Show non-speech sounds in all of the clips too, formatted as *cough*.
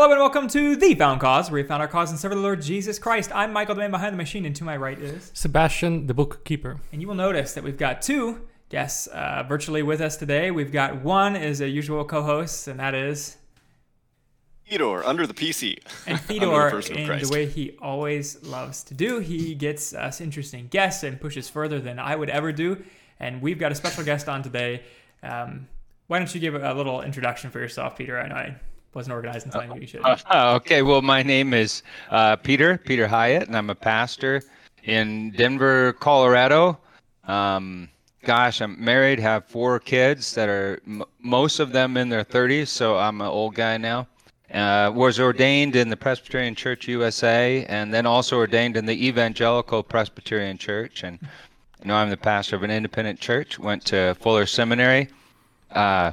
Hello and welcome to The Found Cause, where we found our cause and serve the Lord Jesus Christ. I'm Michael, the man behind the machine, and to my right is. Sebastian, the bookkeeper. And you will notice that we've got two guests uh, virtually with us today. We've got one is a usual co host, and that is. Theodore, under the PC. And *laughs* Theodore, in the way he always loves to do, he gets us interesting guests and pushes further than I would ever do. And we've got a special guest on today. Um, why don't you give a little introduction for yourself, Peter? I know I wasn't organized in time. You should. Uh, *laughs* okay, well, my name is uh, Peter Peter Hiett, and I'm a pastor in Denver, Colorado. Um, gosh, I'm married, have four kids that are m- most of them in their 30s, so I'm an old guy now. Uh, was ordained in the Presbyterian Church USA, and then also ordained in the Evangelical Presbyterian Church. And you know, I'm the pastor of an independent church. Went to Fuller Seminary. Uh,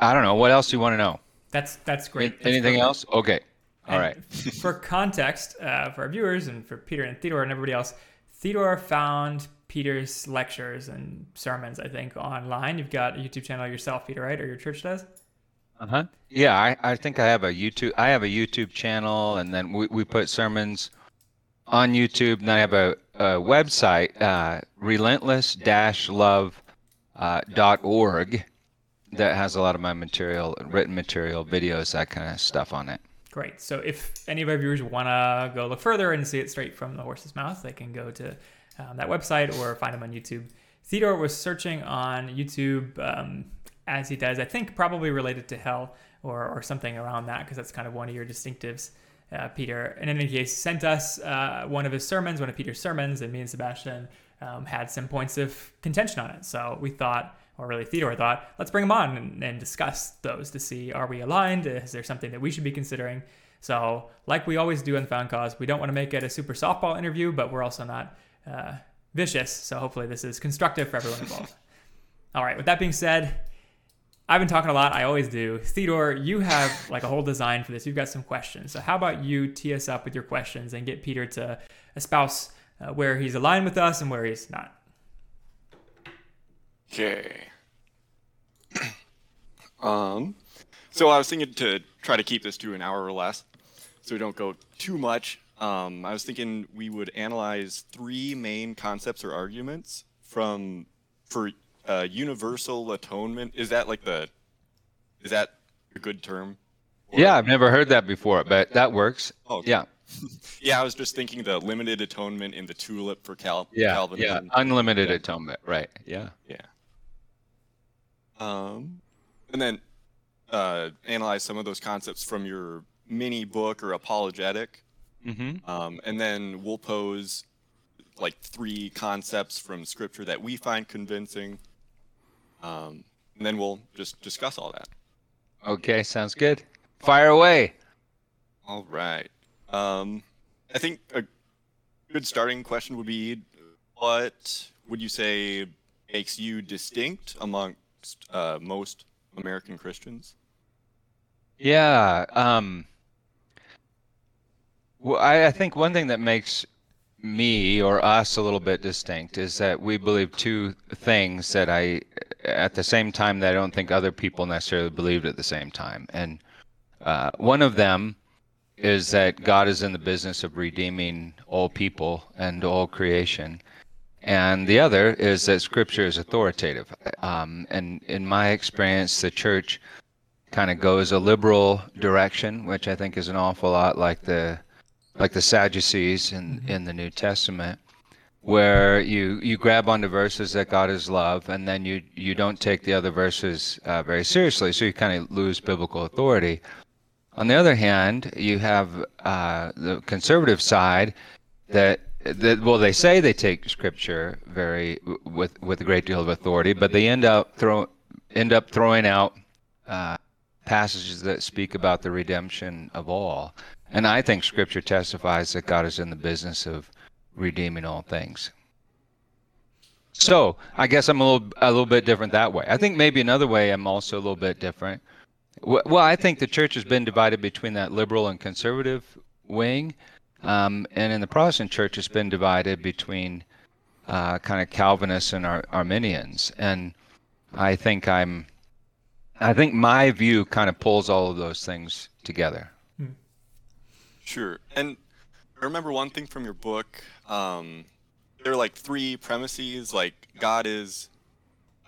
I don't know. What else do you want to know? That's that's great. That's Anything great. else? Okay. All and right. *laughs* for context, uh, for our viewers and for Peter and Theodore and everybody else, Theodore found Peter's lectures and sermons, I think, online. You've got a YouTube channel yourself, Peter, right? Or your church does? Uh huh. Yeah, I, I think I have a YouTube. I have a YouTube channel, and then we, we put sermons on YouTube, and I have a, a website, uh, relentless-love.org, uh, that has a lot of my material, written material, videos, that kind of stuff on it. Great. So if any of our viewers want to go look further and see it straight from the horse's mouth, they can go to um, that website or find them on YouTube. Theodore was searching on YouTube um, as he does, I think probably related to hell or, or something around that, because that's kind of one of your distinctives, uh, Peter. And in any case, sent us uh, one of his sermons, one of Peter's sermons, and me and Sebastian um, had some points of contention on it. So we thought, or really Theodore thought, let's bring him on and, and discuss those to see are we aligned? Is there something that we should be considering? So, like we always do in Found Cause, we don't want to make it a super softball interview, but we're also not uh, vicious. So, hopefully, this is constructive for everyone involved. *laughs* All right, with that being said, I've been talking a lot. I always do. Theodore, you have like a whole design for this. You've got some questions. So, how about you tee us up with your questions and get Peter to espouse uh, where he's aligned with us and where he's not? Okay. Um, so I was thinking to try to keep this to an hour or less, so we don't go too much. Um, I was thinking we would analyze three main concepts or arguments from for uh, universal atonement. Is that like the? Is that a good term? Or, yeah, I've never heard that before, but that works. Oh, okay. yeah. *laughs* yeah, I was just thinking the limited atonement in the tulip for Cal- yeah, Calvinism. Yeah, unlimited yeah. atonement, right? Yeah. Yeah. Um, and then uh, analyze some of those concepts from your mini book or apologetic. Mm-hmm. Um, and then we'll pose like three concepts from scripture that we find convincing. Um, and then we'll just discuss all that. Okay, sounds good. Fire away. All right. Um, I think a good starting question would be what would you say makes you distinct among uh, most American Christians? Yeah. Um, well, I, I think one thing that makes me or us a little bit distinct is that we believe two things that I, at the same time, that I don't think other people necessarily believed at the same time. And uh, one of them is that God is in the business of redeeming all people and all creation. And the other is that Scripture is authoritative. Um, and in my experience, the church kind of goes a liberal direction, which I think is an awful lot like the like the Sadducees in mm-hmm. in the New Testament, where you you grab onto verses that God is love, and then you you don't take the other verses uh, very seriously, so you kind of lose biblical authority. On the other hand, you have uh, the conservative side that well they say they take scripture very with with a great deal of authority but they end up throw end up throwing out uh, passages that speak about the redemption of all. And i think scripture testifies that god is in the business of redeeming all things. So i guess i'm a little a little bit different that way. I think maybe another way i'm also a little bit different. Well i think the church has been divided between that liberal and conservative wing um, and in the Protestant church, it's been divided between uh, kind of Calvinists and Ar- Arminians. And I think I'm I think my view kind of pulls all of those things together. Sure. And I remember one thing from your book. Um, there are like three premises, like God is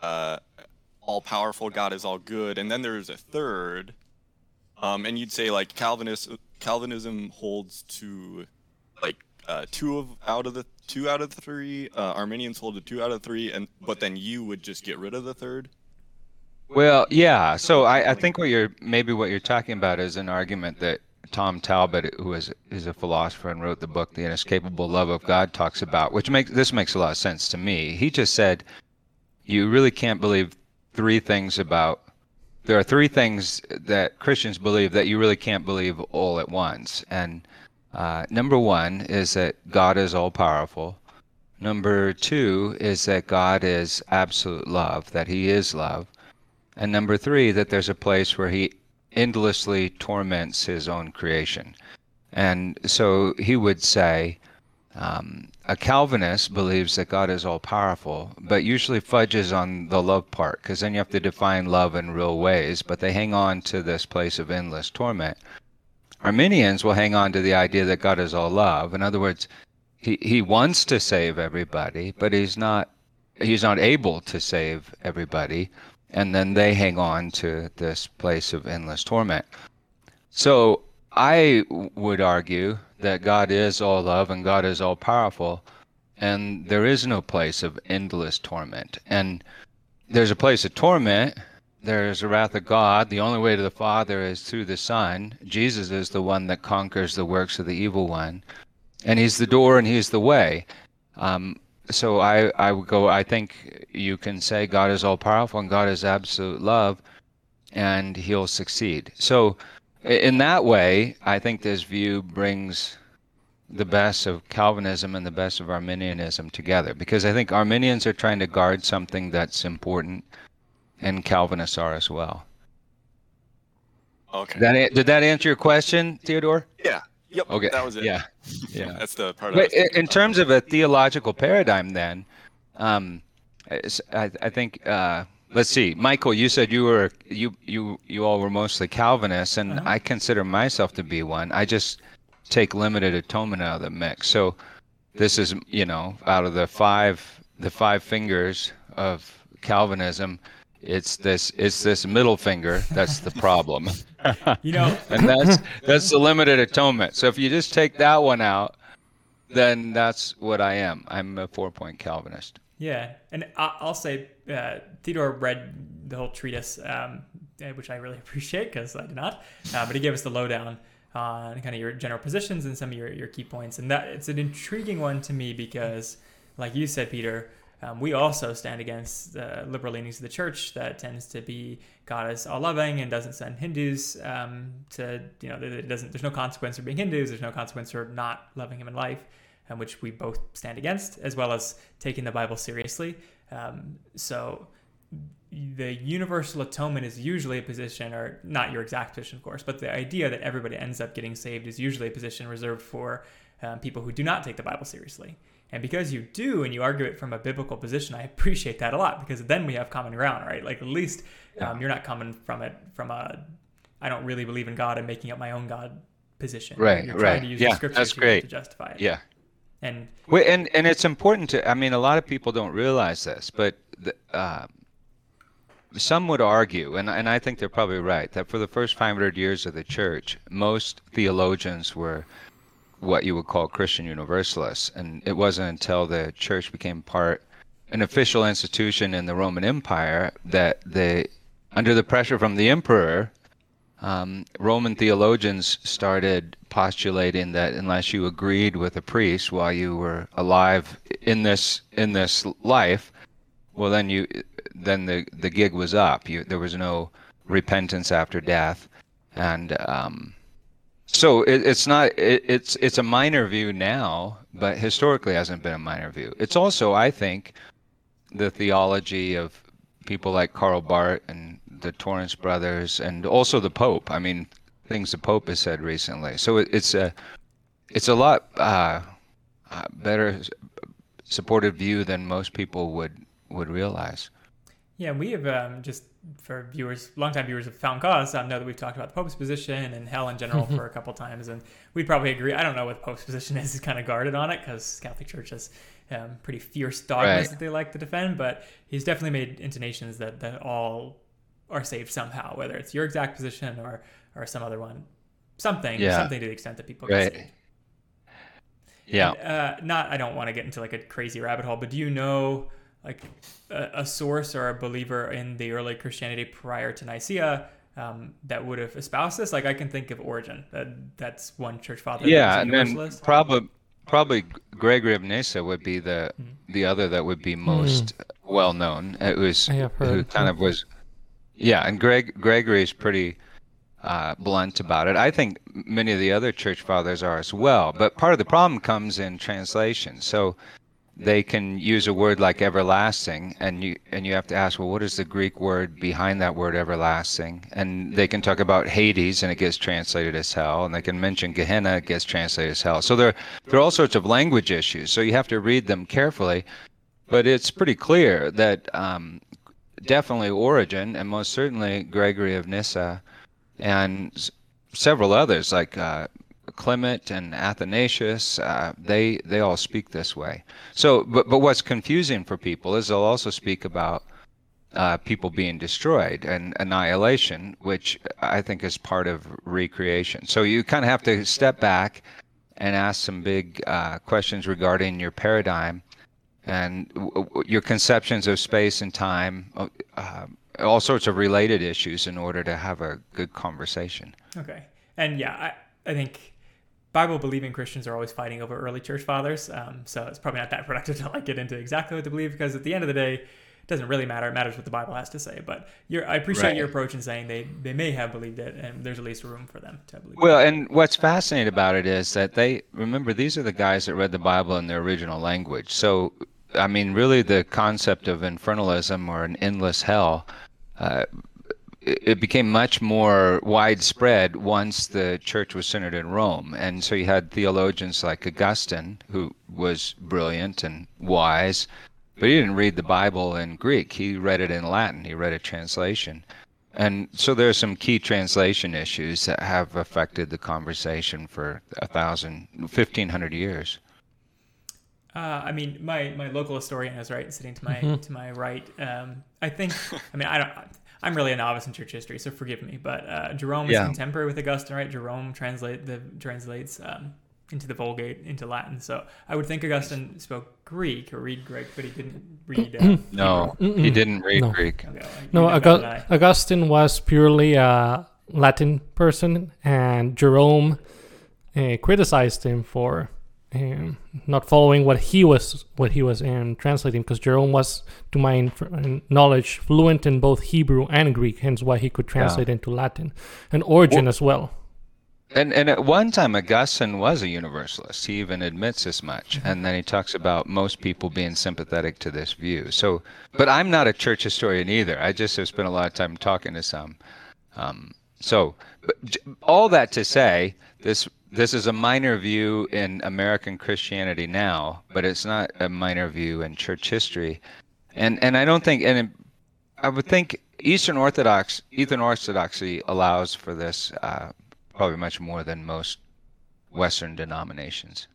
uh, all powerful, God is all good, and then there's a third. Um, and you'd say like Calvinist Calvinism holds to like uh, two of out of the two out of the three. Uh, Arminians hold to two out of three, and but then you would just get rid of the third. Well, yeah. So I, I think what you're maybe what you're talking about is an argument that Tom Talbott, who is is a philosopher and wrote the book The Inescapable Love of God, talks about, which makes this makes a lot of sense to me. He just said, you really can't believe three things about. There are three things that Christians believe that you really can't believe all at once. And uh, number one is that God is all powerful. Number two is that God is absolute love, that He is love. And number three, that there's a place where He endlessly torments his own creation. And so he would say, um, a Calvinist believes that God is all powerful, but usually fudges on the love part, because then you have to define love in real ways, but they hang on to this place of endless torment. Arminians will hang on to the idea that God is all love. In other words, he, he wants to save everybody, but he's not he's not able to save everybody and then they hang on to this place of endless torment. So I would argue that God is all love and God is all powerful, and there is no place of endless torment. And there's a place of torment. There's a wrath of God. The only way to the Father is through the Son. Jesus is the one that conquers the works of the evil one, and He's the door and He's the way. Um, so I, I would go, I think you can say God is all powerful and God is absolute love and he'll succeed. So in that way, I think this view brings the best of Calvinism and the best of Arminianism together because I think Arminians are trying to guard something that's important and Calvinists are as well. Okay. That, did that answer your question, Theodore? Yeah. Yep. Okay. That was it. Yeah. Yeah. *laughs* That's the part. But in, in terms of a theological paradigm, then, um, I, I think. Uh, let's see, Michael. You said you were you you you all were mostly Calvinists, and uh-huh. I consider myself to be one. I just take limited atonement out of the mix. So this is you know out of the five the five fingers of Calvinism it's this it's this middle finger that's the problem *laughs* you know *laughs* and that's that's the limited atonement so if you just take that one out then that's what i am i'm a four point calvinist yeah and i'll say uh, theodore read the whole treatise um, which i really *laughs* appreciate because i did not uh, but he gave us the lowdown on kind of your general positions and some of your, your key points and that it's an intriguing one to me because like you said peter um, we also stand against the liberal leanings of the church that tends to be God is all loving and doesn't send Hindus um, to, you know, it doesn't, there's no consequence for being Hindus, there's no consequence for not loving Him in life, um, which we both stand against, as well as taking the Bible seriously. Um, so the universal atonement is usually a position, or not your exact position, of course, but the idea that everybody ends up getting saved is usually a position reserved for um, people who do not take the Bible seriously. And because you do and you argue it from a biblical position, I appreciate that a lot because then we have common ground, right? Like at least um, you're not coming from it from a I don't really believe in God and making up my own God position. Right, you're right. To use yeah, the scriptures that's great. to justify it. Yeah. And well, and and it's important to. I mean, a lot of people don't realize this, but the, uh, some would argue, and and I think they're probably right, that for the first 500 years of the church, most theologians were what you would call Christian Universalists. And it wasn't until the church became part, an official institution in the Roman Empire, that they, under the pressure from the emperor, um, Roman theologians started postulating that unless you agreed with a priest while you were alive in this in this life, well then you then the the gig was up. You, there was no repentance after death, and um, so it, it's not it, it's it's a minor view now, but historically hasn't been a minor view. It's also, I think, the theology of people like Karl Barth and the Torrance brothers, and also the Pope. I mean, things the Pope has said recently. So it, it's a it's a lot uh, uh better supported view than most people would would realize. Yeah, we have um, just for viewers, longtime viewers of Found Cause, um, know that we've talked about the Pope's position and hell in general for a couple times, and we'd probably agree. I don't know what the Pope's position is. He's kind of guarded on it because Catholic Church has um, pretty fierce dogmas Right. that they like to defend, but he's definitely made intonations that that all are saved somehow, whether it's your exact position or or some other one, something, Yeah. something to the extent that people get Right. saved. Yeah. Uh, not, I don't want to get into like a crazy rabbit hole, but do you know like a, a source or a believer in the early Christianity prior to Nicaea um, that would have espoused this? Like I can think of Origen. That that's one church father. yeah, that was a and then probably probably Gregory of Nyssa would be the Hmm. the other that would be most well known. It was I have who kind of was, yeah, and Greg Gregory is pretty uh, blunt about it. I think many of the other church fathers are as well. But part of the problem comes in translation. So they can use a word like everlasting and you and you have to ask well what is the greek word behind that word everlasting and they can talk about hades and it gets translated as hell and they can mention gehenna it gets translated as hell so there there are all sorts of language issues so you have to read them carefully but it's pretty clear that um, definitely Origen and most certainly Gregory of Nyssa and s- several others like uh, Clement and Athanasius, uh, they they all speak this way. So, but but what's confusing for people is they'll also speak about uh, people being destroyed and annihilation, which I think is part of recreation. So you kind of have to step back and ask some big uh, questions regarding your paradigm and w- w- your conceptions of space and time, uh, uh, all sorts of related issues in order to have a good conversation. Okay. And yeah, I, I think Bible believing Christians are always fighting over early church fathers. Um, so it's probably not that *laughs* productive to like get into exactly what to believe because at the end of the day, it doesn't really matter. It matters what the Bible has to say. But you're, I appreciate Right. your approach in saying they, they may have believed it and there's at least room for them to believe Well, it. and what's fascinating about it is that they remember these are the guys that read the Bible in their original language. So, I mean, really, the concept of infernalism or an endless hell, uh, it became much more widespread once the church was centered in Rome. And so you had theologians like Augustine, who was brilliant and wise, but he didn't read the Bible in Greek. He read it in Latin. He read a translation. And so there are some key translation issues that have affected the conversation for a thousand, fifteen hundred years. Uh, I mean, my, my local historian is right, sitting to my Mm-hmm. to my right. Um, I think. I mean, I don't. I'm really a novice in church history, so forgive me. But uh, Jerome is Yeah. contemporary with Augustine, right? Jerome translate the translates um, into the Vulgate into Latin. So I would think Augustine spoke Greek or read Greek, but he didn't read. Uh, *clears throat* No, he didn't read No. Greek. Okay, well, No, know better than Augu- I. Augustine was purely a Latin person, and Jerome uh, criticized him for um, not following what he was what he was um, translating, because Jerome was, to my inf- knowledge, fluent in both Hebrew and Greek, hence why he could translate into Latin, and Origen as well. And and at one time Augustine was a universalist. He even admits as much. And then he talks about most people being sympathetic to this view. So, but I'm not a church historian either. I just have spent a lot of time talking to some. Um, so, but all that to say, this this is a minor view in American Christianity now, but it's not a minor view in church history. And and I don't think and it- I would think Eastern Orthodox Eastern Orthodoxy allows for this uh, probably much more than most Western denominations.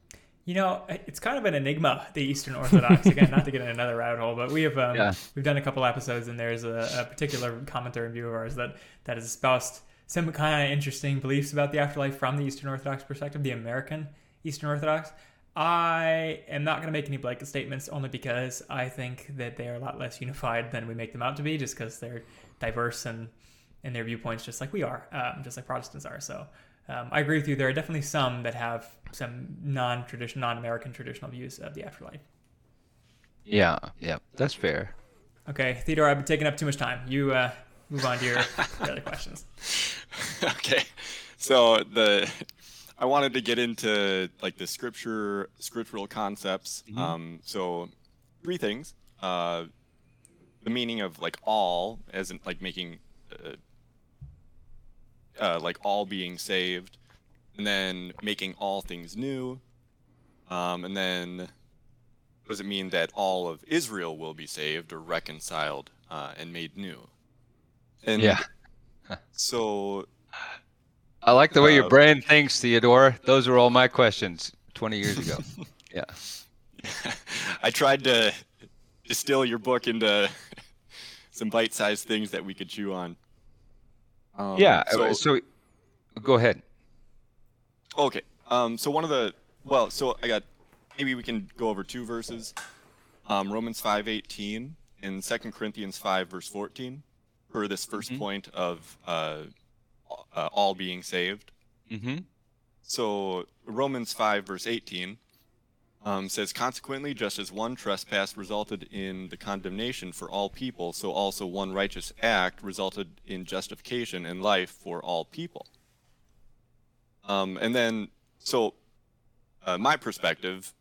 You know, it's kind of an enigma, the Eastern Orthodox. *laughs* Again, not to get in another rabbit hole, but we have um, Yeah. we've done a couple episodes, and there's a, a particular commenter and view of ours that that has espoused some kind of interesting beliefs about the afterlife from the Eastern Orthodox perspective, the American Eastern Orthodox. I am not going to make any blanket statements, only because I think that they are a lot less unified than we make them out to be, just because they're diverse and in their viewpoints, just like we are, um, just like Protestants are. So um, I agree with you. There are definitely some that have some non-traditional, non-American traditional views of the afterlife. Yeah, yeah, that's fair. Okay, Theodore, I've been taking up too much time. You uh, move on to your, your other questions. *laughs* okay. So the i wanted to get into like the scripture scriptural concepts. Um so three things. Uh the meaning of like all as in like making uh, uh like all being saved and then making all things new. Um and then what does it mean that all of israel will be saved or reconciled uh, and made new And Yeah. So I like the way your Uh, brain thinks, Theodore. Those were all my questions 20 years ago. *laughs* yeah. I tried to distill your book into some bite-sized things that we could chew on. Um, Yeah. So, So, go ahead. okay. Um, so one of the well, so I got maybe we can go over two verses. Um, Romans five eighteen and Second Corinthians five verse fourteen, for this 1st Mhm. point of uh, uh, all being saved. Mm-hmm. So Romans 5 verse 18 um, says, consequently, just as one trespass resulted in the condemnation for all people, so also one righteous act resulted in justification and life for all people. Um, and then, so uh, my perspective,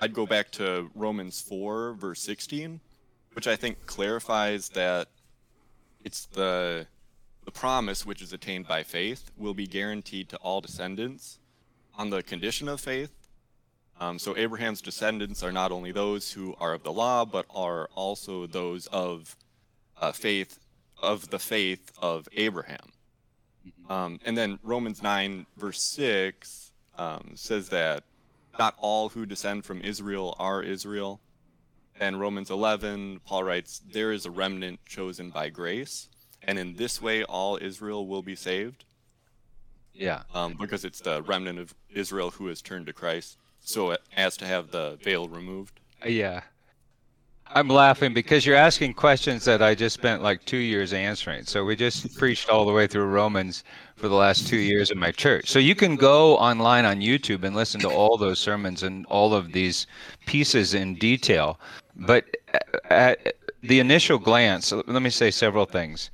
I'd go back to Romans 4 verse 16, which I think clarifies that it's the the promise which is attained by faith will be guaranteed to all descendants on the condition of faith. Um, so Abraham's descendants are not only those who are of the law, but are also those of uh, faith, of the faith of Abraham. Um, and then Romans 9, verse 6 um, says that not all who descend from Israel are Israel. And Romans 11, Paul writes, There is a remnant chosen by grace, and in this way all Israel will be saved Yeah. um, because it's the remnant of Israel who has turned to Christ, so as to have the veil removed. Yeah. I'm laughing because you're asking questions that I just spent like two years answering. So we just preached all the way through Romans for the last two years in my church. So you can go online on YouTube and listen to all those sermons and all of these pieces in detail. But at the initial glance, let me say several things.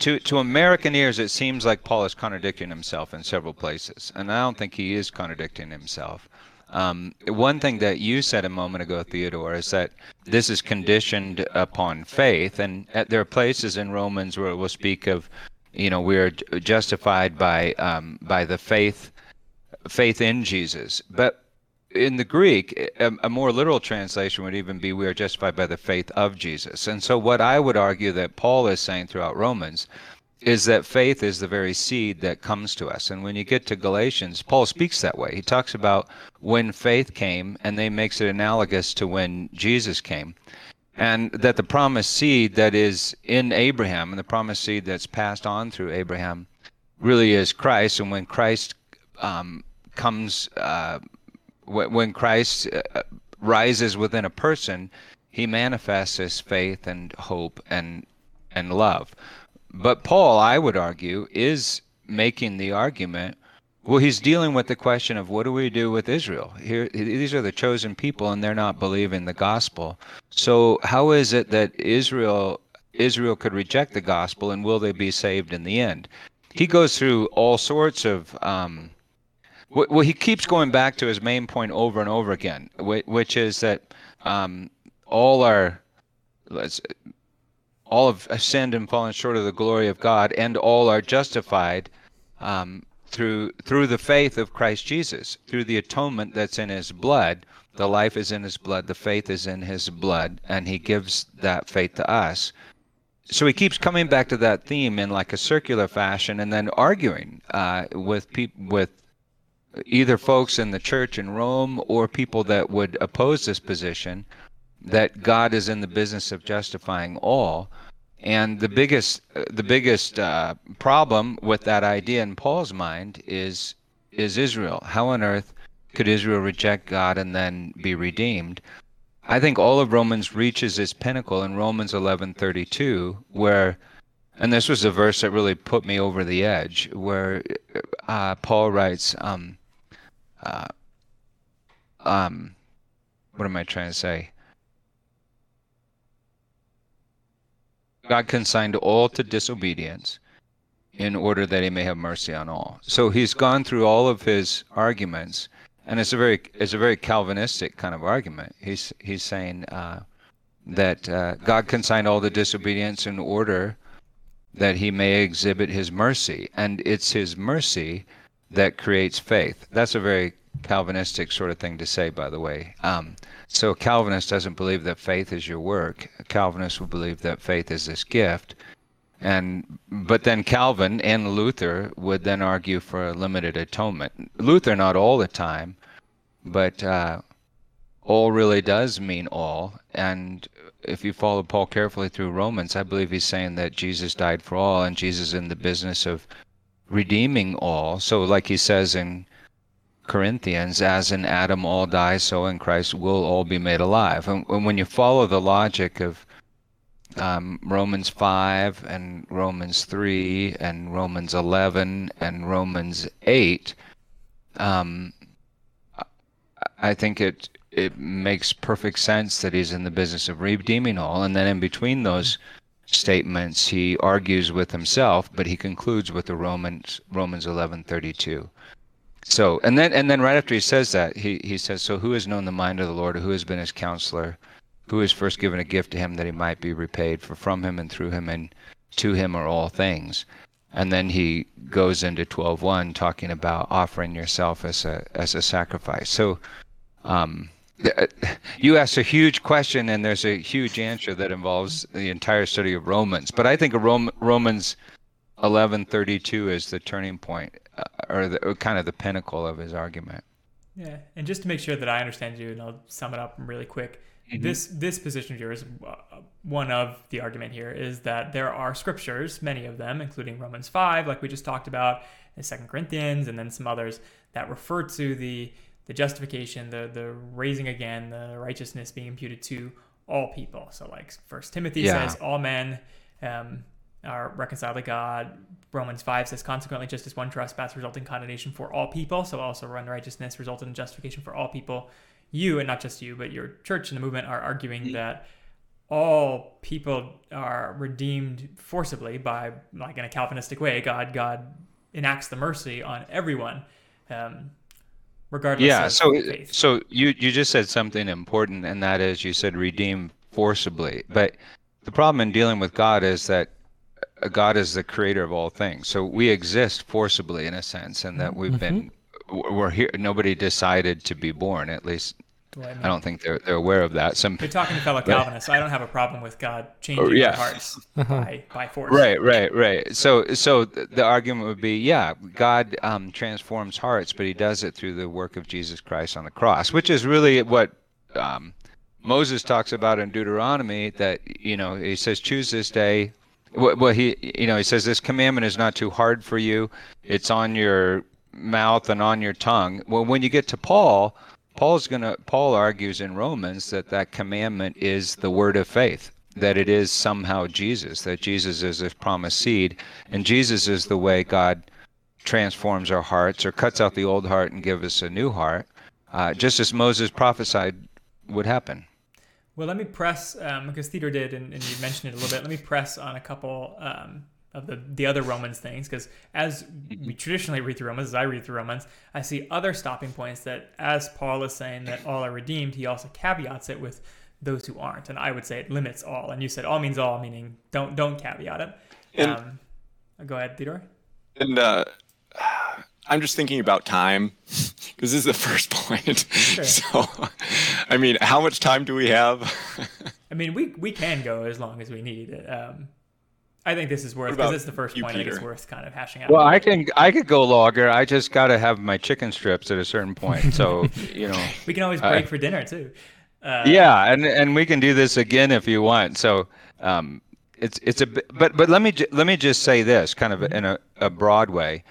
To to American ears, it seems like Paul is contradicting himself in several places, and I don't think he is contradicting himself. Um, one thing that you said a moment ago, Theodore, is that this is conditioned upon faith, and at, there are places in Romans where it will speak of, you know, we are justified by um, by the faith faith in Jesus. But in the Greek, a, a more literal translation would even be we are justified by the faith of Jesus. And so, what I would argue that Paul is saying throughout Romans is that faith is the very seed that comes to us. And when you get to Galatians, Paul speaks that way. He talks about when faith came, and then makes it analogous to when Jesus came. And that the promised seed that is in Abraham and the promised seed that's passed on through Abraham really is Christ. And when Christ um, comes, uh, when Christ uh, rises within a person, he manifests his faith and hope and and love. But Paul, I would argue, is making the argument. Well, he's dealing with the question of what do we do with Israel? Here, these are the chosen people, and they're not believing the gospel. So, how is it that Israel Israel could reject the gospel, and will they be saved in the end? He goes through all sorts of. Um, well, he keeps going back to his main point over and over again, which is that um, all are all have sinned and fallen short of the glory of God, and all are justified um, through through the faith of Christ Jesus, through the atonement that's in His blood. The life is in His blood, the faith is in His blood, and He gives that faith to us. So he keeps coming back to that theme in like a circular fashion, and then arguing uh, with people with either folks in the church in Rome or people that would oppose this position that God is in the business of justifying all. And the biggest the biggest uh, problem with that idea in Paul's mind is is Israel. How on earth could Israel reject God and then be redeemed? I think all of Romans reaches its pinnacle in Romans 11:32 where and this was a verse that really put me over the edge where uh, Paul writes um, uh, um, what am I trying to say? God consigned all to disobedience in order that he may have mercy on all. So he's gone through all of his arguments, and it's a very it's a very Calvinistic kind of argument. He's he's saying uh, that uh, God consigned all the disobedience in order that he may exhibit his mercy, and it's his mercy that creates faith. That's a very Calvinistic sort of thing to say, by the way. Um, so Calvinist doesn't believe that faith is your work. Calvinist will believe that faith is this gift And but then Calvin and Luther would then argue for a limited atonement. Luther not all the time, but uh, all really does mean all. And if you follow Paul carefully through Romans, I believe he's saying that Jesus died for all, and Jesus is in the business of redeeming all. So, like he says in Corinthians, as in Adam all die, so in Christ will all be made alive. And when you follow the logic of um, Romans 5 and Romans 3 and Romans 11 and Romans 8, um, I think it it makes perfect sense that he's in the business of redeeming all. And then in between those statements, he argues with himself, but he concludes with the Romans Romans 11:32. So, and then and then right after he says that, he he says, "So who has known the mind of the Lord, or who has been his counselor?" who has first given a gift to him that he might be repaid for from him and through him and to him are all things and then he goes into 12.1 talking about offering yourself as a as a sacrifice so um, you asked a huge question and there's a huge answer that involves the entire study of romans. But i think Rom- romans 11.32 is the turning point uh, or, the, or kind of the pinnacle of his argument. Yeah and just to make sure that i understand you and i'll sum it up really quick. Mm-hmm. This this position of yours, uh, one of the argument here is that there are scriptures, many of them, including Romans five, like we just talked about, and Second Corinthians, and then some others that refer to the the justification, the the raising again, the righteousness being imputed to all people. So like First Timothy yeah. says, all men um, are reconciled to God. Romans 5 says, consequently, just as one trespass resulted in condemnation for all people, so also unrighteousness resulted in justification for all people you and not just you, but your church and the movement are arguing mm-hmm. that all people are redeemed forcibly by like in a Calvinistic way. God God enacts the mercy on everyone. Um, regardless yeah so faith. so you you just said something important and that is you said redeem forcibly but the problem in dealing with god is that uh, god is the creator of all things so we exist forcibly in a sense and that we've mm-hmm. been we're here. Nobody decided to be born. At least I, I, don't think they're they're aware of that. Some you're talking to fellow Calvinists. So I don't have a problem with God changing oh, yeah. hearts *laughs* by by force. Right, right, right. So so the argument would be, yeah, God um, transforms hearts, but He does it through the work of Jesus Christ on the cross, which is really what. Um, Moses talks about in Deuteronomy that you know he says choose this day well he you know he says this commandment is not too hard for you it's on your mouth and on your tongue. Well, when you get to Paul, Paul's gonna Paul argues in Romans that that commandment is the word of faith, that it is somehow Jesus, that Jesus is the promised seed, and Jesus is the way God transforms our hearts or cuts out the old heart and gives us a new heart, uh, just as Moses prophesied would happen. Well, let me press um, because Theodore did, and, and, you mentioned it a little bit. Let me press on a couple um, of the, the other Romans things because as mm-hmm. we traditionally read through Romans, as I read through Romans, I see other stopping points that as Paul is saying that all are redeemed, he also caveats it with those who aren't, and I would say it limits all. And you said all means all, meaning don't don't caveat it. And, um, go ahead, Theodore. And uh, I'm just thinking about time *laughs* because this is the first *laughs* point. Sure. So, I mean, how much time do we have? *laughs* I mean, we we can go as long as we need. Um, I think this is worth because it's the first you, point. Peter? I think it's worth kind of hashing out. Well, I can I could go longer. I just got to have my chicken strips at a certain point. So *laughs* you know, we can always break uh, for dinner too. Uh, yeah, and and we can do this again if you want. So um, it's it's a but but let me let me just say this kind of in a, a broad way.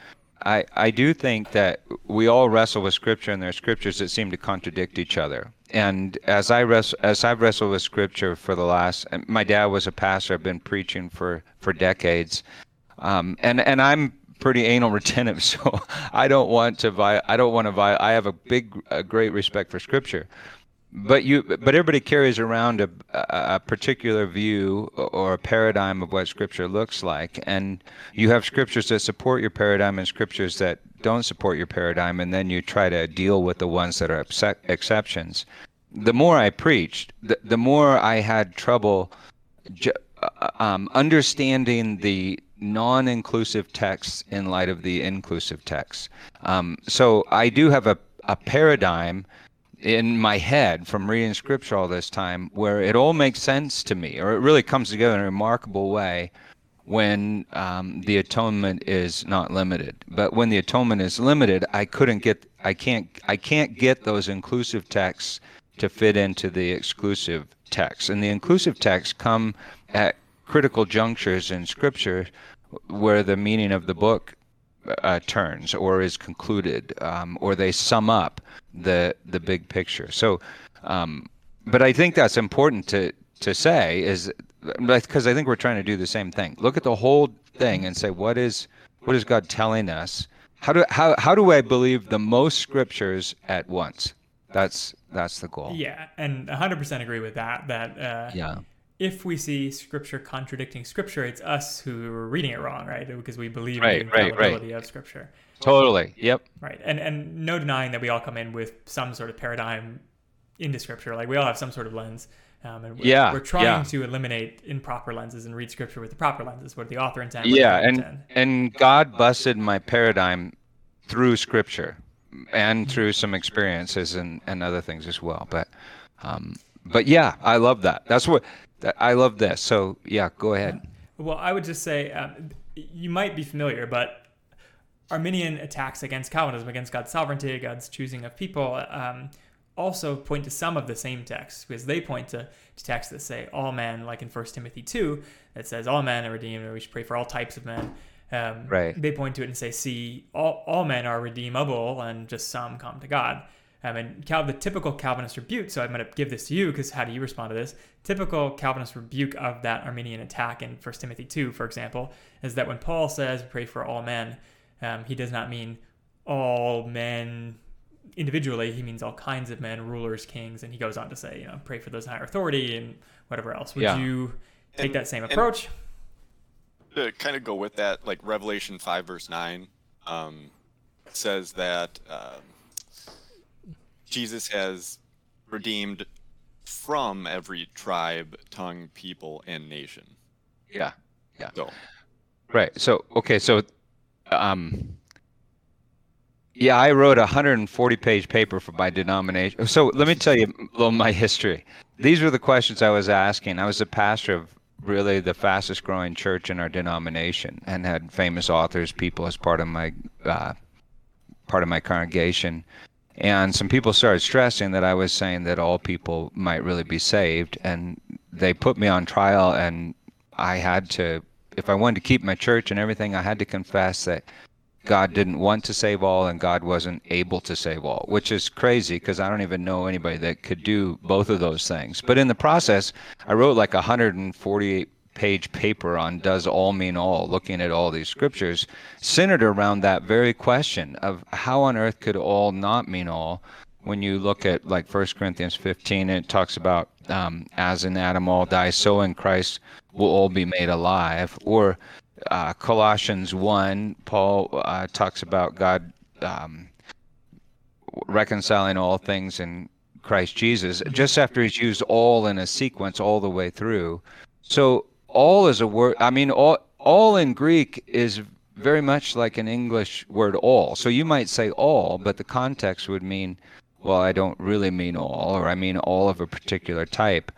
I, I do think that we all wrestle with scripture and there are scriptures that seem to contradict each other. And as I res- as I've wrestled with scripture for the last my dad was a pastor, I've been preaching for, for decades. Um, and and I'm pretty anal *laughs* retentive, so I don't want to vi- I don't want to vi- I have a big a great respect for scripture but you but everybody carries around a, a particular view or a paradigm of what scripture looks like. And you have scriptures that support your paradigm and scriptures that don't support your paradigm and then you try to deal with the ones that are exceptions. The more i preached the, the more i had trouble ju- uh, um, understanding the non-inclusive texts in light of the inclusive texts. Um, so i do have a, a paradigm in my head from reading scripture all this time where it all makes sense to me or it really comes together in a remarkable way when um, the atonement is not limited. But when the atonement is limited, I couldn't get, I can't, I can't get those inclusive texts to fit into the exclusive texts. And the inclusive texts come at critical junctures in Scripture where the meaning of the book uh, turns or is concluded, um, or they sum up the the big picture. So, um, but I think that's important to to say is because I think we're trying to do the same thing. Look at the whole thing and say what is what is God telling us? How do how how do I believe the most scriptures at once? That's that's the goal. Yeah, and 100% agree with that. That uh, Yeah. If we see scripture contradicting scripture, it's us who are reading it wrong, right? Because we believe Right, in the right, right. infallibility of scripture. Totally. Yep. Right. And and no denying that we all come in with some sort of paradigm into scripture. Like we all have some sort of lens. Um, and we're, Yeah, we're trying yeah. to eliminate improper lenses and read scripture with the proper lenses, what the author intended. Yeah, and and God busted my paradigm through scripture and through some experiences and, and other things as well. But um, but yeah, I love that. That's what I love this. So yeah, go ahead. Well, I would just say um, you might be familiar, but Arminian attacks against Calvinism, against God's sovereignty, God's choosing of people, um, also point to some of the same texts because they point to, to texts that say all men, like in 1 Timothy 2, that says all men are redeemed, or we should pray for all types of men. Um, Right. They point to it and say, see, all, all men are redeemable, and just some come to God. Um, and Cal- the typical Calvinist rebuke, so I'm going to give this to you because how do you respond to this? Typical Calvinist rebuke of that Arminian attack in 1 Timothy 2, for example, is that when Paul says, pray for all men, um, he does not mean all men individually. He means all kinds of men, rulers, kings, and he goes on to say, you know, pray for those in higher authority and whatever else. Would Yeah. you take And- that same approach? to kind of go with that, like Revelation 5, verse 9, um, says that um, Jesus has redeemed from every tribe, tongue, people, and nation. Yeah. Yeah. So, Right. So okay. So, um, yeah, I wrote a 140 page paper for my denomination. So let me tell you a little my history. These were the questions I was asking. I was a pastor of really the fastest growing church in our denomination and had famous authors, people as part of my uh, part of my congregation. And some people started stressing that I was saying that all people might really be saved, and they put me on trial, and I had to, if I wanted to keep my church and everything, I had to confess that God didn't want to save all and God wasn't able to save all, which is crazy because I don't even know anybody that could do both of those things. But in the process, I wrote like 148 page paper on does all mean all, looking at all these scriptures, centered around that very question of how on earth could all not mean all when you look at like 1 Corinthians 15, it talks about um, as in Adam all die, so in Christ will all be made alive. Or uh, Colossians 1, Paul uh, talks about God um, reconciling all things in Christ Jesus, just after he's used all in a sequence all the way through. So all is a word. I mean, all all in Greek is very much like an English word all. So you might say all, but the context would mean, well, I don't really mean all, or I mean all of a particular type.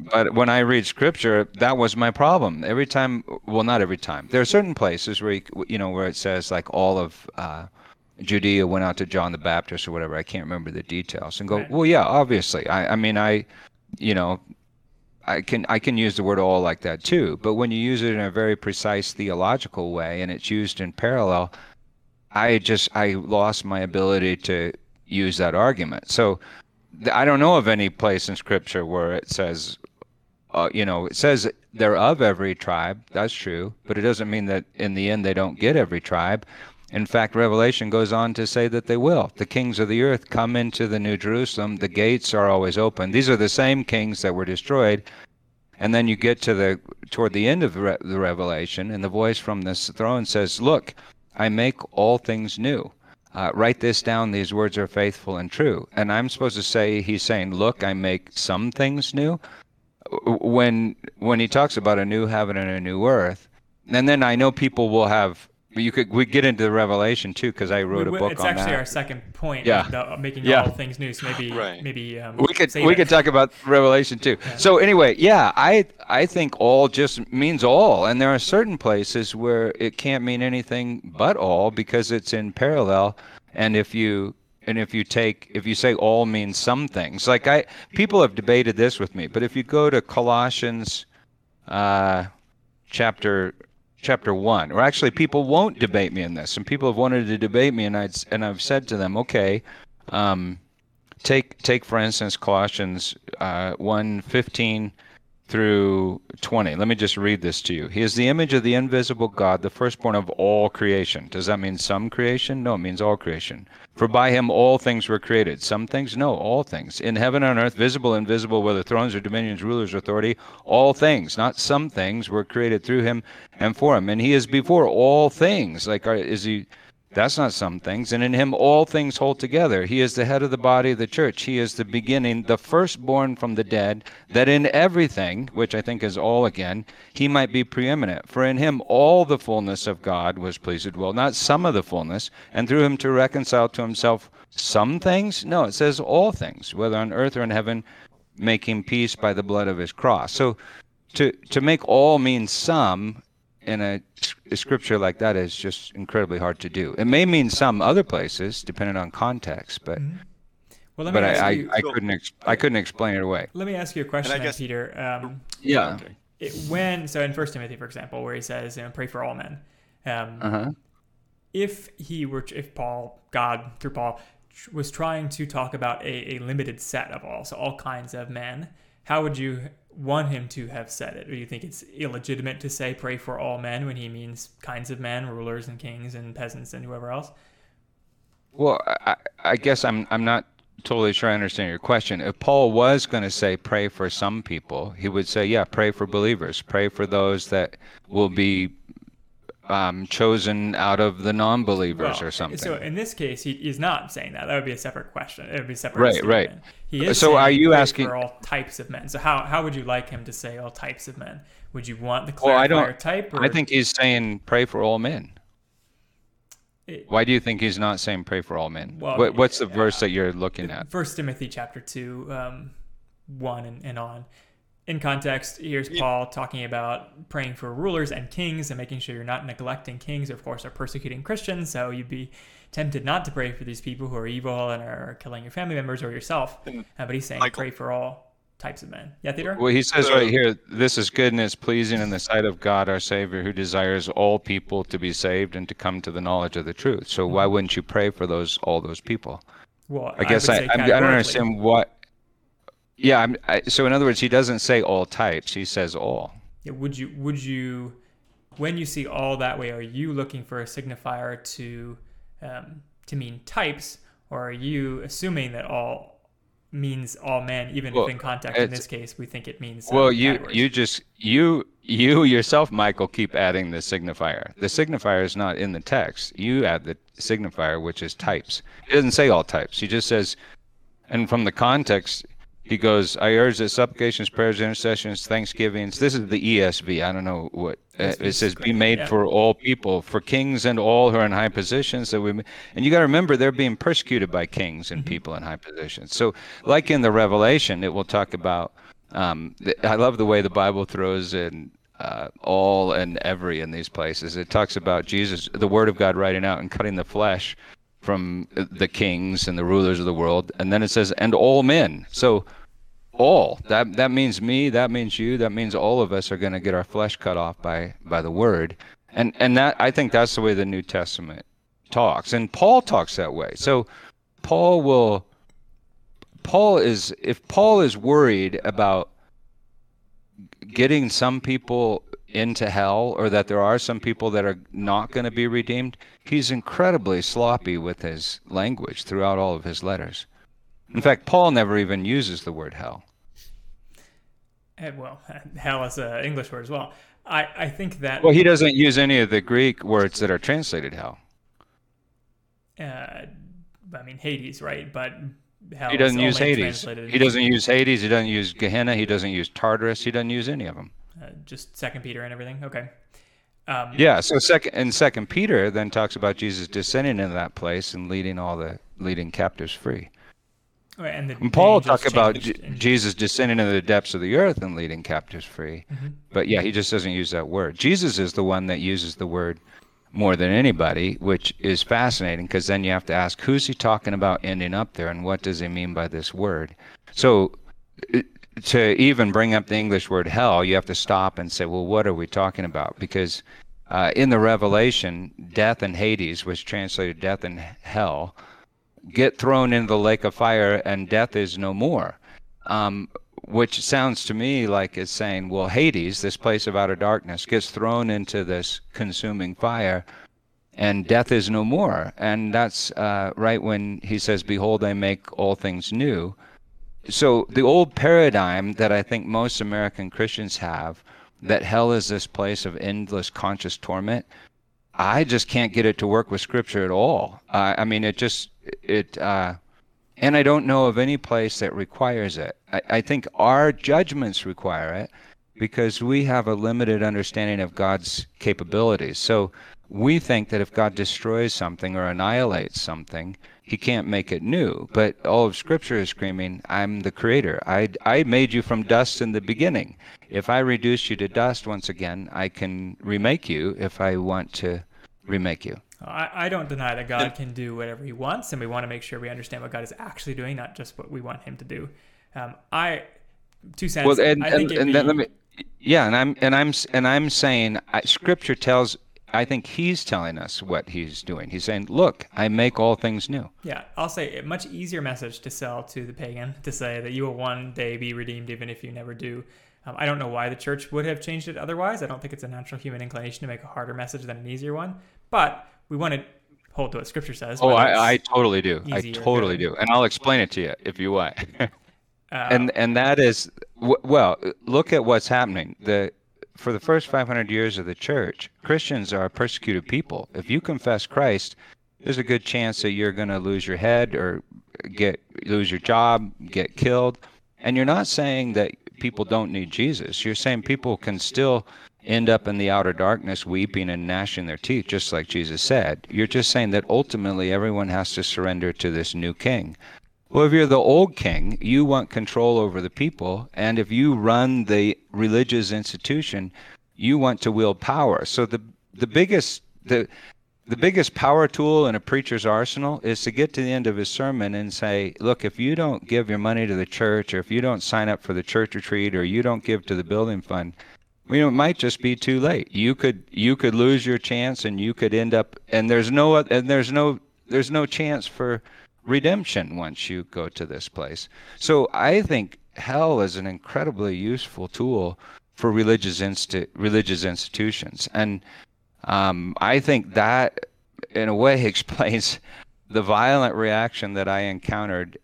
But when I read scripture, that was my problem. Every time, well, not every time. There are certain places where you, you know where it says like all of uh, Judea went out to John the Baptist or whatever. I can't remember the details. And go, well, yeah, obviously. I, I mean, I, you know, I can I can use the word all like that too. But when you use it in a very precise theological way and it's used in parallel, I just I lost my ability to use that argument. So I don't know of any place in Scripture where it says, uh, you know, it says they're of every tribe. That's true, but it doesn't mean that in the end they don't get every tribe. In fact, Revelation goes on to say that they will. The kings of the earth come into the New Jerusalem. The gates are always open. These are the same kings that were destroyed. And then you get to the toward the end of the Re- the Revelation, and the voice from this throne says, "Look, I make all things new." Uh, write this down. These words are faithful and true. And I'm supposed to say, he's saying, "Look, I make some things new." when when he talks about a new heaven and a new earth and then i know people will have But you could we get into the Revelation too because I wrote We- a we- book it's actually our second point. Yeah. the- making Yeah. all things new. So maybe Right. maybe um, we could save we it. could talk about Revelation too. So anyway, yeah, I I think all just means all, and there are certain places where it can't mean anything but all because it's in parallel. And if you and if you take if you say all means some things, like I people have debated this with me, but if you go to Colossians, uh, chapter chapter one, or actually people won't debate me in this, and people have wanted to debate me, and I and I've said to them, okay. Um, take take for instance Colossians uh, 1, 15 through 20. Let me just read this to you. He is the image of the invisible God, the firstborn of all creation. Does that mean some creation? No, it means all creation. For by him all things were created. Some things? No, all things. In heaven and earth, visible, invisible, whether thrones or dominions, rulers, or authority, all things, not some things, were created through him and for him. And he is before all things. Like, is he that's not some things. And in him all things hold together. He is the head of the body of the church. He is the beginning, the firstborn from the dead, that in everything, which I think is all again, he might be preeminent. For in him all the fullness of God was pleased to dwell, not some of the fullness, and through him to reconcile to himself some things? No, it says all things, whether on earth or in heaven, making peace by the blood of his cross. So to to make all mean some in a, a scripture like that is just incredibly hard to do. It may mean some other places, depending on context, but Well, let me but ask I, I, you. I couldn't ex- I couldn't explain it away. let me ask you a question, I then, Peter. Um, Yeah. It, when so in First Timothy, for example, where he says, you know, "Pray for all men." Um, Uh huh. if he were if paul god through paul tr- was trying to talk about a, a limited set of all so all kinds of men how would you want him to have said it. Or do you think it's illegitimate to say pray for all men when he means kinds of men rulers and kings and peasants and whoever else? Well, I, I guess I'm I'm not totally sure I understand your question. If Paul was going to say pray for some people, he would say, yeah, pray for believers, pray for those that will be um, chosen out of the non-believers Well, or something. so in this case he is not saying that that would be a separate question it would be a separate question. Right, statement. right. he is So are you asking- for all types of men so how, how would you like him to say all types of men would you want the clarifier Well, I don't- type or I think he's saying pray for all men. It- Why do you think he's not saying pray for all men? Well, what, what's the yeah, verse that you're looking at? First Timothy chapter two, um, one and, and on. In context, here's Paul talking about praying for rulers and kings and making sure you're not neglecting kings. Of course, are persecuting Christians, so you'd be tempted not to pray for these people who are evil and are killing your family members or yourself. Uh, but he's saying Michael- pray for all types of men. Yeah, Theodore. Well, he says right here, this is good and is pleasing in the sight of God our Savior, who desires all people to be saved and to come to the knowledge of the truth. So why wouldn't you pray for those all those people? Well, I guess I, I, I, don't understand what. Yeah, I'm, I, so in other words, he doesn't say all types; he says all. Yeah, would you would you when you see all that way are you looking for a signifier to um, to mean types or are you assuming that all means all men even Well, if in context in this case we think it means um, Well, you categories? you just you you yourself, Michael, keep adding the signifier. The signifier is not in the text. You add the signifier, which is types. He doesn't say all types. He just says, and from the context, he goes, "I urge that supplications, prayers, intercessions, thanksgivings." This is the ESV. I don't know what uh, it says. Be made yeah. for all people, for kings and all who are in high positions. That we and you got to remember they're being persecuted by kings Mm-hmm. and people in high positions. So, like in the Revelation, it will talk about. Um, I love the way the Bible throws in uh, all and every in these places. It talks about Jesus, the Word of God, writing out and cutting the flesh from the kings and the rulers of the world, and then it says, "and all men." So, all that that means me, that means you, that means all of us are going to get our flesh cut off by by the Word, and and that I think that's the way the New Testament talks, and Paul talks that way. So, Paul will. Paul is if Paul is worried about getting some people into hell or that there are some people that are not going to be redeemed, he's incredibly sloppy with his language throughout all of his letters. In fact, Paul never even uses the word hell. Eh, well *laughs* hell is an english word as well i i think that Well, he doesn't use any of the Greek words that are translated hell. uh, i mean hades right but hell He doesn't use Hades. He doesn't use Hades. He doesn't use Gehenna. He doesn't use Tartarus. He doesn't use any of them. uh, just second peter and everything okay Um, Yeah. So second and Second Peter then talks about Jesus descending into that place and leading all the leading captives free. And, the, And Paul talk about Jesus descending into the depths of the earth and leading captives free. But yeah, he just doesn't use that word. Jesus is the one that uses the word more than anybody, which is fascinating because then you have to ask who's he talking about ending up there and what does he mean by this word? So to even bring up the English word hell, you have to stop and say, well, what are we talking about? Because uh, in the Revelation, death and Hades, was translated death and hell, get thrown into the lake of fire and death is no more. Um, which sounds to me like it's saying, well, Hades, this place of outer darkness, gets thrown into this consuming fire and death is no more. And that's uh, right when he says, Behold, I make all things new. So the old paradigm that I think most American Christians have, that hell is this place of endless conscious torment, I just can't get it to work with Scripture at all. Uh, I mean, it just it, uh, and I don't know of any place that requires it. I, I think our judgments require it because we have a limited understanding of God's capabilities. So we think that if God destroys something or annihilates something, he can't make it new. But all of Scripture is screaming, I'm the creator. I, I made you from dust in the beginning. If I reduce you to dust once again, I can remake you if I want to remake you. I, I don't deny that God can do whatever He wants, and we want to make sure we understand what God is actually doing, not just what we want Him to do. Um, I two cents. Well, and, I and, and then be- let me, yeah, and I'm and I'm and I'm saying I, Scripture tells. I think He's telling us what He's doing. He's saying, "Look, I make all things new." Yeah, I'll say a much easier message to sell to the pagan to say that you will one day be redeemed even if you never do. Um, I don't know why the church would have changed it otherwise. I don't think it's a natural human inclination to make a harder message than an easier one. But we want to hold to what Scripture says. Oh, I, I totally do. I totally do, and I'll explain it to you if you want. *laughs* uh, and and that is well, look at what's happening. The for the first 500 years of the church, Christians are a persecuted people. If you confess Christ, there's a good chance that you're going to lose your head or get lose your job, get killed. And you're not saying that people don't need Jesus. You're saying people can still end up in the outer darkness weeping and gnashing their teeth just like Jesus said. You're just saying that ultimately everyone has to surrender to this new king. Well, if you're the old king, you want control over the people, and if you run the religious institution, you want to wield power. So the the biggest the the biggest power tool in a preacher's arsenal is to get to the end of his sermon and say, look, if you don't give your money to the church, or if you don't sign up for the church retreat, or you don't give to the building fund, you know, it might just be too late. You could you could lose your chance, and you could end up, and there's no and there's no there's no chance for redemption once you go to this place. So I think hell is an incredibly useful tool for religious insti- religious institutions, and um, I think that in a way *laughs* explains the violent reaction that I encountered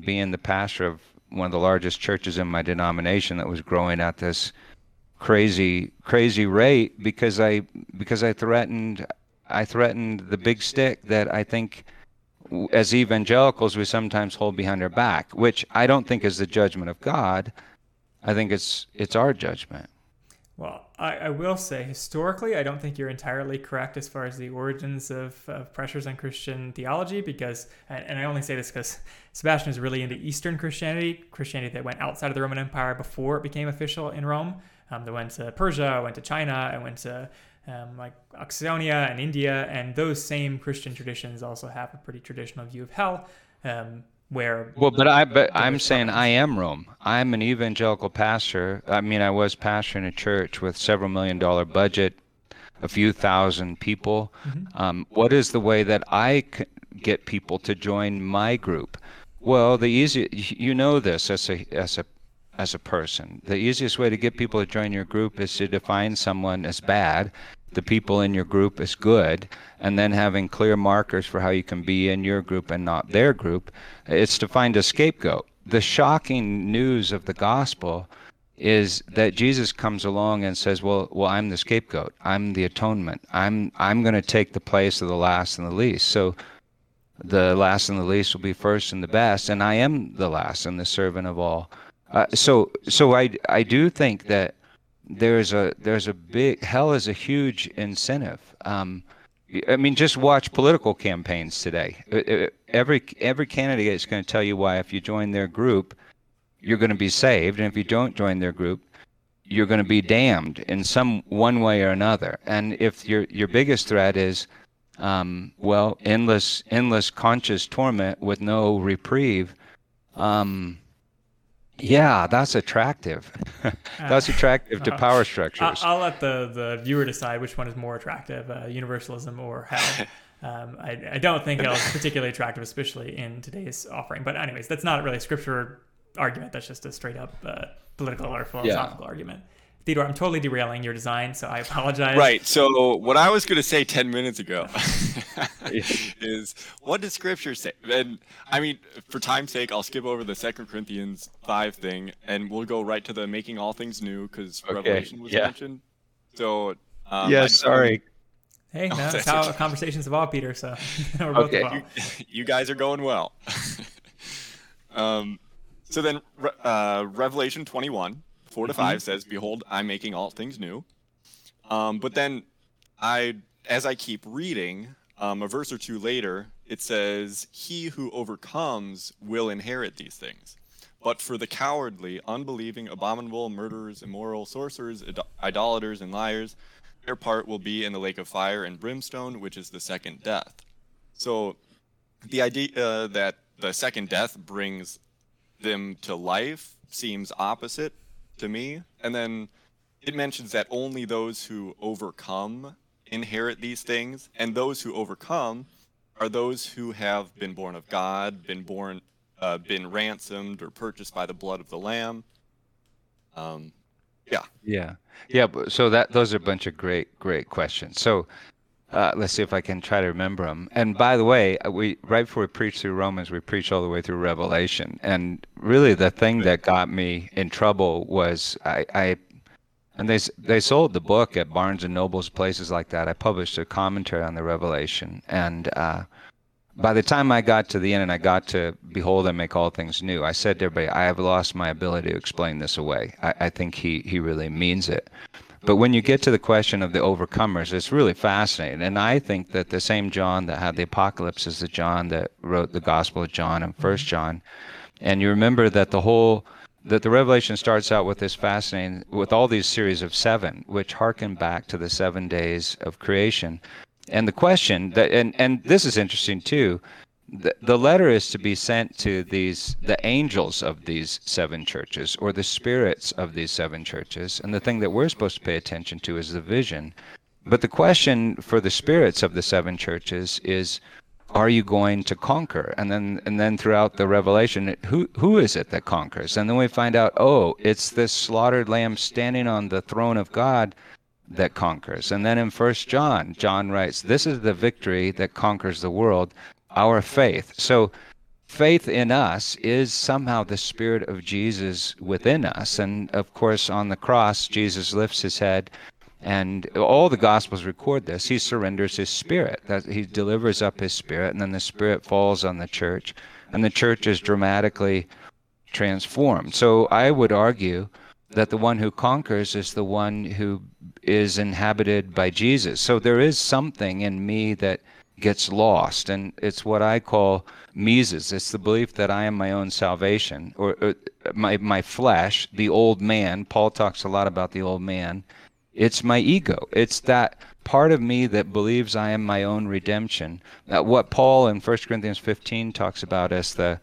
being the pastor of one of the largest churches in my denomination that was growing at this crazy crazy rate because I because I threatened I threatened the big stick that I think as evangelicals we sometimes hold behind our back, which I don't think is the judgment of God. I think it's it's our judgment. Well, I, I will say historically, I don't think you're entirely correct as far as the origins of, of pressures on Christian theology, because, and, and I only say this because Sebastian is really into Eastern Christianity, Christianity that went outside of the Roman Empire before it became official in Rome. Um, that went to Persia, went to China, and went to um, like Oxonia and India, and those same Christian traditions also have a pretty traditional view of hell, um, where Well, but I but I'm saying I am Rome. I'm an evangelical pastor. I mean, I was pastor in a church with several million dollar budget, a few thousand people. Um, what is the way that I c- get people to join my group? Well, the easy you know this as a as a as a person. The easiest way to get people to join your group is to define someone as bad, the people in your group as good, and then having clear markers for how you can be in your group and not their group. It's to find a scapegoat. The shocking news of the gospel is that Jesus comes along and says, "Well, well, I'm the scapegoat. I'm the atonement. I'm I'm going to take the place of the last and the least." So the last and the least will be first and the best, and I am the last and the servant of all. Uh, so, so I, I do think that there's a there's a big hell is a huge incentive. Um, I mean, just watch political campaigns today. Uh, uh, every every candidate is going to tell you why if you join their group, you're going to be saved, and if you don't join their group, you're going to be damned in some one way or another. And if your your biggest threat is, um, well, endless endless conscious torment with no reprieve, um, yeah, that's attractive. *laughs* that's attractive to Uh, power structures. I'll let the, the viewer decide which one is more attractive, uh, universalism or hell. *laughs* Um, I, I don't think hell is particularly attractive, especially in today's offering. But anyways, that's not really a scripture argument. That's just a straight up uh, political or philosophical argument. Theodore, I'm totally derailing your design, so I apologize. Right. So what I was going to say 10 minutes ago *laughs* is what does scripture say? And I mean, for time's sake, I'll skip over the Second Corinthians 5 thing and we'll go right to the making all things new because Okay, Revelation was yeah. mentioned. So, um, I yes, just sorry. Hey, no, that's *laughs* that's how okay. conversations evolve, Peter. So *laughs* we're both Okay. involved. you guys are going well. um, so then, uh, Revelation 21, 4 to 5 says, Behold, I'm making all things new. Um, but then, I, as I keep reading, um, a verse or two later, it says, He who overcomes will inherit these things. But for the cowardly, unbelieving, abominable, murderers, immoral, sorcerers, id- idolaters, and liars, their part will be in the lake of fire and brimstone, which is the second death. So the idea uh, that the second death brings them to life seems opposite to me. And then it mentions that only those who overcome inherit these things, and those who overcome are those who have been born of God, been born, uh, been ransomed or purchased by the blood of the Lamb. Um, yeah. Yeah, yeah. So that those are a bunch of great, great questions. So uh, let's see if I can try to remember them. And by the way, uh, we right before we preached through Romans, we preached all the way through Revelation. And really, the thing that got me in trouble was I, I and they they sold the book at Barnes and Nobles, places like that. I published a commentary on the Revelation, and uh, by the time I got to the end and I got to behold and make all things new, I said to everybody, I have lost my ability to explain this away. I, I think he, he really means it. But when you get to the question of the overcomers, it's really fascinating. And I think that the same John that had the apocalypse is the John that wrote the Gospel of John and First mm-hmm. John. And you remember that the whole that the revelation starts out with this fascinating with all these series of seven which harken back to the seven days of creation and the question that and and this is interesting too the, the letter is to be sent to these the angels of these seven churches or the spirits of these seven churches. And the thing that we're supposed to pay attention to is the vision. But the question for the spirits of the seven churches is are you going to conquer? And then and then throughout the revelation who who is it that conquers? And then we find out oh it's this slaughtered lamb standing on the throne of god that conquers. And then in first john john writes this is the victory that conquers the world our faith. So faith in us is somehow the spirit of jesus within us. And of course on the cross jesus lifts his head and all the gospels record this. He surrenders his spirit. That he delivers up his spirit and then the spirit falls on the church and the church is dramatically transformed. So i would argue that the one who conquers is the one who is inhabited by jesus. So there is something in me that gets lost and it's what i call mises it's the belief that i am my own salvation or, or my my flesh the old man paul talks a lot about the old man it's my ego. It's that part of me that believes I am my own redemption. What Paul in 1 Corinthians 15 talks about as the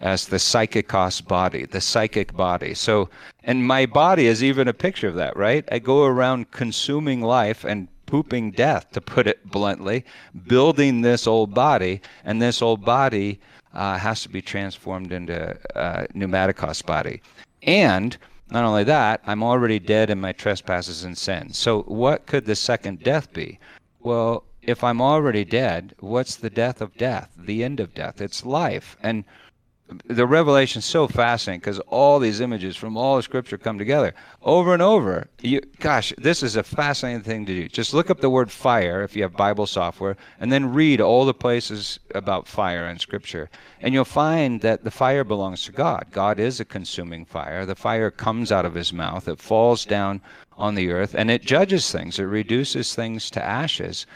as the psychikos body, the psychic body. So, and my body is even a picture of that, right? I go around consuming life and pooping death, to put it bluntly, building this old body, and this old body uh, has to be transformed into a pneumatikos body. And not only that, I'm already dead in my trespasses and sins. So, what could the second death be? Well, if I'm already dead, what's the death of death? The end of death. It's life. And the revelation's so fascinating because all these images from all the scripture come together over and over. You, gosh, this is a fascinating thing to do. Just look up the word fire if you have Bible software, and then read all the places about fire in scripture, and you'll find that the fire belongs to God. God is a consuming fire. The fire comes out of His mouth. It falls down on the earth, and it judges things. It reduces things to ashes.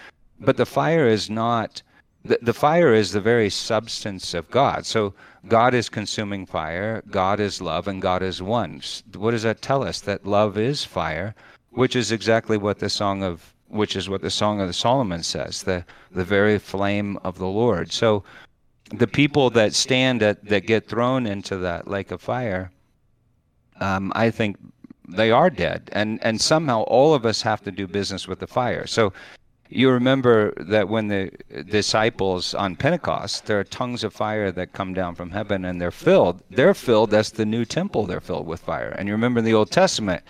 But the fire is not. The, the fire is the very substance of God. So God is consuming fire, God is love, and God is one. What does that tell us? That love is fire, which is exactly what the song of which is what the song of Solomon says, the the very flame of the Lord. So the people that stand at that get thrown into that lake of fire, um, I think they are dead, and and somehow all of us have to do business with the fire. So you remember that when the disciples on Pentecost, there are tongues of fire that come down from heaven and they're filled. They're filled, that's the new temple, they're filled with fire. And you remember in the Old Testament,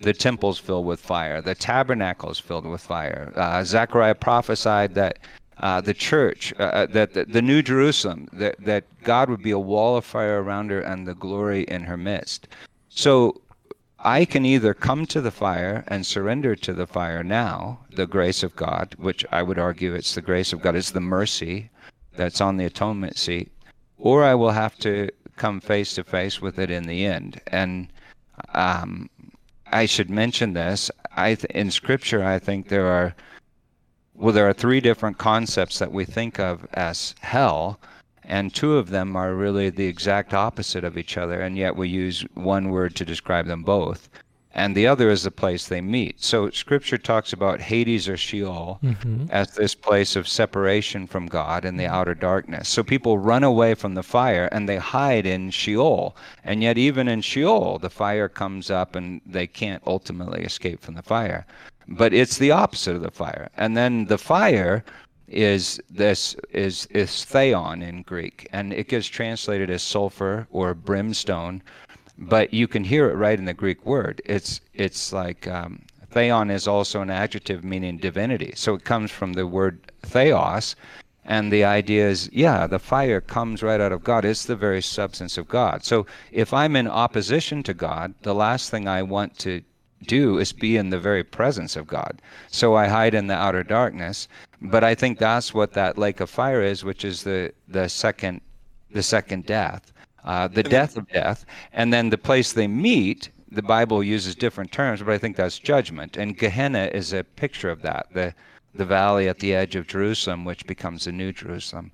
the temple's filled with fire, the tabernacle is filled with fire. Uh, Zechariah prophesied that uh, the church, uh, uh, that the, the, New Jerusalem, that, that God would be a wall of fire around her and the glory in her midst. So I can either come to the fire and surrender to the fire now, the grace of God, which I would argue it's the grace of God, it's the mercy that's on the atonement seat, or I will have to come face to face with it in the end. And um, I should mention this. I th- in Scripture, I think there are well, there are three different concepts that we think of as hell and two of them are really the exact opposite of each other, and yet we use one word to describe them both. And the other is the place they meet. So Scripture talks about Hades or Sheol mm-hmm. as this place of separation from God in the outer darkness. So people run away from the fire and they hide in Sheol. And yet, even in Sheol, the fire comes up and they can't ultimately escape from the fire. But it's the opposite of the fire. And then the fire is this is is theion in Greek, and it gets translated as sulfur or brimstone, but you can hear it right in the Greek word. It's it's like um, theion is also an adjective meaning divinity, so it comes from the word theos, and the idea is yeah, the fire comes right out of God. It's the very substance of God. So if I'm in opposition to God, the last thing I want to do is be in the very presence of God. So I hide in the outer darkness. But I think that's what that lake of fire is, which is the the second the second death, uh, the death of death, and then the place they meet. The Bible uses different terms, but I think that's judgment. And Gehenna is a picture of that. The the valley at the edge of Jerusalem, which becomes the new Jerusalem.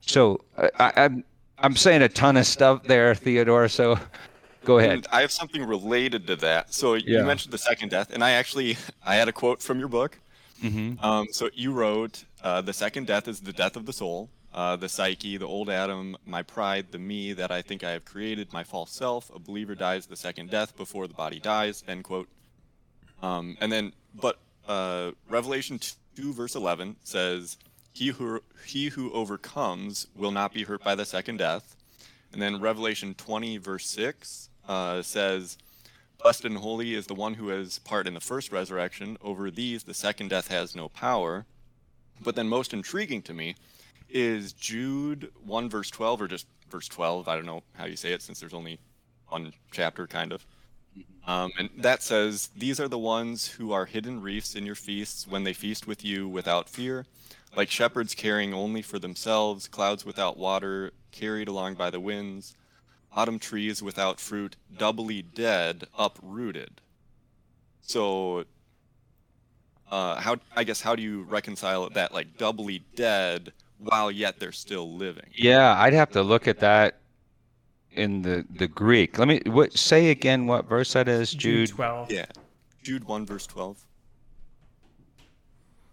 So I, I'm I'm saying a ton of stuff there, Theodore. So *laughs* Go ahead. I have something related to that. So yeah. you mentioned the second death, and I actually I had a quote from your book. Mm-hmm. Um, so you wrote, uh, "The second death is the death of the soul, uh, the psyche, the old Adam, my pride, the me that I think I have created, my false self. A believer dies the second death before the body dies." End quote. Um, and then, but uh, Revelation two verse eleven says, "He who he who overcomes will not be hurt by the second death." And then Revelation 20 verse 6 uh, says, Blessed and holy is the one who has part in the first resurrection. Over these, the second death has no power. But then, most intriguing to me is Jude 1, verse 12, or just verse 12. I don't know how you say it since there's only one chapter, kind of. Um, and that says, These are the ones who are hidden reefs in your feasts when they feast with you without fear, like shepherds caring only for themselves, clouds without water, carried along by the winds autumn trees without fruit, doubly dead, uprooted. So, uh, how I guess how do you reconcile that like doubly dead while yet they're still living? Yeah, I'd have to look at that in the the Greek. Let me what say again what verse that is, Jude. Jude twelve. Yeah, Jude one verse twelve.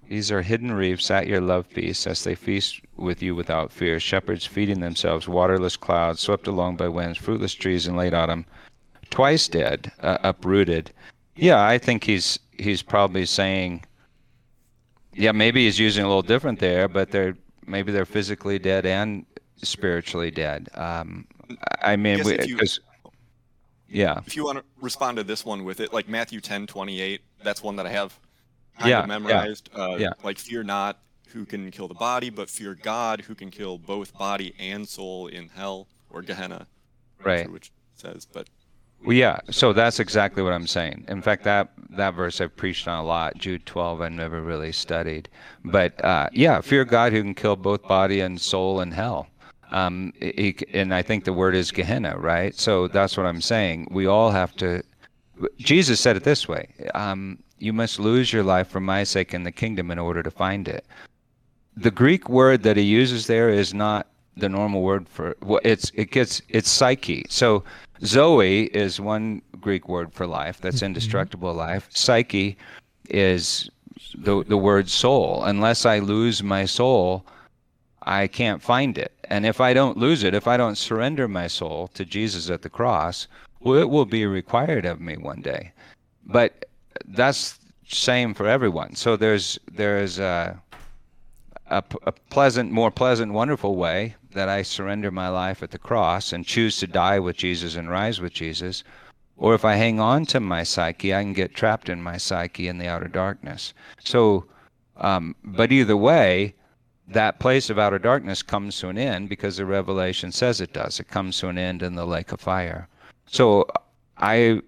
These are hidden reefs at your love feast as they feast with you without fear. Shepherds feeding themselves, waterless clouds swept along by winds, fruitless trees in late autumn, twice dead, uh, uprooted. Yeah, I think he's he's probably saying. Yeah, maybe he's using a little different there, but they're maybe they're physically dead and spiritually dead. Um, I mean, because yeah. If you want to respond to this one with it, like Matthew ten twenty eight, that's one that I have yeah, memorized. Yeah, uh, yeah. Like fear not who can kill the body, but fear God who can kill both body and soul in hell. or Gehenna, Right. which says, but Well, yeah. So that's exactly what I'm saying. In fact, that that verse I've preached on a lot. Jude 12, I never really studied, but uh, yeah, fear God who can kill both body and soul in hell. Um, he, and I think the word is Gehenna, right? So that's what I'm saying. We all have to. Jesus said it this way: um, "You must lose your life for my sake in the kingdom in order to find it." The Greek word that he uses there is not the normal word for well, it's it gets it's psyche. So Zoe is one Greek word for life. That's mm-hmm. indestructible life. Psyche is the the word soul. Unless I lose my soul, I can't find it. And if I don't lose it, if I don't surrender my soul to Jesus at the cross, well, it will be required of me one day. But that's same for everyone. So there's there's a, a, a pleasant, more pleasant, wonderful way that I surrender my life at the cross and choose to die with Jesus and rise with Jesus. Or if I hang on to my psyche, I can get trapped in my psyche in the outer darkness. So, um, but either way, that place of outer darkness comes to an end because the revelation says it does. It comes to an end in the lake of fire. So, I,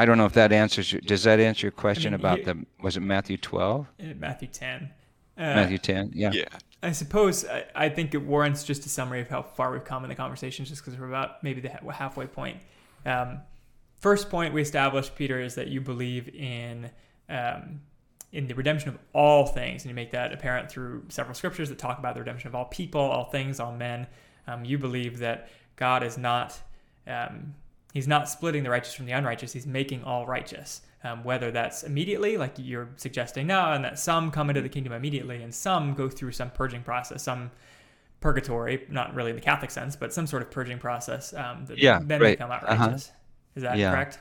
I don't know if that answers. Your, does that answer your question mean, about you- the? Was it Matthew twelve? Matthew 10. Uh, Matthew ten? Yeah. yeah, I suppose I, I think it warrants just a summary of how far we've come in the conversation, just because we're about maybe the halfway point. Um, first point we established, Peter, is that you believe in um, in the redemption of all things, and you make that apparent through several scriptures that talk about the redemption of all people, all things, all men. Um, you believe that God is not um, he's not splitting the righteous from the unrighteous; he's making all righteous. Um, whether that's immediately, like you're suggesting now, and that some come into the kingdom immediately, and some go through some purging process, some purgatory, not really in the Catholic sense, but some sort of purging process. Um, that Yeah, then right. become Uh-huh. Is that Yeah. correct?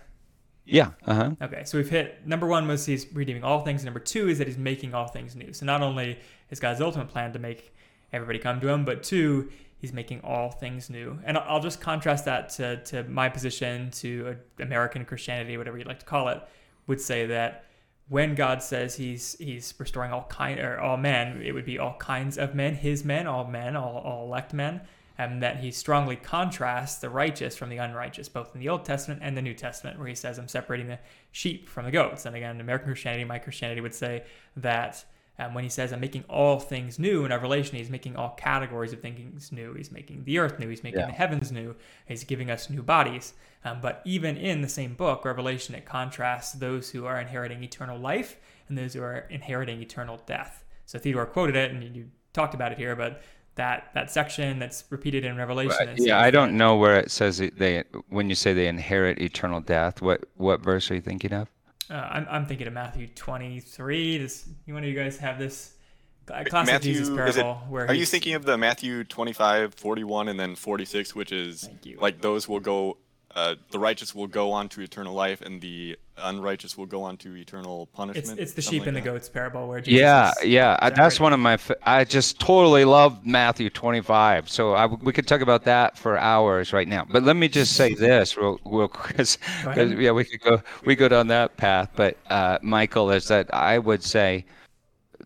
Yeah. Uh huh. Okay, so we've hit number one was he's redeeming all things. Number two is that he's making all things new. So not only is God's ultimate plan to make everybody come to him, but two, he's making all things new. And I'll just contrast that to, to my position, to American Christianity, whatever you'd like to call it, would say that when God says he's he's restoring all kind or all men, it would be all kinds of men, his men, all men, all, all elect men, and that he strongly contrasts the righteous from the unrighteous, both in the Old Testament and the New Testament, where he says, I'm separating the sheep from the goats. And again, American Christianity, my Christianity would say that um, when he says, I'm making all things new in Revelation, he's making all categories of things new. He's making the earth new, he's making Yeah. the heavens new, he's giving us new bodies. Um, but even in the same book, Revelation, it contrasts those who are inheriting eternal life and those who are inheriting eternal death. So Theodore quoted it, and you, you talked about it here, but that that section that's repeated in Revelation. it Yeah, I don't know where it says it, they when you say they inherit eternal death. What what verse are you thinking of? Uh, I'm, I'm thinking of Matthew 23. Does you one of you guys have this cl- classic Jesus Matthew, it, parable? where are you thinking of the Matthew 25, 41, and then 46, which is like those will go, uh, the righteous will go on to eternal life, and the unrighteous will go on to eternal punishment? it's the something sheep and the goats parable where Jesus Yeah, yeah, I- that's one of my. I just totally love Matthew 25. So I, we could talk about that for hours right now. But let me just say this real, real quick. 'cause- Go 'cause, ahead. yeah, we could go we go down that path. But uh, Michael, is that I would say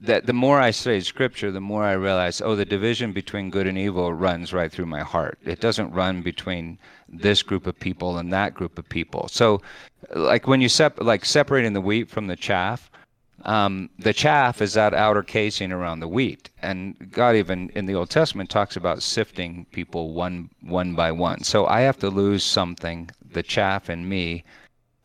that the more I study Scripture, the more I realize, oh, the division between good and evil runs right through my heart. It doesn't run between this group of people and that group of people. So, like when you sep- like separating the wheat from the chaff, um, the chaff is that outer casing around the wheat, and God even in the Old Testament talks about sifting people one one by one. So I have to lose something, the chaff in me,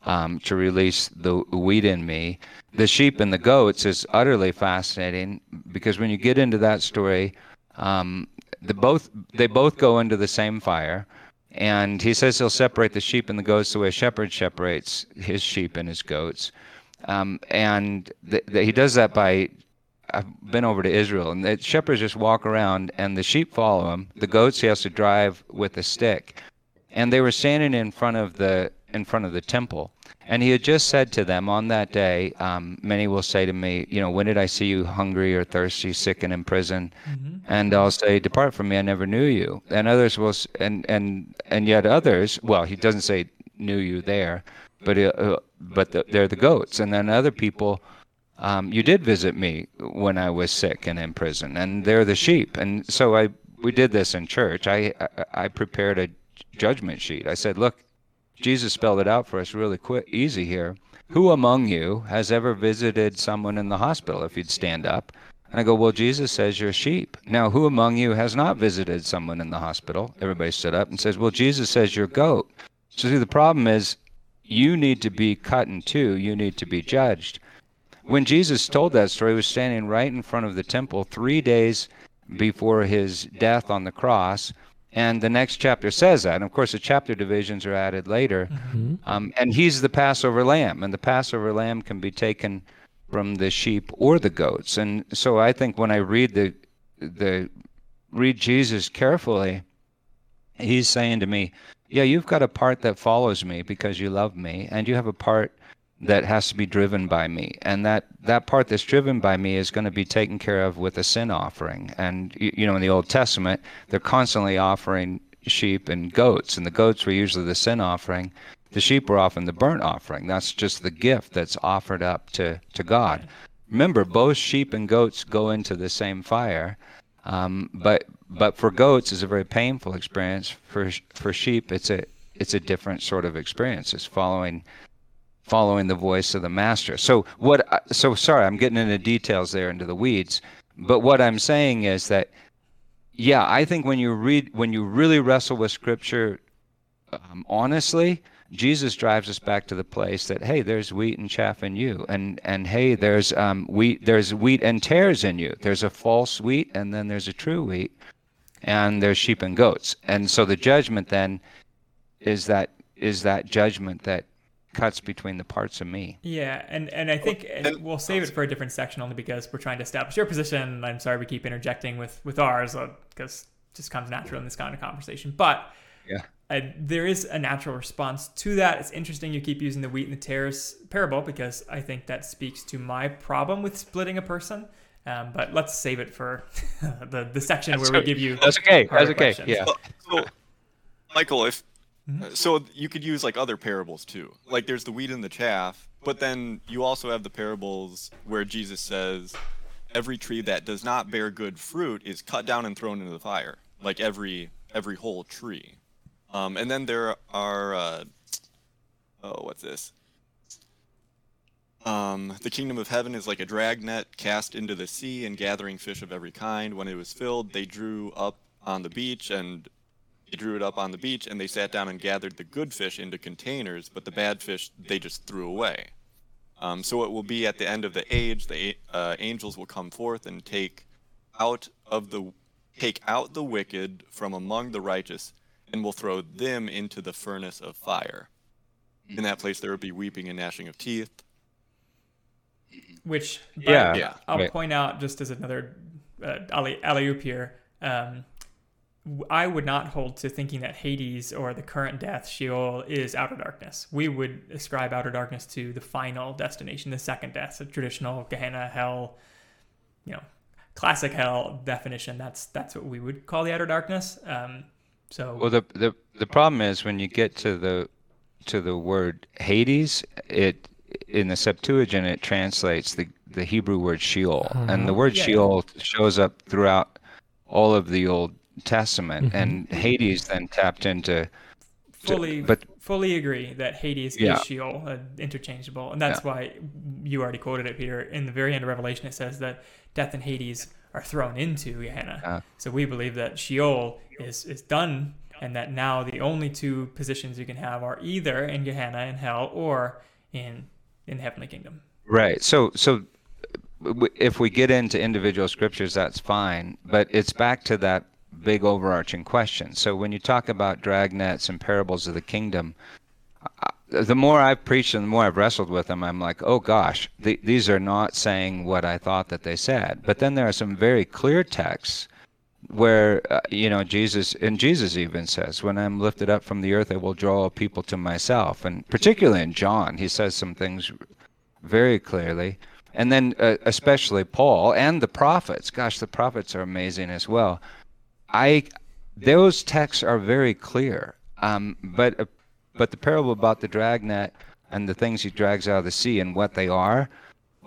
um, to release the wheat in me. The sheep and the goats is utterly fascinating because when you get into that story, um, the both they both go into the same fire, and he says he'll separate the sheep and the goats the way a shepherd separates his sheep and his goats, um, and th- th- he does that by. I've been over to Israel, and the shepherds just walk around, and the sheep follow him. The goats he has to drive with a stick, and they were standing in front of the in front of the temple and he had just said to them on that day um, many will say to me you know when did i see you hungry or thirsty sick and in prison and i'll say depart from me i never knew you and others will and and and yet others well he doesn't say knew you there but uh, uh, but the, they're the goats and then other people um, you did visit me when I was sick and in prison, and they're the sheep. And so I we did this in church. I, I I prepared a judgment sheet. I said, look, Jesus spelled it out for us really quick, easy here. Who among you has ever visited someone in the hospital? If you'd stand up. And I go, well, Jesus says you're sheep. Now, who among you has not visited someone in the hospital? Everybody stood up and says, well, Jesus says you're goat. So see, the problem is you need to be cut in two. You need to be judged. When Jesus told that story, he was standing right in front of the temple three days before his death on the cross. And the next chapter says that. And of course, the chapter divisions are added later. Mm-hmm. Um, and he's the Passover lamb, and the Passover lamb can be taken from the sheep or the goats. And so I think when I read the the read Jesus carefully, he's saying to me, "Yeah, you've got a part that follows me because you love me, and you have a part that has to be driven by me. And that that part that's driven by me is going to be taken care of with a sin offering. And you, know in the old testament they're constantly offering sheep and goats. And the goats were usually the sin offering. The sheep were often the burnt offering. That's just the gift that's offered up to to god. Remember both sheep and goats go into the same fire um, but but for goats it's a very painful experience. For for sheep it's a it's a different sort of experience. It's following following the voice of the master. So what? So sorry, I'm getting into details there, into the weeds. But what I'm saying is that, yeah, I think when you read, when you really wrestle with Scripture, um, honestly, Jesus drives us back to the place that hey, there's wheat and chaff in you, and and hey, there's um, wheat, there's wheat and tares in you. There's a false wheat, and then there's a true wheat, and there's sheep and goats. And so the judgment then is that is that judgment that cuts between the parts of me. Yeah, and and I think and and- we'll save it for a different section only because we're trying to establish your position. I'm sorry we keep interjecting with with ours uh, because it just comes natural in this kind of conversation. But Yeah. I, there is a natural response to that. It's interesting you keep using the wheat and the tares parable because I think that speaks to my problem with splitting a person. Um, but let's save it for *laughs* the the section where we give you That's okay. That's okay. questions. Yeah. So, Michael, if Mm-hmm. so, you could use like other parables too. Like there's the wheat and the chaff, but then you also have the parables where Jesus says, "Every tree that does not bear good fruit is cut down and thrown into the fire." Like every every whole tree. Um, and then there are, uh, oh, what's this? Um, the kingdom of heaven is like a dragnet cast into the sea and gathering fish of every kind. When it was filled, they drew up on the beach and they drew it up on the beach and they sat down and gathered the good fish into containers, but the bad fish they just threw away. Um, so it will be at the end of the age, the uh, angels will come forth and take out of the take out the wicked from among the righteous, and will throw them into the furnace of fire. In that place there will be weeping and gnashing of teeth. Which, but Yeah. Yeah. I'll Right. point out just as another uh, alley alley oop here. Um, w- I would not hold to thinking that Hades or the current death, Sheol, is outer darkness. We would ascribe outer darkness to the final destination, the second death, the traditional Gehenna, hell, you know, classic hell definition. That's that's what we would call the outer darkness. Um, so Well, the, the the problem is when you get to the to the word Hades, it in the Septuagint it translates the the Hebrew word Sheol, and the word Yeah. Sheol shows up throughout all of the Old Testament, and Hades then tapped into. fully but- fully agree that Hades Yeah. is Sheol, uh, interchangeable, and that's why you already quoted it, Peter. In the very end of Revelation, it says that death and Hades are thrown into Gehenna. Ah. so we believe that Sheol is is done, and that now the only two positions you can have are either in Gehenna in hell or in in the heavenly kingdom. Right. So so if we get into individual scriptures, that's fine. But it's back to that big overarching question. So when you talk about dragnets and parables of the kingdom, the more I've preached and the more I've wrestled with them, I'm like, oh gosh, th- these are not saying what I thought that they said. But then there are some very clear texts where uh, you know Jesus and Jesus even says when I'm lifted up from the earth I will draw people to myself and particularly in John he says some things very clearly and then uh, especially Paul and the prophets gosh the prophets are amazing as well I those texts are very clear um, but uh, but the parable about the dragnet and the things he drags out of the sea and what they are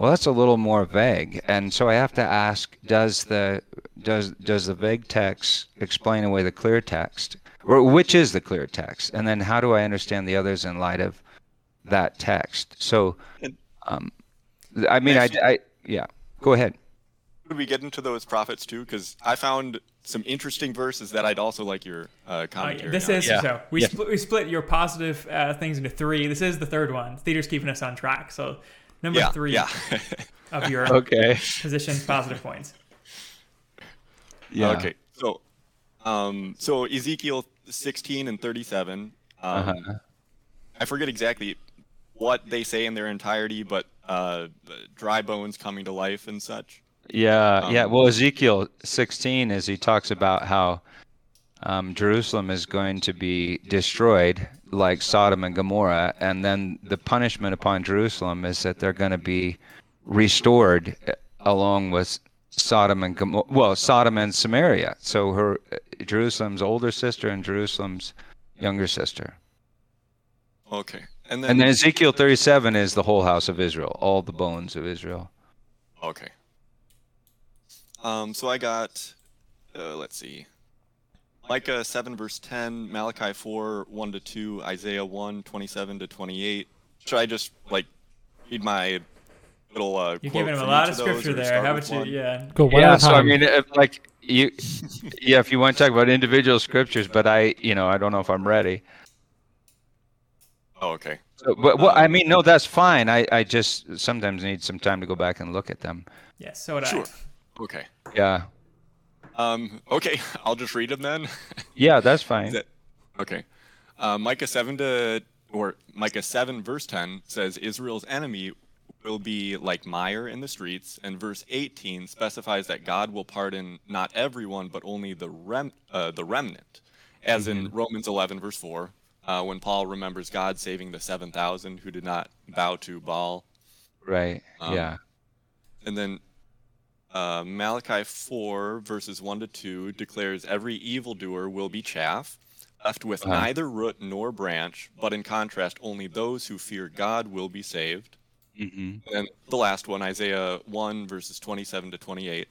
well, that's a little more vague, and so I have to ask: Does the does does the vague text explain away the clear text, or which is the clear text, and then how do I understand the others in light of that text? So, um, I mean, I, I yeah. Go ahead. Could we get into those prophets too? Because I found some interesting verses that I'd also like your uh, Uh, this on. is Yeah. so we Yeah. split we split your positive uh, things into three. This is the third one. Theodore's keeping us on track. So number yeah, three yeah. *laughs* of your Okay. positions positive points. Yeah. Okay. So, um, so Ezekiel 16 and 37. Um, Uh-huh. I forget exactly what they say in their entirety, but uh, dry bones coming to life and such. Yeah, yeah. Um, Well, Ezekiel 16 is he talks about how um, Jerusalem is going to be destroyed like Sodom and Gomorrah, and then the punishment upon Jerusalem is that they're going to be restored uh, along with Sodom and Gomorrah. Well, Sodom and Samaria. So her uh, Jerusalem's older sister and Jerusalem's younger sister. Okay. And then, And then Ezekiel 37 is the whole house of Israel, all the bones of Israel. okay. Um, so I got, uh, let's see, Micah 7 verse 10, Malachi 4 1 to 2, Isaiah 1 27 to 28. Should I just like read my little uh, You're quote giving him a lot each of scripture there. start How about you? one? Yeah. Go one yeah, at a so I mean, if, like you, yeah, if you want to talk about individual scriptures, but I, you know, I don't know if I'm ready. Oh, okay. So, but well, I Um, mean, no, that's fine. I, I just sometimes need some time to go back and look at them. Yes. So would Sure. I. Okay. Yeah, Um, okay, *laughs* I'll just read them then. *laughs* yeah, that's fine. it- okay. Uh, Micah 7 to, or Micah 7 verse 10 says, Israel's enemy will be like mire in the streets. And verse 18 specifies that God will pardon not everyone, but only the, rem- uh, the remnant. As in Romans 11 verse 4, uh, when Paul remembers God saving the 7,000 who did not bow to Baal. Right. Um, yeah. And then uh, Malachi 4, verses 1 to 2, declares every evildoer will be chaff, left with Uh-huh. neither root nor branch, but in contrast, only those who fear God will be saved. hmm And the last one, Isaiah 1, verses 27 to 28,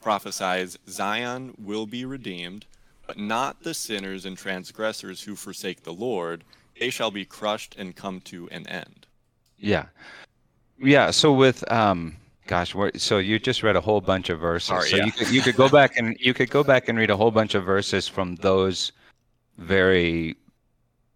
prophesies Zion will be redeemed, but not the sinners and transgressors who forsake the Lord. They shall be crushed and come to an end. Yeah. Yeah. So with um, gosh, so you just read a whole bunch of verses. Sorry, so yeah. you could you could go back and you could go back and read a whole bunch of verses from those very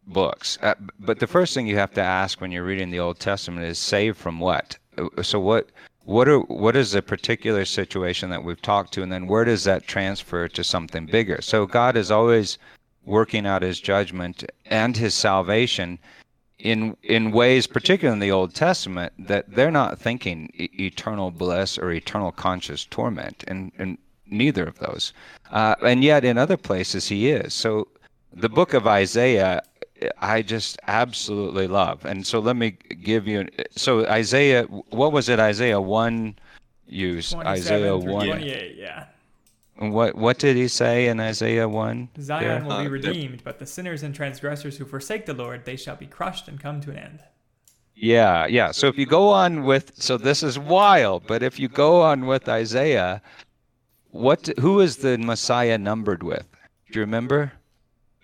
books. Uh, but the first thing you have to ask when you're reading the Old Testament is saved from what? Uh, So what what are what is a particular situation that we've talked to and then where does that transfer to something bigger? So God is always working out his judgment and his salvation in in ways particularly in the Old Testament that they're not thinking e- eternal bliss or eternal conscious torment and and neither of those. Uh, and yet in other places he is. So the book of Isaiah I just absolutely love. And so let me give you. So Isaiah, what was it? Isaiah one, use Isaiah one. 28. Yeah. And What what did he say in Isaiah one? Zion there? will Uh, be redeemed, but the sinners and transgressors who forsake the Lord, they shall be crushed and come to an end. Yeah, yeah. So if you go on with, so this is wild, but if you go on with Isaiah, what? Who is the Messiah numbered with? Do you remember?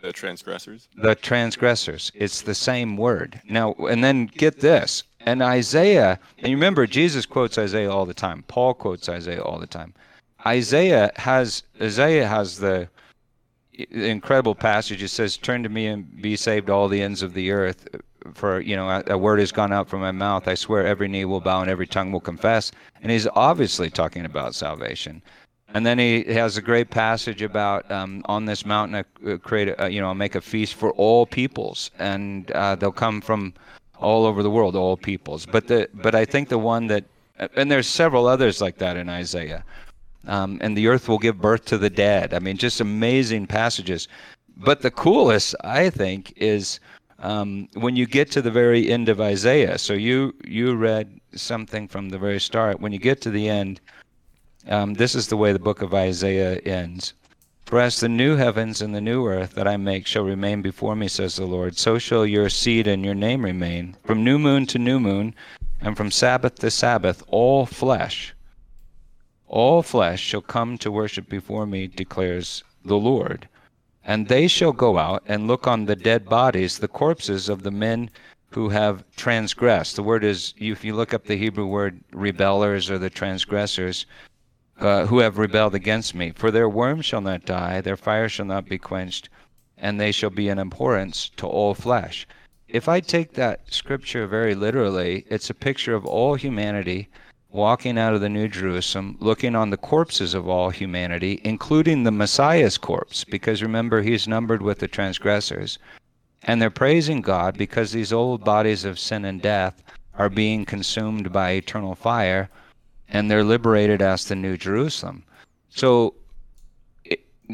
The transgressors. the transgressors. It's the same word. Now, and then get this. And Isaiah, and you remember Jesus quotes Isaiah all the time. Paul quotes Isaiah all the time. Isaiah has Isaiah has the incredible passage. It says, "Turn to me and be saved, all the ends of the earth." For you know, a, a word has gone out from my mouth. I swear, every knee will bow and every tongue will confess. And he's obviously talking about salvation. And then he has a great passage about um, on this mountain, I uh, create, a, you know, I'll make a feast for all peoples, and uh, they'll come from all over the world, all peoples. But the, but I think the one that, and there's several others like that in Isaiah. Um, and the earth will give birth to the dead. I mean, just amazing passages. But the coolest, I think, is um, when you get to the very end of Isaiah. So you you read something from the very start. When you get to the end. Um, this is the way the book of Isaiah ends. For as the new heavens and the new earth that I make shall remain before me, says the Lord, so shall your seed and your name remain. From new moon to new moon, and from Sabbath to Sabbath, all flesh, All flesh shall come to worship before me, declares the Lord. And they shall go out and look on the dead bodies, the corpses of the men who have transgressed. The word is, if you look up the Hebrew word rebellers or the transgressors, uh, who have rebelled against me. For their worm shall not die, their fire shall not be quenched, and they shall be an abhorrence to all flesh. If I take that scripture very literally, it's a picture of all humanity walking out of the New Jerusalem, looking on the corpses of all humanity, including the Messiah's corpse, because remember, he's numbered with the transgressors. And they're praising God because these old bodies of sin and death are being consumed by eternal fire and they're liberated as the New Jerusalem. So,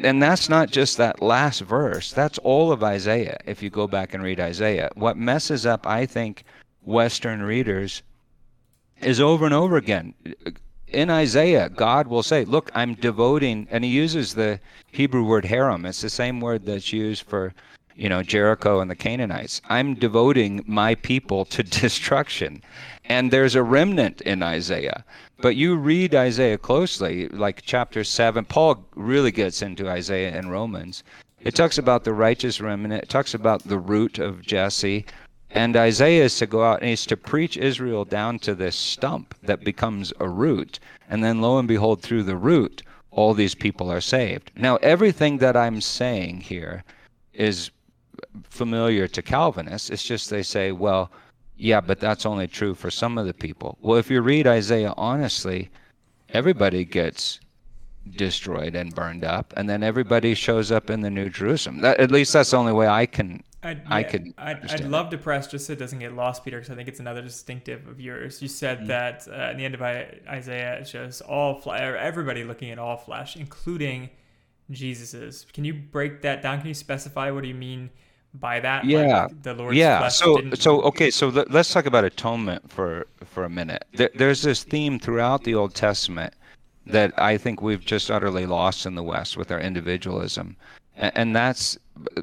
and that's not just that last verse, that's all of Isaiah, if you go back and read Isaiah. What messes up, I think, Western readers is over and over again. In Isaiah, God will say, Look, I'm devoting, and he uses the Hebrew word herem. It's the same word that's used for you know, Jericho and the Canaanites. I'm devoting my people to *laughs* destruction. And there's a remnant in Isaiah. But you read Isaiah closely, like chapter 7, Paul really gets into Isaiah and Romans. It talks about the righteous remnant, it talks about the root of Jesse. And Isaiah is to go out and he's to preach Israel down to this stump that becomes a root. And then lo and behold, through the root, all these people are saved. Now, everything that I'm saying here is familiar to Calvinists. It's just they say, well, yeah, but that's only true for some of the people. Well, if you read Isaiah honestly, everybody gets destroyed and burned up, and then everybody shows up in the New Jerusalem. That, at least that's the only way I can. I'd, I could. I'd, I'd love to press just so it doesn't get lost, Peter, because I think it's another distinctive of yours. You said Mm. that uh, in the end of Isaiah, it shows all flesh, everybody looking at all flesh, including Jesus's. Can you break that down? Can you specify what do you mean by that? Yeah. Like the Lord's yeah so so okay so let, let's talk about atonement for for a minute there, there's this theme throughout the old testament that i think we've just utterly lost in the west with our individualism and, and that's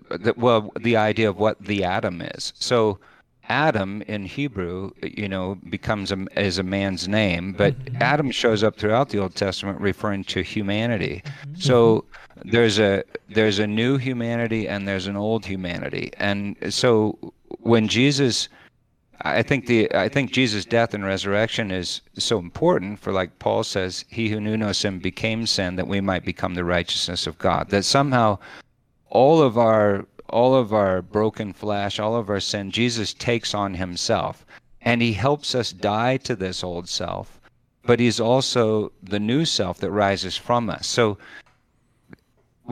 the, well the idea of what the adam is. So adam in hebrew you know becomes a, is a man's name but mm-hmm. adam shows up throughout the old testament referring to humanity. Mm-hmm. So there's a there's a new humanity and there's an old humanity. And so when jesus i think the i think jesus death and resurrection is so important for like paul says he who knew no sin became sin that we might become the righteousness of god. That somehow all of our all of our broken flesh all of our sin jesus takes on himself. And he helps us die to this old self. But he's also the new self that rises from us. So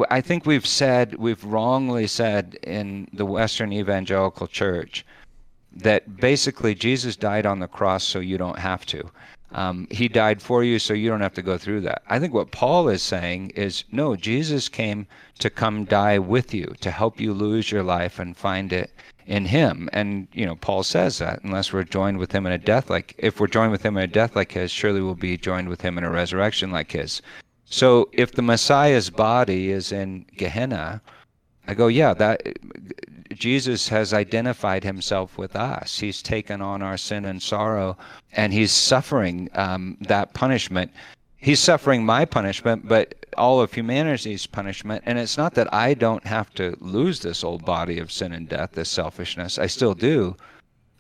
I think we've said, we've wrongly said in the Western evangelical church that basically Jesus died on the cross so you don't have to. Um, he died for you so you don't have to go through that. I think what Paul is saying is no, Jesus came to come die with you, to help you lose your life and find it in him. And, you know, Paul says that unless we're joined with him in a death like, if we're joined with him in a death like his, surely we'll be joined with him in a resurrection like his. So if the Messiah's body is in Gehenna, I go, yeah, that Jesus has identified himself with us. He's taken on our sin and sorrow, and he's suffering um, that punishment. He's suffering my punishment, but all of humanity's punishment. And it's not that I don't have to lose this old body of sin and death, this selfishness. I still do,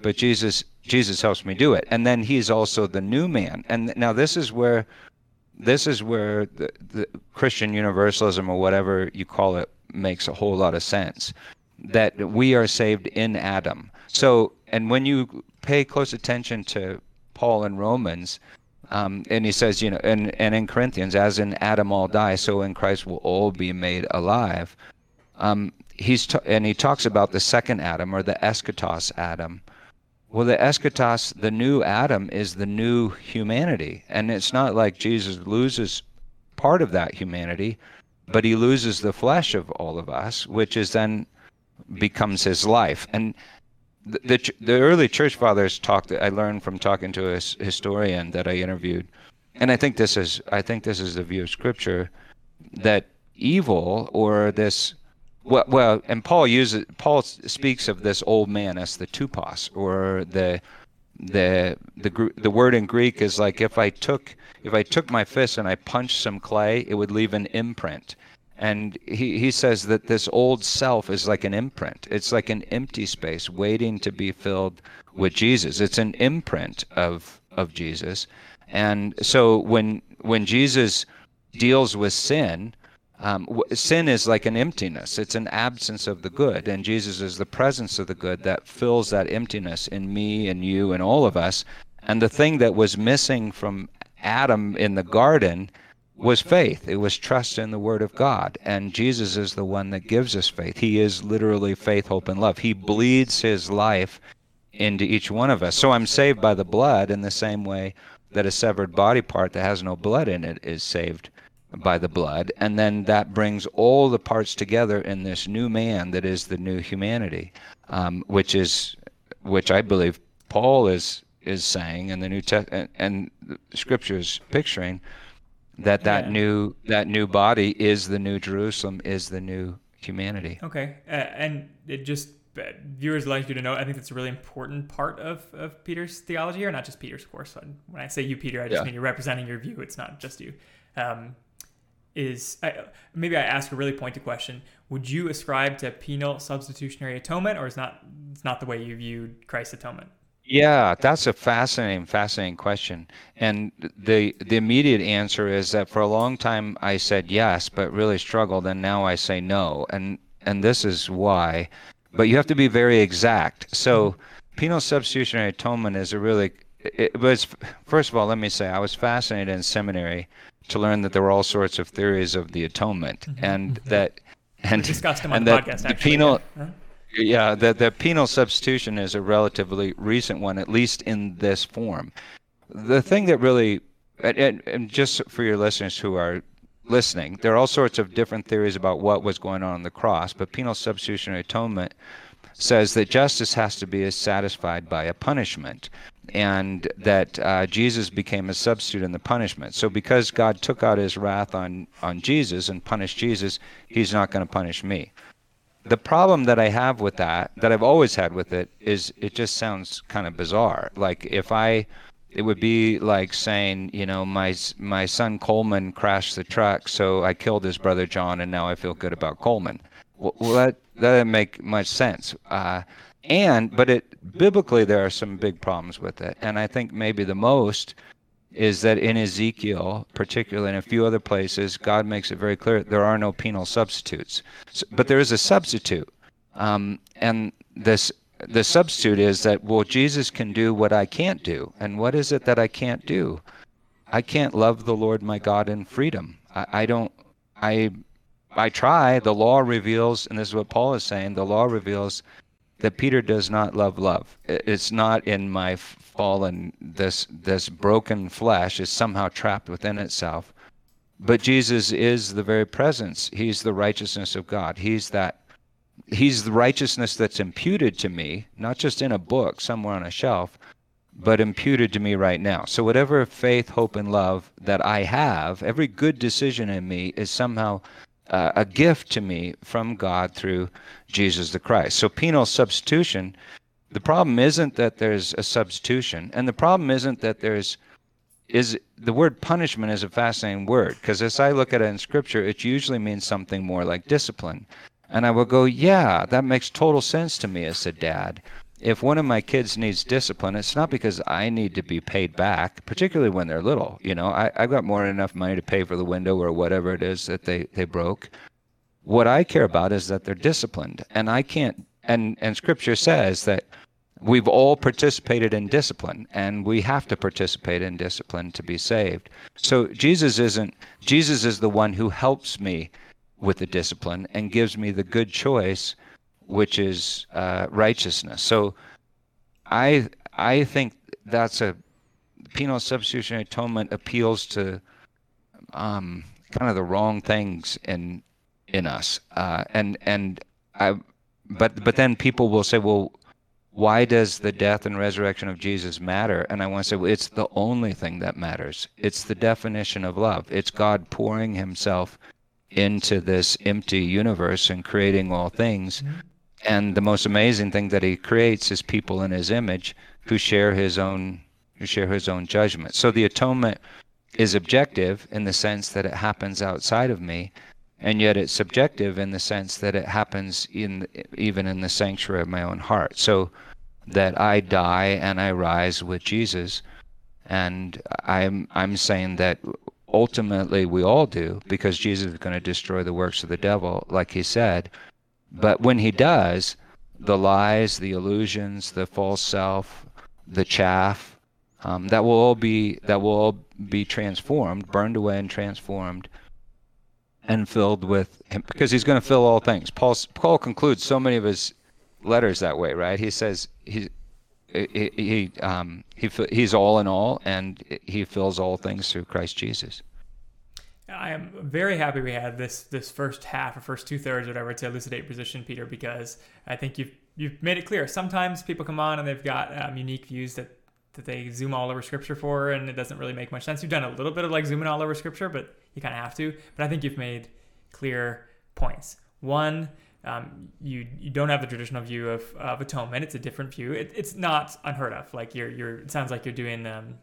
but Jesus Jesus helps me do it. And then he's also the new man. And now this is where this is where the, the Christian universalism or whatever you call it makes a whole lot of sense. That we are saved in Adam. So, and when you pay close attention to Paul in Romans, um, and he says, you know, and, and in Corinthians, as in Adam all die, so in Christ will all be made alive. Um, he's t- and he talks about the second Adam or the eschatos Adam. Well, the eschatos, the new Adam, is the new humanity, and it's not like Jesus loses part of that humanity, but he loses the flesh of all of us, which is then becomes his life. And the the, the early church fathers talked. I learned from talking to a historian that I interviewed, and I think this is I think this is the view of Scripture that evil or this well, well, and Paul uses Paul speaks of this old man as the tupos or the the the the word in Greek is like if I took if I took my fist and I punched some clay, it would leave an imprint. And he, he says that this old self is like an imprint. It's like an empty space waiting to be filled with Jesus. It's an imprint of of Jesus. And so when when Jesus deals with sin, um, sin is like an emptiness. It's an absence of the good, and Jesus is the presence of the good that fills that emptiness in me and you and all of us. And the thing that was missing from Adam in the garden was faith. It was trust in the Word of God. And Jesus is the one that gives us faith. He is literally faith, hope, and love. He bleeds His life into each one of us. So I'm saved by the blood in the same way that a severed body part that has no blood in it is saved by the blood. And then that brings all the parts together in this new man that is the new humanity, um, which is, which I believe Paul is is saying in the New Testament and, and Scripture is picturing that that yeah. new that new body is the new Jerusalem, is the new humanity. Okay, uh, and it just uh, viewers like you to know. I think that's a really important part of, of Peter's theology, or not just Peter's, of course. When I say you, Peter, I just yeah. mean you're representing your view. It's not just you. Um, is I, maybe I ask a really pointed question. Would you ascribe to penal substitutionary atonement, or is not it's not the way you viewed Christ's atonement? Yeah, that's a fascinating, fascinating question. And the the immediate answer is that for a long time I said yes, but really struggled, and now I say no. And and this is why. But you have to be very exact. So penal substitutionary atonement is a really it was first of all, let me say I was fascinated in seminary to learn that there were all sorts of theories of the atonement, mm-hmm. and mm-hmm. that and we discussed them on the podcast. The penal. Huh? Yeah, the, the penal substitution is a relatively recent one, at least in this form. The thing that really, and, and just for your listeners who are listening, there are all sorts of different theories about what was going on on the cross, but penal substitutionary atonement says that justice has to be satisfied by a punishment and that uh, Jesus became a substitute in the punishment. So because God took out his wrath on, on Jesus and punished Jesus, he's not going to punish me the problem that I have with that, that I've always had with it, is it just sounds kind of bizarre. Like if I, it would be like saying, you know, my my son Coleman crashed the truck, so I killed his brother John, and now I feel good about Coleman. Well, that that doesn't make much sense. Uh, and but it biblically there are some big problems with it, and I think maybe the most is that in Ezekiel, particularly in a few other places, God makes it very clear there are no penal substitutes. So, but there is a substitute. Um, and this the substitute is that well Jesus can do what I can't do. And what is it that I can't do? I can't love the Lord my God in freedom. I, I don't I I try. The law reveals, and this is what Paul is saying, the law reveals that Peter does not love love. It's not in my fallen this this broken flesh is somehow trapped within itself. But Jesus is the very presence. He's the righteousness of God. He's that he's the righteousness that's imputed to me, not just in a book somewhere on a shelf, but imputed to me right now. So whatever faith, hope and love that I have, every good decision in me is somehow uh, a gift to me from God through Jesus the Christ. So penal substitution, the problem isn't that there's a substitution, and the problem isn't that there's is the word punishment is a fascinating word because as I look at it in scripture, it usually means something more like discipline. And I will go, yeah, that makes total sense to me as a dad if one of my kids needs discipline, it's not because I need to be paid back, particularly when they're little. You know, I, I've got more than enough money to pay for the window or whatever it is that they, they broke. What I care about is that they're disciplined. And I can't, and, and scripture says that we've all participated in discipline and we have to participate in discipline to be saved. So Jesus isn't, Jesus is the one who helps me with the discipline and gives me the good choice which is uh, righteousness. So I I think that's a penal substitutionary atonement appeals to um, kind of the wrong things in in us, uh, and and I, but but then people will say, well, why does the death and resurrection of Jesus matter? And I want to say, well, it's the only thing that matters. It's the definition of love. It's God pouring Himself into this empty universe and creating all things. Mm-hmm and the most amazing thing that he creates is people in his image who share his own who share his own judgment. So the atonement is objective in the sense that it happens outside of me, and yet it's subjective in the sense that it happens in even in the sanctuary of my own heart. So that I die and I rise with Jesus, and I'm I'm saying that ultimately we all do because Jesus is going to destroy the works of the devil, like he said. But when he does, the lies, the illusions, the false self, the chaff, um, that will all be that will all be transformed, burned away and transformed, and filled with him because he's going to fill all things. Paul Paul concludes so many of his letters that way, right? He says he he he, um, he he's all in all, and he fills all things through Christ Jesus. I am very happy we had this this first half or first two thirds, whatever, to elucidate position, Peter, because I think you've you've made it clear. Sometimes people come on and they've got um, unique views that that they zoom all over scripture for, and it doesn't really make much sense. You've done a little bit of like zooming all over scripture, but you kind of have to. But I think you've made clear points. One, um, you you don't have the traditional view of, of atonement. It's a different view. It, it's not unheard of. Like you're you're. It sounds like you're doing um,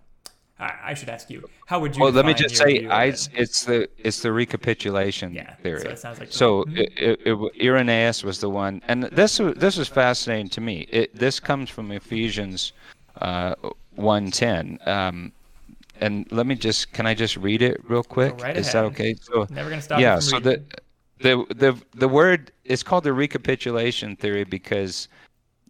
I, should ask you. How would you? Well, let me just say, I, it's the it's the recapitulation yeah, theory. So it sounds like. So mm-hmm. it, it, Irenaeus was the one, and this this was fascinating to me. It, this comes from Ephesians uh, one ten. Um, and let me just can I just read it real quick? Right Is that okay? So never gonna stop. Yeah. so the the the the word is called the recapitulation theory because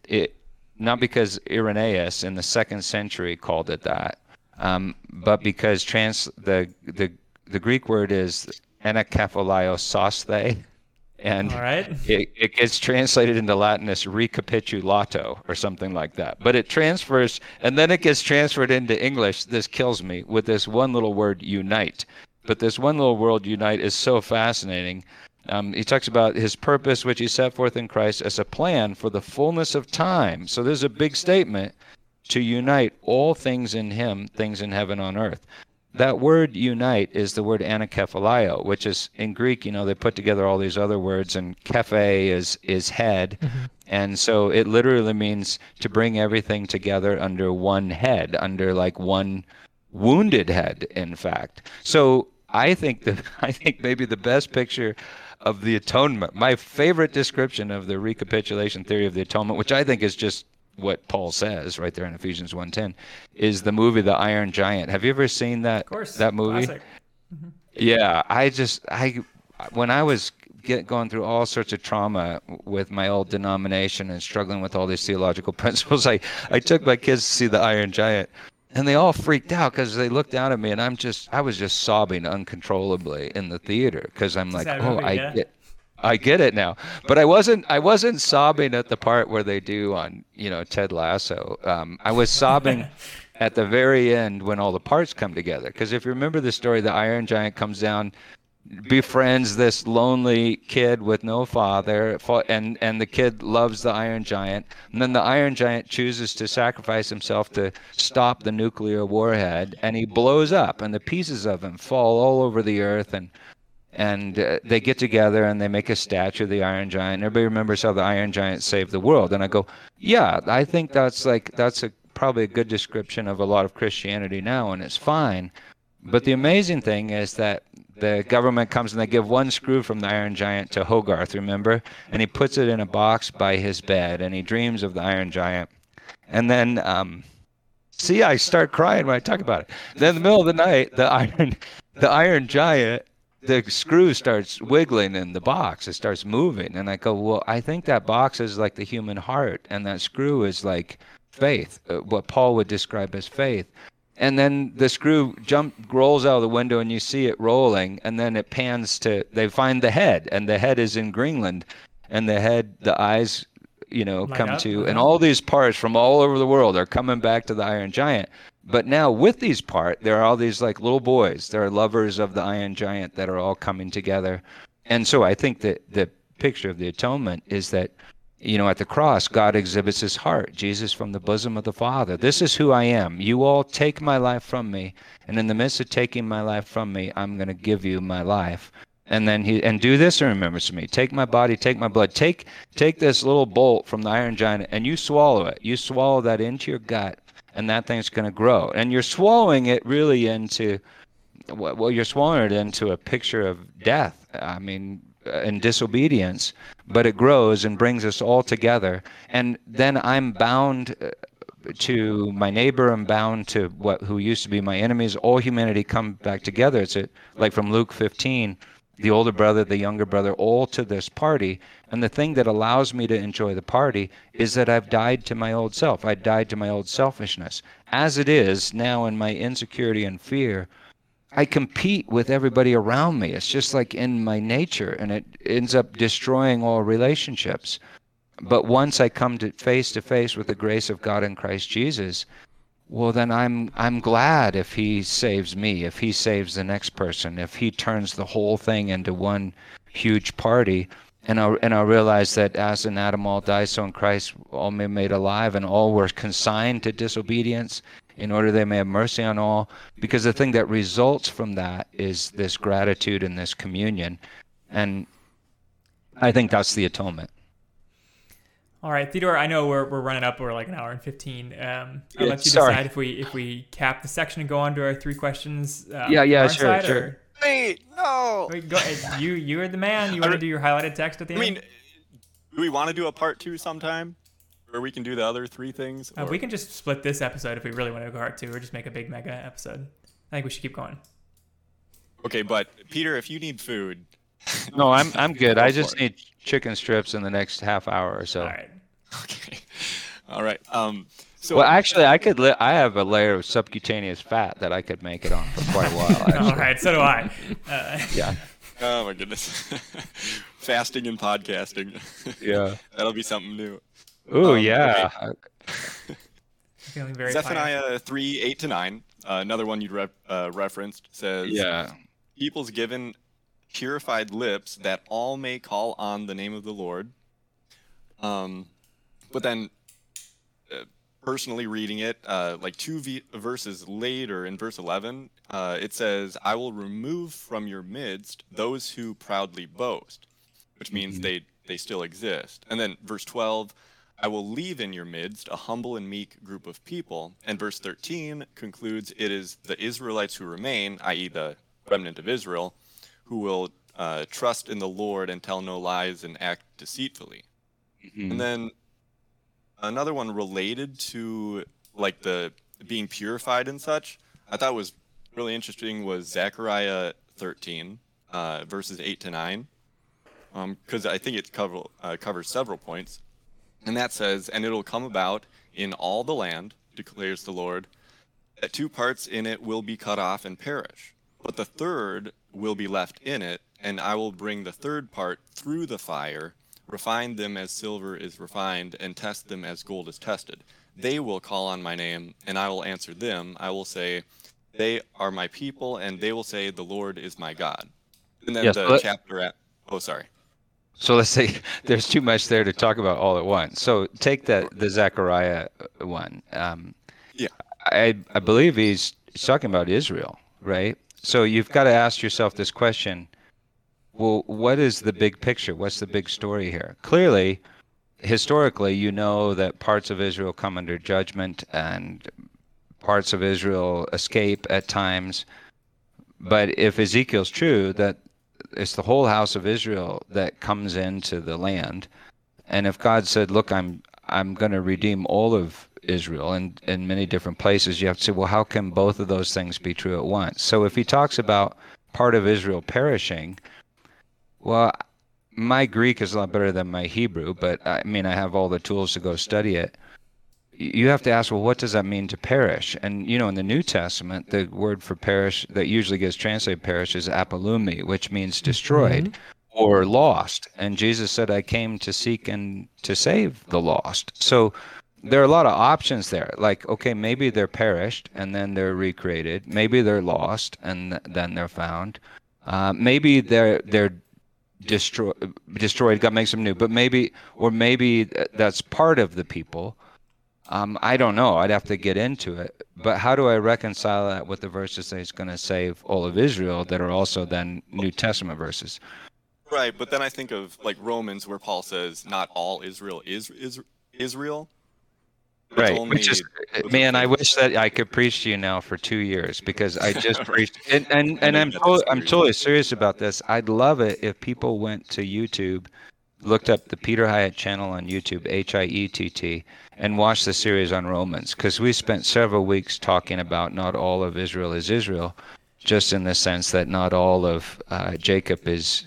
it not because Irenaeus in the second century called it that um, but because trans the the the Greek word is anakephalaiososthe, and right. it, it gets translated into Latin as recapitulato or something like that. But it transfers, and then it gets transferred into English. This kills me with this one little word, unite. But this one little word, unite, is so fascinating. Um, he talks about his purpose, which he set forth in Christ as a plan for the fullness of time. So there's a big statement to unite all things in him, things in heaven on earth. That word unite is the word anakephalio, which is in Greek, you know, they put together all these other words, and kephe is, is head. Mm-hmm. And so it literally means to bring everything together under one head, under like one wounded head, in fact. So I think that *laughs* I think maybe the best picture of the atonement, my favorite description of the recapitulation theory of the atonement, which I think is just what Paul says right there in Ephesians 1:10 is the movie The Iron Giant. Have you ever seen that of course, that movie? Mm-hmm. Yeah, I just I when I was get, going through all sorts of trauma with my old denomination and struggling with all these theological *laughs* principles, I I took my kids to see The Iron Giant. And they all freaked out because they looked down at me, and I'm just, I was just sobbing uncontrollably in the theater because I'm like, oh, I yeah? get, I get it now. But I wasn't I wasn't sobbing at the part where they do on, you know, Ted Lasso. Um, I was sobbing *laughs* at the very end when all the parts come together. Because if you remember the story, the Iron Giant comes down, befriends this lonely kid with no father, and and the kid loves the Iron Giant. And then the Iron Giant chooses to sacrifice himself to stop the nuclear warhead, and he blows up, and the pieces of him fall all over the earth and and uh, they get together and they make a statue of the Iron Giant. Everybody remembers how the Iron Giant saved the world, and I go, yeah, I think that's like that's a probably a good description of a lot of Christianity now, and it's fine. But the amazing thing is that the government comes and they give one screw from the Iron Giant to Hogarth, remember? And he puts it in a box by his bed, and he dreams of the Iron Giant. And then, um, see, I start crying when I talk about it. Then in the middle of the night, the Iron, the Iron Giant the screw starts wiggling in the box. It starts moving. And I go, well, I think that box is like the human heart, and that screw is like faith, uh, what Paul would describe as faith. And then the screw jump rolls out of the window, and you see it rolling, and then it pans to. They find the head, and the head is in Greenland, and the head, the eyes, you know, Light come up, to, and all these parts from all over the world are coming back to the Iron Giant. But now with these part, there are all these like little boys. There are lovers of the Iron Giant that are all coming together. And so I think that the picture of the atonement is that, you know, at the cross, God exhibits his heart, Jesus from the bosom of the Father. This is who I am. You all take my life from me. And in the midst of taking my life from me, I'm going to give you my life. And then he and do this in remembrance of me. Take my body, take my blood. Take take this little bolt from the iron giant and you swallow it. You swallow that into your gut and that thing's going to grow. And you're swallowing it really into well, you're swallowing it into a picture of death. I mean, and disobedience, but it grows and brings us all together. And then I'm bound uh, to my neighbor. I'm bound to what who used to be my enemies. All humanity come back together. It's a, like from Luke 15, the older brother, the younger brother, all to this party. And the thing that allows me to enjoy the party is that I've died to my old self. I died to my old selfishness. As it is now in my insecurity and fear, I compete with everybody around me. It's just like in my nature, and it ends up destroying all relationships. But once I come to face to face with the grace of God in Christ Jesus, well then I'm I'm glad if he saves me, if he saves the next person, if he turns the whole thing into one huge party. And I'll, and I'll realize that as in Adam all died, so in Christ all men made alive, and all were consigned to disobedience, in order they may have mercy on all. Because the thing that results from that is this gratitude and this communion. And I think that's the atonement. All right, Theodore. I know we're, we're running up. We're like an hour and fifteen. Um, I'll Yeah, let you sorry. decide if we if we cap the section and go on to our three questions. Um, Yeah, yeah, sure, side, sure. or- Wait, no. Wait, go, uh, you you are the man. You want to do your highlighted text at the I end? mean, do we want to do a part two sometime, where we can do the other three things? Uh, we can just split this episode if we really want to go hard two, or just make a big mega episode. I think we should keep going. Okay, but Peter, if you need food, No, I'm I'm good. I just need chicken strips in the next half hour or so. All right. *laughs* okay, all right. Um, so Well, actually, I could. Li- I have a layer of subcutaneous fat that I could make it on for quite a while. *laughs* Actually. All right. So do I. Uh, *laughs* Yeah. oh my goodness, fasting and podcasting. Yeah. That'll be something new. Ooh, Um, yeah. feeling very tired. Zephaniah three eight to nine. Uh, another one you re- uh, referenced says, Yeah. people's given purified lips that all may call on the name of the Lord. Um, but then, uh, personally reading it, uh, like two v- verses later in verse 11, uh, it says, I will remove from your midst those who proudly boast, which means Mhm. they, they still exist. And then verse 12, I will leave in your midst a humble and meek group of people. And verse 13 concludes, It is the Israelites who remain, i.e., the remnant of Israel, who will uh, trust in the Lord and tell no lies and act deceitfully. Mhm. And then another one related to like the being purified and such, I thought was really interesting was Zechariah 13, uh, verses 8 to 9, because I think it cover, uh, covers several points. And that says, And it'll come about in all the land, declares the Lord, that two parts in it will be cut off and perish, but the third will be left in it, and I will bring the third part through the fire, refine them as silver is refined, and test them as gold is tested. They will call on my name, and I will answer them. I will say, They are my people, and they will say, The Lord is my God. And then Yes, the chapter at, oh, sorry. So let's say *laughs* there's too much there to talk about all at once. So take that the Zechariah one. Um, Yeah. I I believe he's, he's talking about Israel, right? So you've got to ask yourself this question. Well, what is the big picture? What's the big story here? Clearly, historically, you know that parts of Israel come under judgment and parts of Israel escape at times. But if Ezekiel's true, that it's the whole house of Israel that comes into the land. And if God said, "Look, I'm I'm going to redeem all of Israel in in many different places," you have to say, "Well, how can both of those things be true at once?" So if he talks about part of Israel perishing, well, my Greek is a lot better than my Hebrew, but I mean, I have all the tools to go study it. You have to ask, well, what does that mean to perish? And you know, in the New Testament, the word for perish that usually gets translated perish is apolumi, which means destroyed or lost. And Jesus said, I came to seek and to save the lost. So there are a lot of options there. Like, okay, maybe they're perished and then they're recreated. Maybe they're lost and th- then they're found. Uh, maybe they're they're destroyed. Destroyed. God makes them new. But maybe, or maybe that's part of the people. Um, I don't know. I'd have to get into it. But how do I reconcile that with the verses that he's going to save all of Israel that are also then New Testament verses? Right, but then I think of like Romans where Paul says not all Israel is, is Israel. Right. only Which is, eh, man, I wish that I could preach to you now for two years because I *laughs* just preached. And and, and I'm I'm totally serious about this. I'd love it if people went to YouTube, looked up the Peter Hiett channel on YouTube, H I E T T, and watched the series on Romans because we spent several weeks talking about not all of Israel is Israel, just in the sense that not all of uh, Jacob is.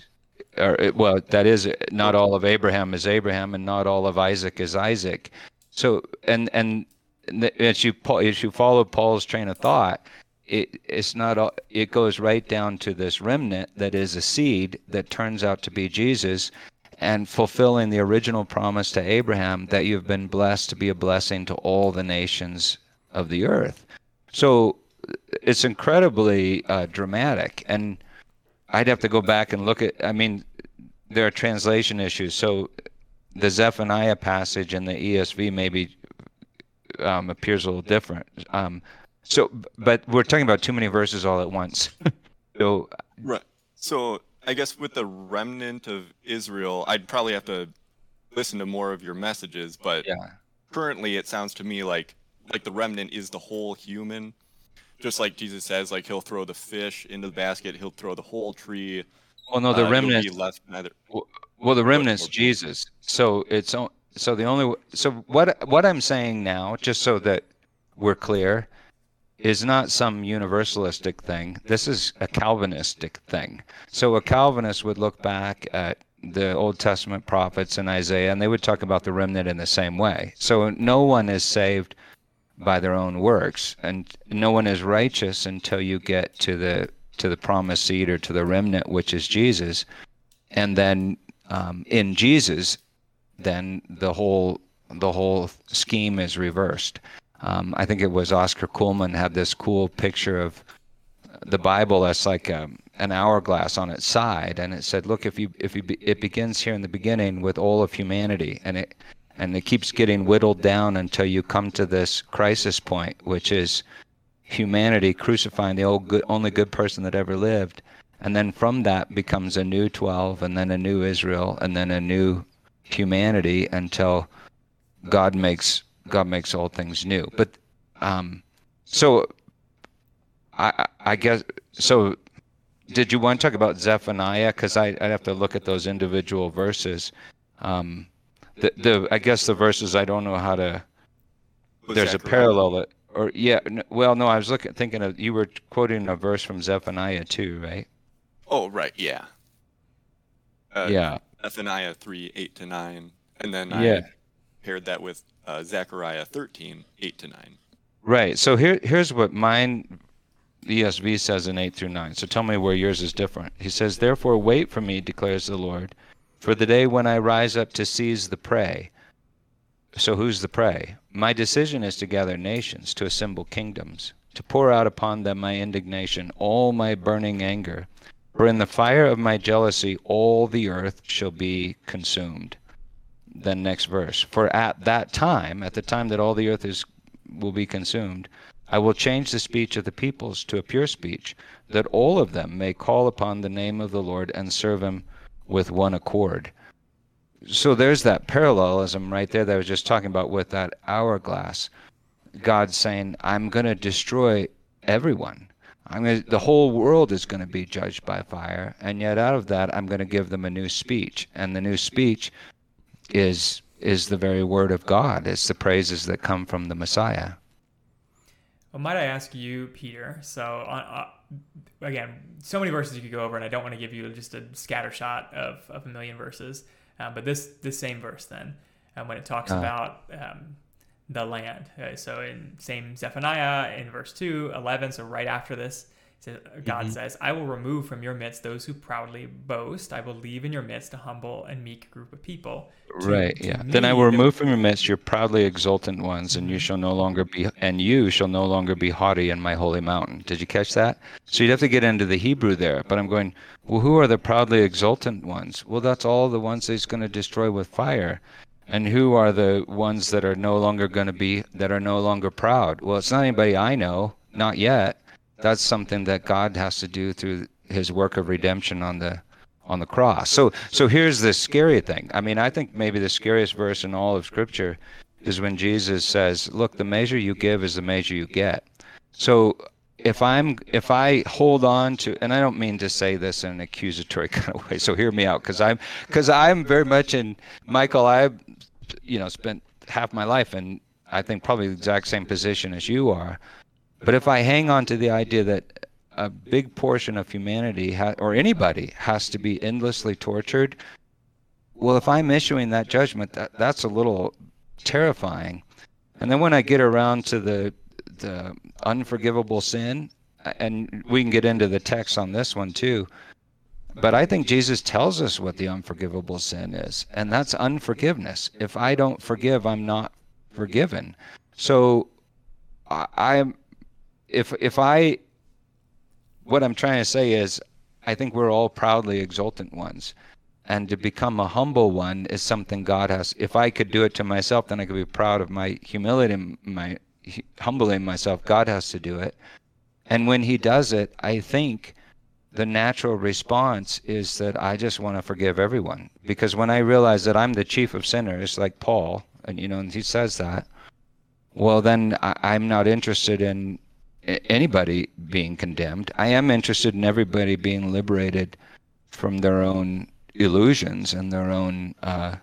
Or, eh, well, that is eh, not all of Abraham is Abraham, and not all of Isaac is Isaac. So, and and as you as you follow Paul's train of thought, it it's not all, it goes right down to this remnant that is a seed that turns out to be Jesus, and fulfilling the original promise to Abraham that you've been blessed to be a blessing to all the nations of the earth. So it's incredibly uh, dramatic, and I'd have to go back and look at. I mean, there are translation issues, so the Zephaniah passage in the ESV maybe um, appears a little different. Um, so, but we're talking about too many verses all at once. *laughs* so, Right. So I guess with the remnant of Israel, I'd probably have to listen to more of your messages, but yeah, currently it sounds to me like like the remnant is the whole human. Just like Jesus says, like he'll throw the fish into the basket, he'll throw the whole tree. well, no, the uh, remnant. be left neither. Well, the remnant's more. Jesus. So it's so the only so what what I'm saying now, just so that we're clear, is not some universalistic thing. This is a Calvinistic thing. So a Calvinist would look back at the Old Testament prophets and Isaiah, and they would talk about the remnant in the same way. So no one is saved by their own works, and no one is righteous until you get to the to the promised seed or to the remnant, which is Jesus, and then um, in Jesus, then the whole the whole scheme is reversed. Um, I think it was Oscar Cullmann had this cool picture of the Bible as like um an hourglass on its side, and it said, "Look, if you if you be, it begins here in the beginning with all of humanity, and it and it keeps getting whittled down until you come to this crisis point, which is humanity crucifying the old good, only good person that ever lived, and then from that becomes a new 12 and then a new Israel and then a new humanity until God makes God makes all things new. But um, so I I guess so. Did you want to talk about Zephaniah? Because I I'd have to look at those individual verses. Um, the the I guess the verses I don't know how to. There's a parallel that, or yeah, well, no, I was looking thinking of you were quoting a verse from Zephaniah too, right? Oh, right, yeah. Uh, yeah. Zephaniah 3, 8 to 9. And then Yeah. I paired that with uh, Zechariah 13, 8 to 9. Right. So here, here's what mine ESV says in 8 through 9. So tell me where yours is different. He says, Therefore, wait for me, declares the Lord, for the day when I rise up to seize the prey. So who's the prey? My decision is to gather nations, to assemble kingdoms, to pour out upon them my indignation, all my burning anger. For in the fire of my jealousy, all the earth shall be consumed. Then next verse. For at that time, at the time that all the earth is will be consumed, I will change the speech of the peoples to a pure speech, that all of them may call upon the name of the Lord and serve him with one accord. So there's that parallelism right there that I was just talking about with that hourglass. God saying, I'm going to destroy everyone. I'm gonna, the whole world is going to be judged by fire, and yet out of that, I'm going to give them a new speech, and the new speech is is the very word of God. It's the praises that come from the Messiah. Well, might I ask you, Peter? So, on, uh, again, so many verses you could go over, and I don't want to give you just a scatter shot of, of a million verses. Uh, but this this same verse then, um, when it talks Uh. about um, the land. Uh, so in same Zephaniah in verse 2, 11, so right after this, says, God Mm-hmm. says, I will remove from your midst those who proudly boast. I will leave in your midst a humble and meek group of people. To- right, to yeah. Then I will remove from your midst your proudly exultant ones, and you shall no longer be and you shall no longer be haughty in my holy mountain. Did you catch that? So you'd have to get into the Hebrew there. But I'm going, well, who are the proudly exultant ones? Well, that's all the ones that he's going to destroy with fire. And who are the ones that are no longer going to be that are no longer proud? Well, it's not anybody I know, not yet. That's something that God has to do through his work of redemption on the on the cross. So so here's the scary thing. I mean, I think maybe the scariest verse in all of scripture is when Jesus says, "Look, the measure you give is the measure you get." So if I'm if I hold on to and I don't mean to say this in an accusatory *laughs* kind of way, so hear me out because I'm because I'm very much in Michael. I you know spent half my life in I think probably the exact same position as you are. But if I hang on to the idea that a big portion of humanity ha- or anybody has to be endlessly tortured, well, if I'm issuing that judgment, that that's a little terrifying. And then when I get around to the the unforgivable sin, and we can get into the text on this one too. But I think Jesus tells us what the unforgivable sin is, and that's unforgiveness. If I don't forgive, I'm not forgiven. So I'm if if I what I'm trying to say is I think we're all proudly exultant ones. And to become a humble one is something God has. If I could do it to myself, then I could be proud of my humility, my humbling myself. God has to do it. And when He does it, I think the natural response is that I just want to forgive everyone. Because when I realize that I'm the chief of sinners, like Paul, and you know, and he says that, well, then I, am not interested in anybody being condemned. I am interested in everybody being liberated from their own illusions and their own uh,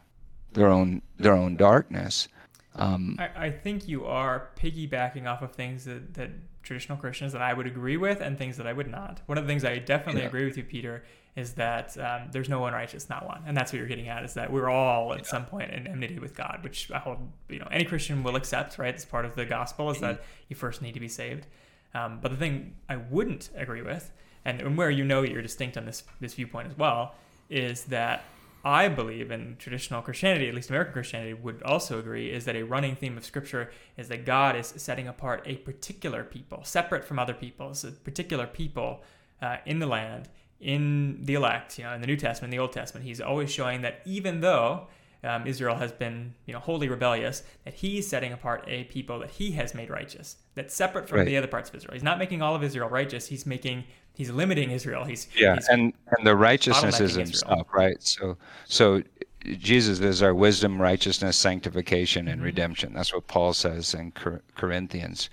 their own their own darkness. Um, I, I, think you are piggybacking off of things that, that traditional Christians that I would agree with and things that I would not. One of the things I definitely yeah. agree with you, Peter, is that um, there's no one righteous, not one, and that's what you're getting at. Is that we're all at yeah. some point in enmity with God, which I hold, you know, any Christian will accept, right? It's part of the gospel is that you first need to be saved. Um, but the thing I wouldn't agree with, and, and where you know you're distinct on this this viewpoint as well, is that I believe in traditional Christianity, at least American Christianity would also agree, is that a running theme of Scripture is that God is setting apart a particular people, separate from other peoples, a particular people uh, in the land, in the elect, you know, in the New Testament, in the Old Testament. He's always showing that even though um, Israel has been, you know, wholly rebellious, that he's setting apart a people that he has made righteous, that's separate from right. the other parts of Israel. He's not making all of Israel righteous. He's making he's limiting Israel. He's yeah, he's and and the righteousness is himself, right? So so Jesus is our wisdom, righteousness, sanctification, and mm-hmm. redemption. That's what Paul says in Cor- Corinthians.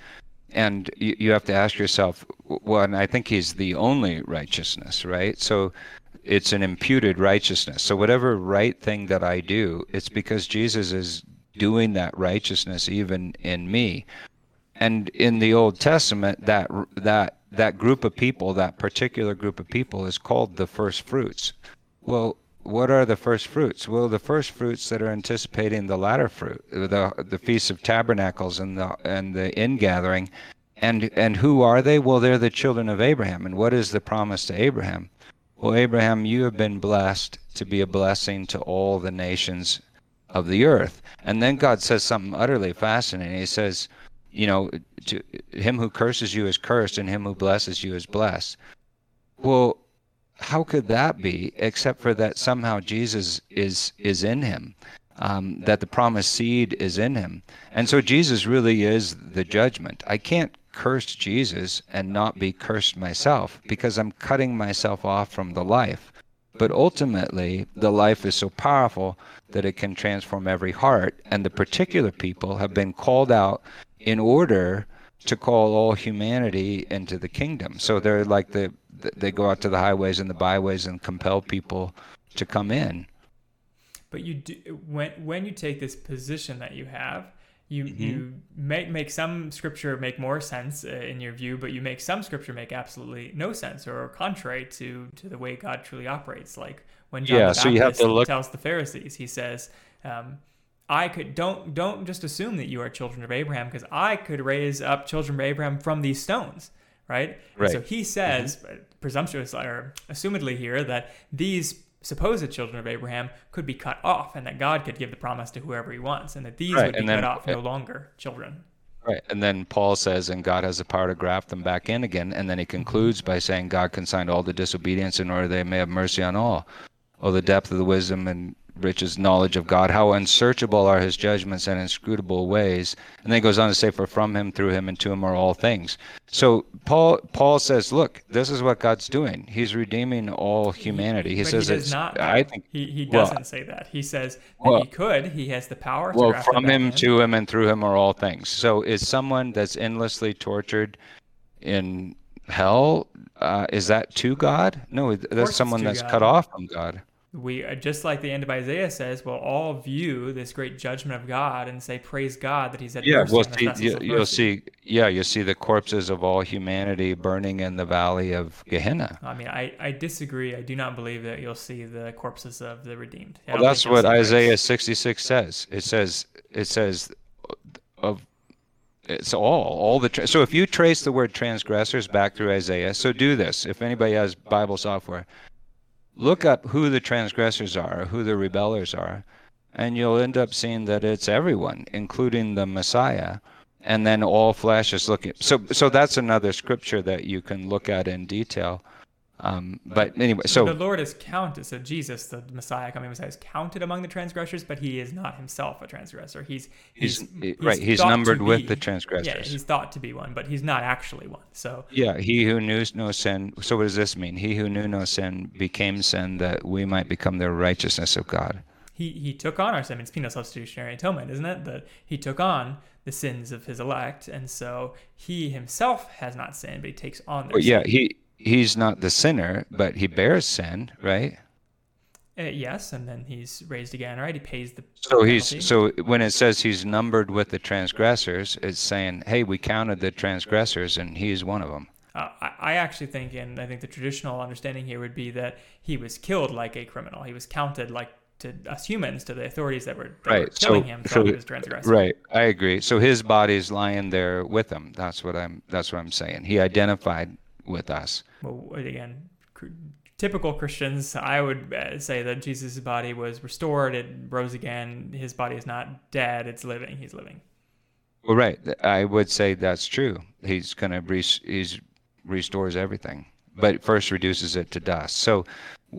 And you, you have to ask yourself, well, and I think he's the only righteousness, right? So it's an imputed righteousness. So whatever right thing that I do, it's because Jesus is doing that righteousness even in me. And in the Old Testament, that that that group of people, that particular group of people, is called the first fruits. Well, what are the first fruits? Well, the first fruits that are anticipating the latter fruit, the the feast of tabernacles and the and the ingathering, and and who are they? Well, they're the children of Abraham. And what is the promise to Abraham? Well, Abraham, you have been blessed to be a blessing to all the nations of the earth. And then God says something utterly fascinating. He says, you know, to him who curses you is cursed, and him who blesses you is blessed. Well, how could that be, except for that somehow Jesus is is in him, um, that the promised seed is in him, and so Jesus really is the judgment. I can't curse Jesus and not be cursed myself because I'm cutting myself off from the life. But ultimately, the life is so powerful that it can transform every heart, and the particular people have been called out in order to call all humanity into the kingdom. So they're like the they go out to the highways and the byways and compel people to come in. But you do when when you take this position that you have, you mm-hmm. you make make some scripture make more sense uh, in your view, but you make some scripture make absolutely no sense or contrary to to the way God truly operates. Like when John yeah, the Baptist so you have to look... tells the Pharisees, he says. Um, I could don't don't just assume that you are children of Abraham because I could raise up children of Abraham from these stones, right? right. So he says, mm-hmm. presumptuous or assumedly here, that these supposed children of Abraham could be cut off, and that God could give the promise to whoever He wants, and that these right. would be and cut off, no longer children. Right, and then Paul says, and God has the power to graft them back in again, and then he concludes by saying, God consigned all the disobedience in order they may have mercy on all. Oh, the depth of the wisdom and riches knowledge of God. How unsearchable are his judgments and inscrutable ways. And then he goes on to say, For from him, through him, and to him are all things. So Paul Paul says, Look, this is what God's doing. He's redeeming all humanity. He But says he does it's not. I think he he doesn't say that. He says that well- he could. He has the power. To well from him to him and through him are all things. So is someone that's endlessly tortured in hell uh, is that to God? No, that's someone that's God. cut off from God. We uh, just like the end of Isaiah says, we'll all view this great judgment of God and say, "Praise God that He's had Yeah, mercy we'll see. You, you'll see. Yeah, you'll see the corpses of all humanity burning in the valley of Gehenna. I mean, I, I disagree. I do not believe that you'll see the corpses of the redeemed. I Well, that's what Isaiah grace. 66 says. It says it says of it's all all the tra- so if you trace the word transgressors back through Isaiah, so do this. If anybody has Bible software, look up who the transgressors are, who the rebellers are, and you'll end up seeing that it's everyone, including the Messiah. And then all flesh is looking. So, so that's another scripture that you can look at in detail. Um, but anyway, so the Lord is counted. So Jesus, the Messiah, coming Messiah, is counted among the transgressors, but he is not himself a transgressor. He's He's- right, he's thought to numbered with be- the Yeah, transgressors. he's thought to be one, but he's not actually one. So Yeah, he who knew no sin. So what does this mean? He who knew no sin became sin that we might become the righteousness of God. he he took on our sin. It's penal substitutionary atonement, isn't it? That he took on the sins of his elect, and so he himself has not sinned, but he takes on their But yeah, sin. he he's not the sinner, but he bears sin, right? Uh, yes, and then he's raised again, right? He pays the So he's so when it says he's numbered with the transgressors, it's saying, hey, we counted the transgressors, and he's one of them. Uh, I, I actually think, and I think the traditional understanding here would be that he was killed like a criminal. He was counted like to us humans, to the authorities that were, that were Right. So, him, so he was a transgressor. right, I agree. So his body's lying there with him. That's what I'm. That's what I'm saying. He identified with us. Well, again, typical Christians, I would uh, say that Jesus' body was restored. It rose again. His body is not dead. It's living. He's living. Well, right. I would say that's true. He's gonna res- he's restores everything, but first reduces it to dust. So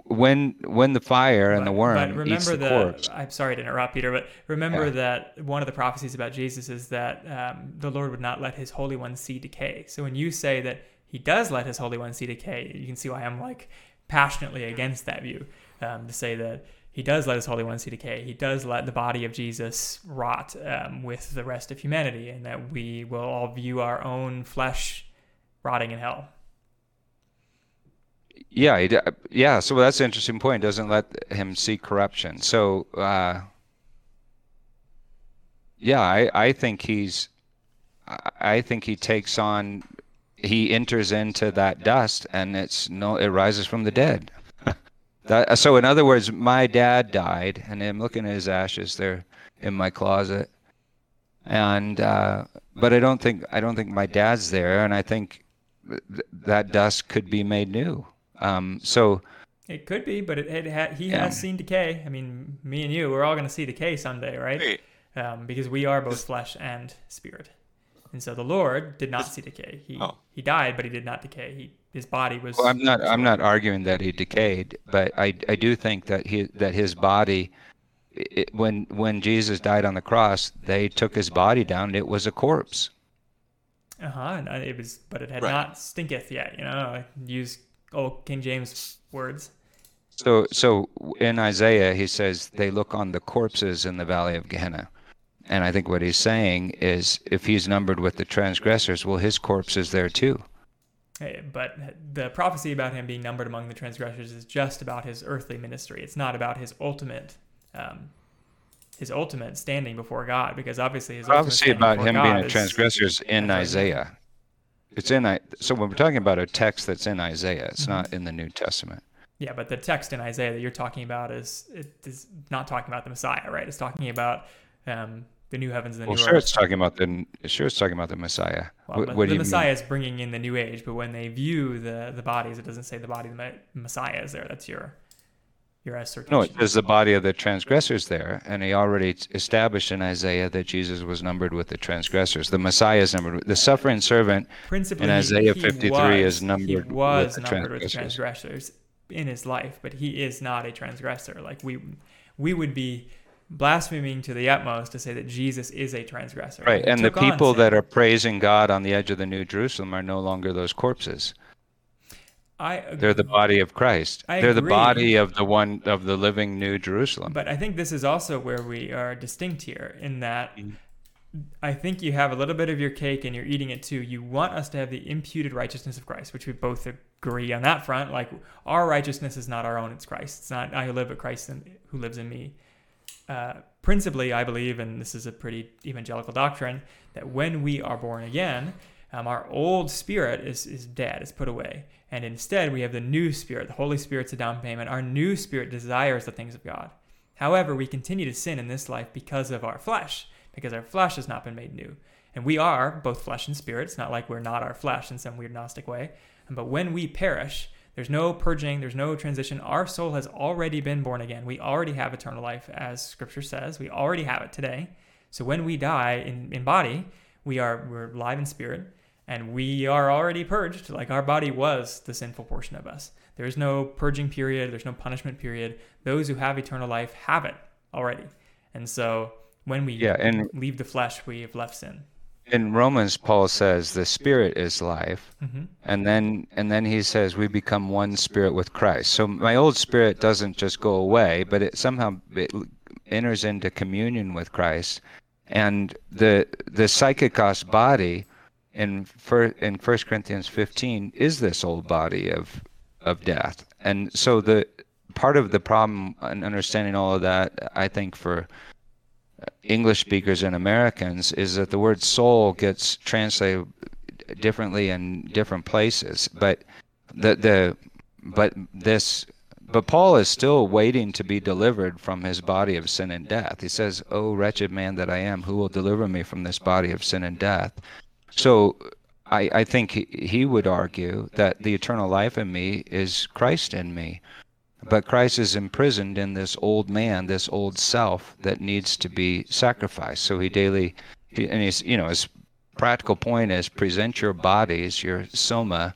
when when the fire and the But- worm but eats remember the corpse, I'm sorry to interrupt, Peter, but remember Yeah. that one of the prophecies about Jesus is that um, the Lord would not let His Holy One see decay. So when you say that He does let His Holy One see decay, you can see why I'm like passionately against that view. Um, to say that He does let His Holy One see decay, He does let the body of Jesus rot um, with the rest of humanity, and that we will all view our own flesh rotting in hell. yeah, he, d- yeah. So that's an interesting point. Doesn't let him see corruption. So uh, yeah, I I think he's I- I think he takes on he enters into that dust and it's no it rises from the dead. *laughs* that, so in other words, my dad died and I'm looking at his ashes there in my closet. And uh, but I don't think I don't think my dad's there and I think th- that dust could be made new. Um, so It could be, but it, it ha- he Yeah. has seen decay. I mean, me and you, we're all going to see decay someday, right? Wait, Um, because we are both flesh and spirit. And so the Lord did not see decay. He Oh. he died, but he did not decay. He his body was. Well, I'm not. I'm not arguing that he decayed, but I, I do think that he that his body, it, when when Jesus died on the cross, they took his body down. It was a corpse. Uh huh. Uh, it was, but it had Right. not stinketh yet. You know, use old King James words. So so in Isaiah he says they look on the corpses in the valley of Gehenna, and I think what he's saying is if he's numbered with the transgressors, well his corpse is there too. Eh, But the prophecy about him being numbered among the transgressors is just about his earthly ministry. It's not about his ultimate, um, his ultimate standing before God, because obviously his Prophecy about him God being a transgressor is in Isaiah. It's in So when we're talking about a text that's in Isaiah, it's Mm-hmm. not in the New Testament. Yeah, but the text in Isaiah that you're talking about is it is not talking about the Messiah, right? It's talking about um, the new heavens and the Well, new sure, earth. it's talking about the sure it's talking about the Messiah. Well, what, the- what the Messiah mean? is bringing in the new age, but when they view the the bodies, it doesn't say the body of the Messiah is there. That's your your assertion. No, it says the body of the transgressors there, and he already established in Isaiah that Jesus was numbered with the transgressors. The Messiah is numbered. With, the suffering servant Principally, in Isaiah he 53 was, is numbered He with was the numbered with the transgressors in his life, but he is not a transgressor. Like we we would be blaspheming to the utmost to say that Jesus is a transgressor. Right, and the people sin. that are praising God on the edge of the New Jerusalem are no longer those corpses. I They're the body of Christ. I They're the body of the one of the living New Jerusalem. But I think this is also where we are distinct here in that Mm-hmm. I think you have a little bit of your cake and you're eating it too. You want us to have the imputed righteousness of Christ, which we both agree on that front. Like our righteousness is not our own, it's Christ. It's not I who live, but Christ who lives in me. Uh, principally, I believe, and this is a pretty evangelical doctrine, that when we are born again, um, our old spirit is, is dead, is put away. And instead, we have the new spirit. The Holy Spirit's a down payment. Our new spirit desires the things of God. However, we continue to sin in this life because of our flesh, because our flesh has not been made new. And we are both flesh and spirit. It's not like we're not our flesh in some weird Gnostic way. But when we perish, there's no purging, there's no transition. Our soul has already been born again. We already have eternal life, as Scripture says. We already have it today. So when we die in, in body, we are we're alive in spirit, and we are already purged. Like our body was the sinful portion of us. There's no purging period. There's no punishment period. Those who have eternal life have it already. And so when we Yeah, and- leave the flesh, we have left sin. In Romans, Paul says the spirit is life, Mhm. and then and then he says we become one spirit with Christ. So my old spirit doesn't just go away, but it somehow it enters into communion with Christ, and the the psychikos body in fir, in First Corinthians 15 is this old body of of death, and so the part of the problem in understanding all of that, I think for English speakers and Americans is that the word soul gets translated differently in different places. But the the but this but Paul is still waiting to be delivered from his body of sin and death. He says, "Oh wretched man that I am, who will deliver me from this body of sin and death?" So I, I think he, he would argue that the eternal life in me is Christ in me. But Christ is imprisoned in this old man, this old self that needs to be sacrificed. So he daily, and he's, you know, his practical point is present your bodies, your soma,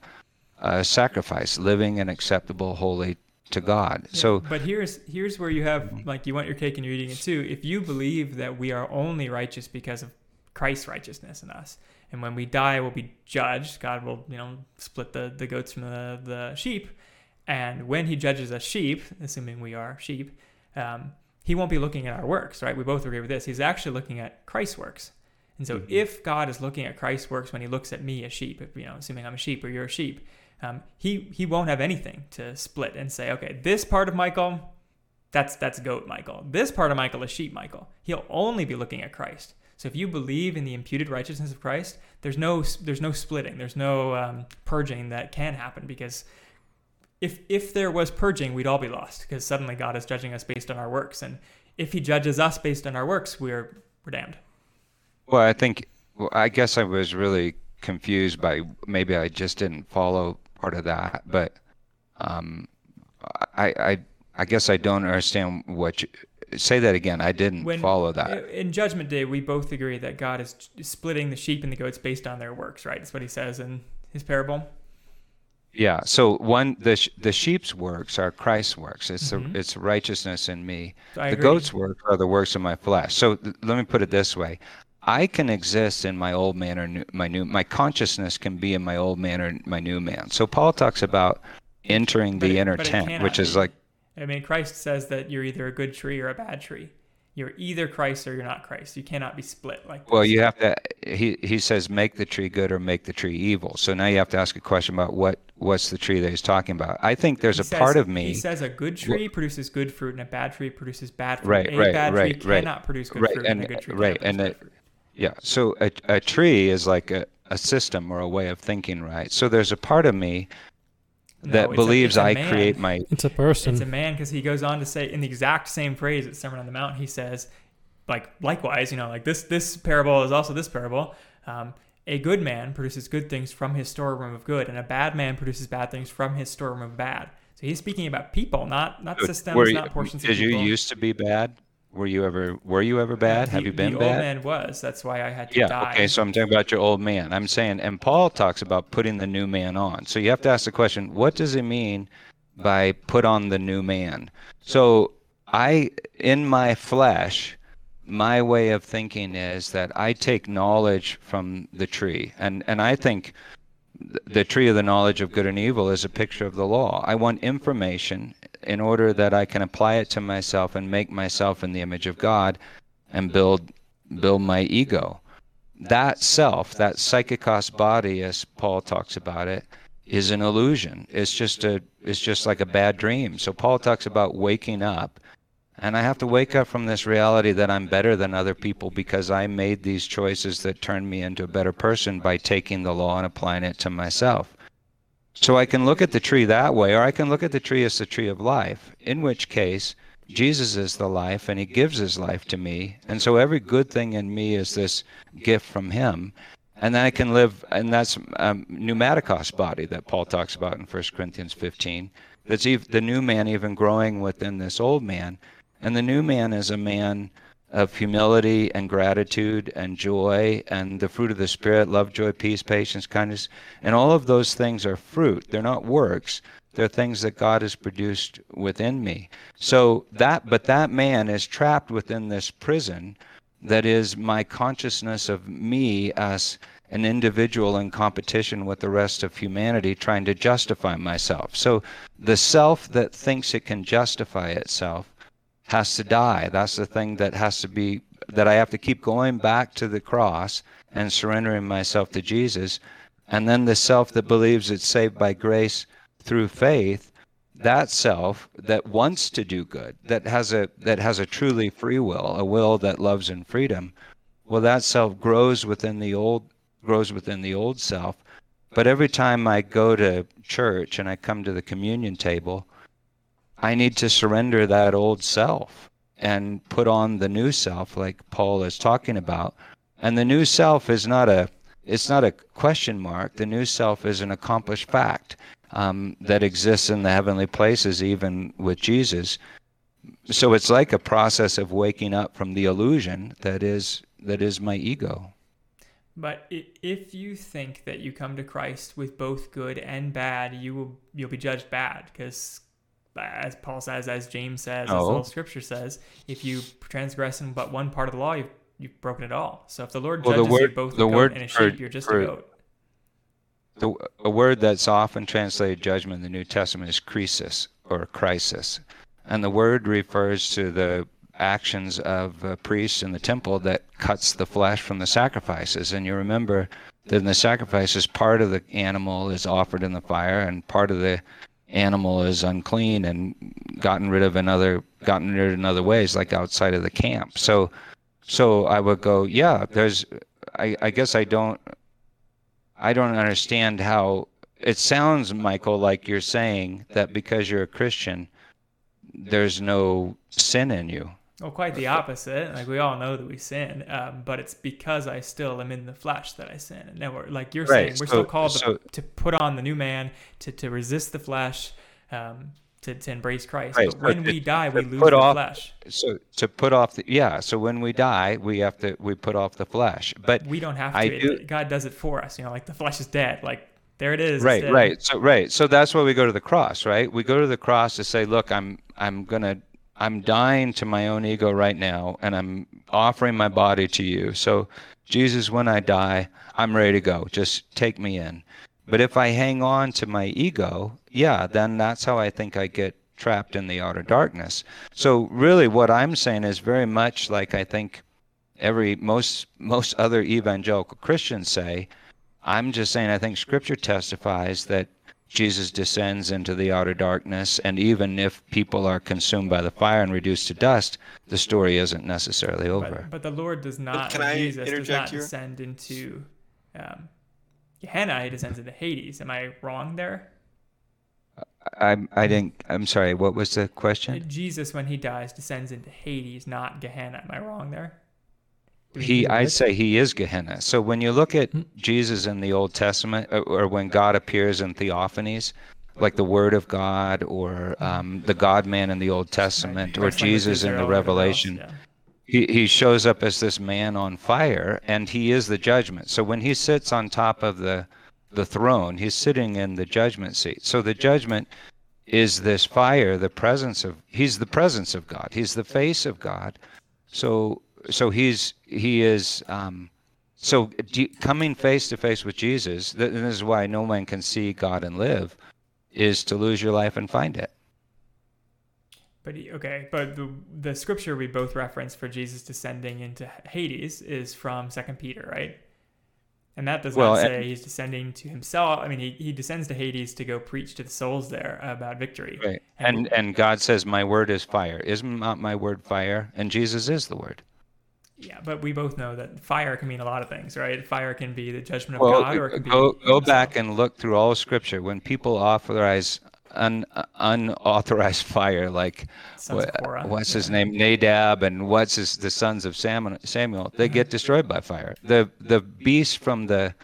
uh, sacrifice, living and acceptable, holy to God. So but here's here's where you have like you want your cake and you're eating it too. If you believe that we are only righteous because of Christ's righteousness in us, and when we die we'll be judged, God will you know split the the goats from the the sheep, and when He judges us sheep, assuming we are sheep, um, He won't be looking at our works, right? We both agree with this. He's actually looking at Christ's works. And so, if God is looking at Christ's works when He looks at me, a sheep, if, you know, assuming I'm a sheep or you're a sheep, um, he he won't have anything to split and say, okay, this part of Michael, that's that's goat Michael. This part of Michael is sheep Michael. He'll only be looking at Christ. So if you believe in the imputed righteousness of Christ, there's no there's no splitting, there's no um, purging that can happen because if if there was purging, we'd all be lost because suddenly God is judging us based on our works, and if He judges us based on our works, we're we're damned. Well, I think, well, I guess I was really confused by maybe I just didn't follow part of that, but um, I, I, I guess I don't understand what you say that again. I didn't When follow that. in Judgment Day, we both agree that God is splitting the sheep and the goats based on their works. Right? That's what He says in His parable. Yeah. So one, the sh- the sheep's works are Christ's works. It's Mhm. the, it's righteousness in me. I the agree. goat's works are the works of my flesh. So th- let me put it this way: I can exist in my old man or new, my new. My consciousness can be in my old man or my new man. So Paul talks about entering But the it- inner tent, which is like I mean, Christ says that you're either a good tree or a bad tree. You're either Christ or you're not Christ. You cannot be split like Well, you have to. He he says, make the tree good or make the tree evil. So now you have to ask a question about what what's the tree that he's talking about. I think there's He a says- part of me He says a good tree produces good fruit and a bad tree produces bad fruit. Right, a right, bad right, tree right. cannot produce good Right, fruit and- and a good tree right, and produce it- bad fruit. Yeah. So a a tree is like a a system or a way of thinking, right? So there's a part of me No, that believes it's a I man. create my. It's a person. It's a man because he goes on to say in the exact same phrase at Sermon on the Mount, he says, like likewise, you know, like this this parable is also this parable. Um, a good man produces good things from his storeroom of good, and a bad man produces bad things from his storeroom of bad. So he's speaking about people, not not systems, Were not portions of people. did you used to be bad? Were you ever were you ever bad? The- Have you been the bad? old man was. That's why I had to Yeah. die. Okay. So I'm talking about your old man. I'm saying, and Paul talks about putting the new man on. So you have to ask the question: What does it mean by put on the new man? So I, in my flesh, my way of thinking is that I take knowledge from the tree, and and I think the tree of the knowledge of good and evil is a picture of the law. I want information in order that I can apply it to myself and make myself in the image of God and build build my ego. That self, that psychikos body as Paul talks about it, is an illusion. It's just a it's just like a bad dream. So Paul talks about waking up and I have to wake up from this reality that I'm better than other people because I made these choices that turned me into a better person by taking the law and applying it to myself. So I can look at the tree that way, or I can look at the tree as the tree of life, in which case Jesus is the life and he gives his life to me. And so every good thing in me is this gift from him. And then I can live, and that's um, pneumatikos body that Paul talks about in 1 Corinthians 15. That's the new man even growing within this old man and the new man is a man of humility and gratitude and joy and the fruit of the Spirit love, joy, peace, patience, kindness. And all of those things are fruit. They're not works. They're things that God has produced within me. So that, but that man is trapped within this prison that is my consciousness of me as an individual in competition with the rest of humanity trying to justify myself. So the self that thinks it can justify itself has to die. That's the thing that has to be, that I have to keep going back to the cross and surrendering myself to Jesus. And then the self that believes it's saved by grace through faith, that self that wants to do good, that has a that has a truly free will, a will that loves in freedom, well that self grows within the old grows within the old self. But every time I go to church and I come to the communion table, I need to surrender that old self and put on the new self like Paul is talking about. And the new self is not a it's not a question mark. The new self is an accomplished fact um, that exists in the heavenly places, even with Jesus. So it's like a process of waking up from the illusion that is that is my ego. But if you think that you come to Christ with both good and bad, you will you'll be judged bad because as Paul says, as James says, oh. as all Scripture says, if you transgress in but one part of the law, you've, you've broken it all. So if the Lord well, judges the word, you both the a word and a sheep, for, you're just for, a goat. The, a word that's often translated judgment in the New Testament is crisis or crisis. And the word refers to the actions of a priest in the temple that cuts the flesh from the sacrifices. And you remember that in the sacrifices, part of the animal is offered in the fire, and part of the animal is unclean and gotten rid of in other gotten rid of in other ways, like outside of the camp. So, so I would go, yeah. There's, I, I guess I don't, I don't understand how it sounds, Michael, like you're saying that because you're a Christian, there's no sin in you. Well, quite the opposite. Like we all know that we sin, um, but it's because I still am in the flesh that I sin. And now we're like you're right. saying, we're so, still called so, to, to, put on the new man, to, to resist the flesh, um, to, to embrace Christ. Right. But when we die, we lose the off, flesh. So to put off the yeah. So when we die, we have to we put off the flesh. But we don't have to. I do, God does it for us. You know, like the flesh is dead. Like there it is. Right. Right. So right. So that's why we go to the cross. Right. We go to the cross to say, look, I'm I'm gonna I'm dying to my own ego right now and I'm offering my body to you. So, Jesus, when I die, I'm ready to go. Just take me in. But if I hang on to my ego, yeah, then that's how I think I get trapped in the outer darkness. So really what I'm saying is very much like I think every most most other evangelical Christians say. I'm just saying I think scripture testifies that Jesus descends into the outer darkness, and even if people are consumed by the fire and reduced to dust, the story isn't necessarily over. But, but the Lord does not, Can Jesus does not here? descend into um, Gehenna, he descends into Hades. Am I wrong there? I I didn't. I'm sorry. What was the question? Jesus, when he dies, descends into Hades, not Gehenna. Am I wrong there? He i'd say he is gehenna. So when you look at jesus in the old testament uh, or when god appears in theophanies like the word of god or um, the god man in the old testament or jesus in the revelation he, he shows up as this man on fire and he is the judgment. So when he sits on top of the the throne he's sitting in the judgment seat. So the judgment is this fire the presence of he's the presence of god. He's the face of god. So so he's he is um so do coming face to face with jesus this is why no man can see god and live is to lose your life and find it But he, okay, but the the scripture we both reference for Jesus descending into Hades is from Second Peter, right? And that does Well, not say he's descending to himself. I mean, he, he descends to Hades to go preach to the souls there about victory. right and and god says my word is fire is not my word fire and jesus is the word Yeah, but we both know that fire can mean a lot of things, right? Fire can be the judgment of well God, or it could be go go back and look through all of scripture. When people authorize un, unauthorized *laughs* fire like what- what's his name? Nadab and what's his the sons of samuel samuel they get destroyed by fire. The the beast from the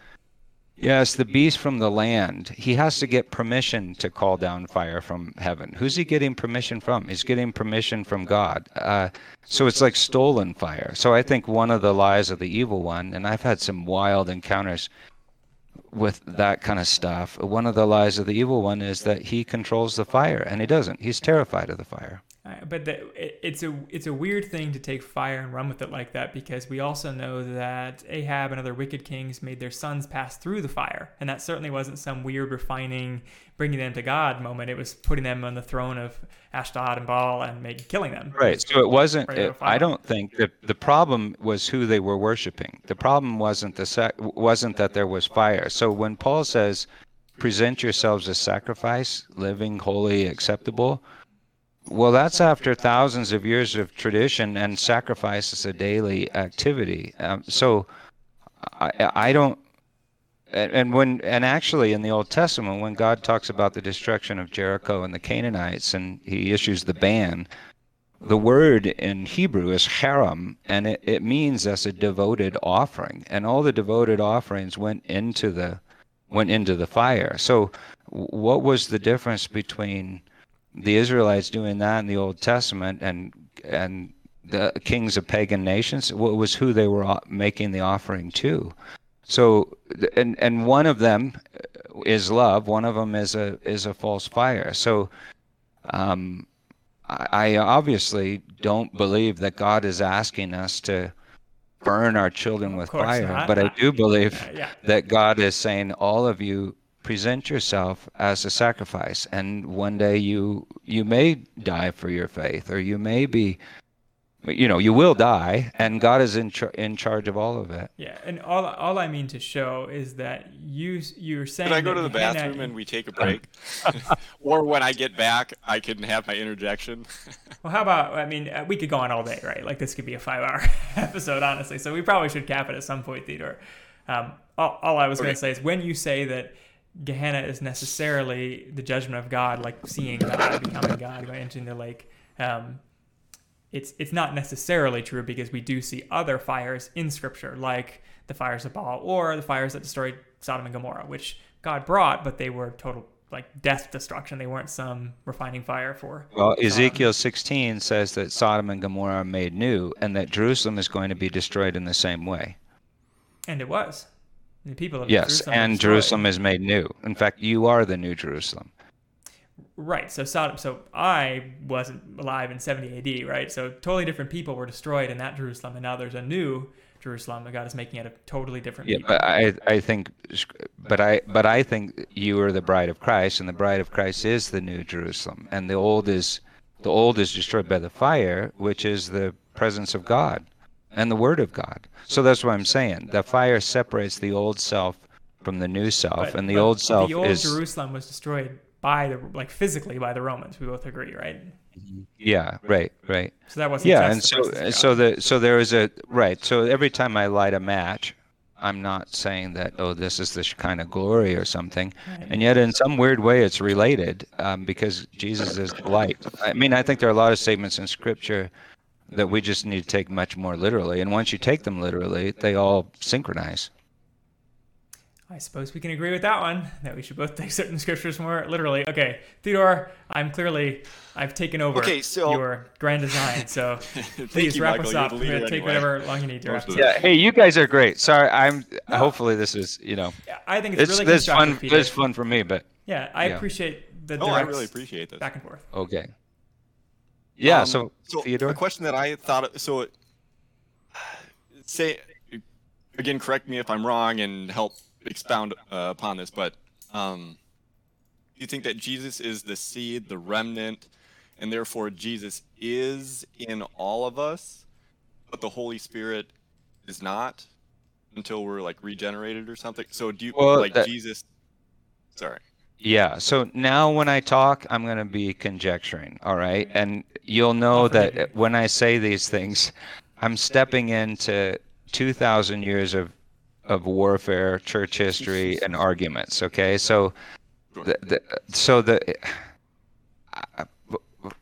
yes the beast from the land he has to get permission to call down fire from heaven who's he getting permission from he's getting permission from god uh, so it's like stolen fire so i think one of the lies of the evil one and i've had some wild encounters with that kind of stuff. One of the lies of the evil one is that he controls the fire, and he doesn't. He's terrified of the fire. Uh, but the, it, it's a it's a weird thing to take fire and run with it like that because we also know that Ahab and other wicked kings made their sons pass through the fire, and that certainly wasn't some weird refining, bringing them to God moment. It was putting them on the throne of Ashdod and Baal and make, killing them. Right. So it wasn't. It. I don't think that the problem was who they were worshiping. The problem wasn't the sac- wasn't that there was fire. So when Paul says, "Present yourselves as sacrifice, living, holy, acceptable," well, that's after thousands of years of tradition, and sacrifice is a daily activity. Um, so I, I don't. And and when and actually in the Old Testament, when God talks about the destruction of Jericho and the Canaanites, and He issues the ban, the word in Hebrew is herem, and it, it means as a devoted offering, and all the devoted offerings went into the went into the fire. So, what was the difference between the Israelites doing that in the Old Testament and and the kings of pagan nations? What was who they were making the offering to? So, and and one of them is love. One of them is a is a false fire. So, um, I I obviously don't believe that God is asking us to burn our children with fire, not. but I do believe Uh, *laughs* yeah. that God is saying, all of you present yourself as a sacrifice, and one day you you may die for your faith, or you may be, you know, you will die, and God is in char- in charge of all of it. Yeah, and all all I mean to show is that you you're saying. Could I go to the Hannah- bathroom and we take a break? *laughs* or when I get back, I can have my interjection. *laughs* Well, how about? I mean, uh, we could go on all day, right? Like this could be a five-hour *laughs* episode, honestly. So we probably should cap it at some point, Theodore. Um, all, all I was going to say is when you say that Gehenna is necessarily the judgment of God, like seeing God, becoming God, going into the lake. Um, it's it's not necessarily true because we do see other fires in Scripture, like the fires of Baal or the fires that destroyed Sodom and Gomorrah, which God brought, but they were total like death destruction. They weren't some refining fire for. Well, Ezekiel 16 says that Sodom and Gomorrah are made new, and that Jerusalem is going to be destroyed in the same way. And it was. The people of Yes, Jerusalem and. Jerusalem is made new. In fact, you are the new Jerusalem. Right. So Sodom. So I wasn't alive in 70 AD. Right. So totally different people were destroyed in that Jerusalem, and now there's a new Jerusalem that God is making it a totally different. Yeah, people. but I I think, but I but I think you are the bride of Christ, and the bride of Christ is the new Jerusalem, and the old is the old is destroyed by the fire, which is the presence of God and the Word of God. So that's what I'm saying. The fire separates the old self from the new self, But- and the old self The old is Jerusalem was destroyed by the like physically by the Romans. We both agree, right? yeah, right, right. So that wasn't. Yeah, just and the so so the so there is a right. So every time I light a match, I'm not saying that oh this is the kind of glory or something, Right. and yet in some weird way it's related um, because Jesus is light. I mean, I think there are a lot of statements in Scripture that we just need to take much more literally, and once you take them literally, they all synchronize. I suppose we can agree with that one. That we should both take certain scriptures more literally. Okay, Theodore, I'm clearly I've taken over Okay, so- your grand design. So *laughs* please you, wrap Michael. us up. We're leader take anyway. whatever long you need to wrap us of up. it. hey, you guys are great. Sorry, I'm. Hopefully, this is you know, Yeah, I think it's, it's really this fun. constructive. Peter. This fun for me, but Yeah, I Yeah. appreciate the Oh, I really appreciate this. back and forth. Okay. Yeah. Um, so, so Theodore. a question that I thought so it- say again correct me if I'm wrong and help expound uh, upon this but um do you think that Jesus is the seed the remnant and therefore Jesus is in all of us but the Holy Spirit is not until we're like regenerated or something so do you Well, like that- Jesus sorry Yeah. So now when I talk, I'm going to be conjecturing. All right. And you'll know that uh, when I say these things, I'm stepping into 2,000 years of, of warfare, church history, and arguments. Okay. So, the, the, so the, uh,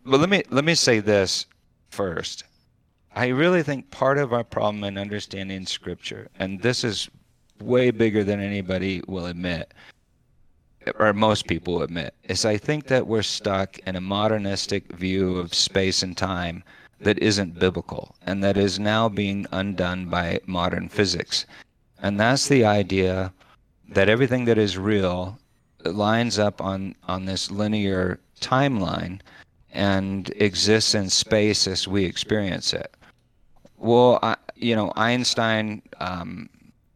but let me, let me say this first. I really think part of our problem in understanding scripture, and this is way bigger than anybody will admit, or most people admit, is I think that we're stuck in a modernistic view of space and time that isn't biblical and that is now being undone by modern physics. And that's the idea that everything that is real lines up on, on this linear timeline and exists in space as we experience it. Well, I, you know, Einstein, um,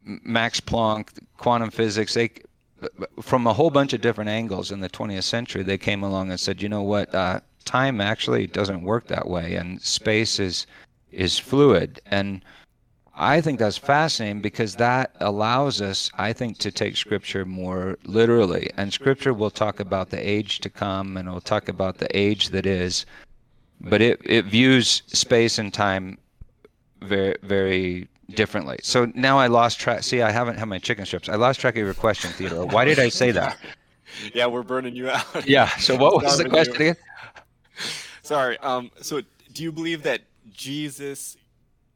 Max Planck, quantum physics, they from a whole bunch of different angles in the 20th century, they came along and said, you know what, uh, time actually doesn't work that way, and space is is fluid. And I think that's fascinating because that allows us, I think, to take Scripture more literally. And Scripture will talk about the age to come, and it'll talk about the age that is, but it it views space and time very very differently. So now I lost track. See, I haven't had my chicken strips. I lost track of your question, Theodore. Why did I say that? *laughs* yeah we're burning you out *laughs* Yeah. So what was the question you. again? *laughs* Sorry. Um. So, do you believe that Jesus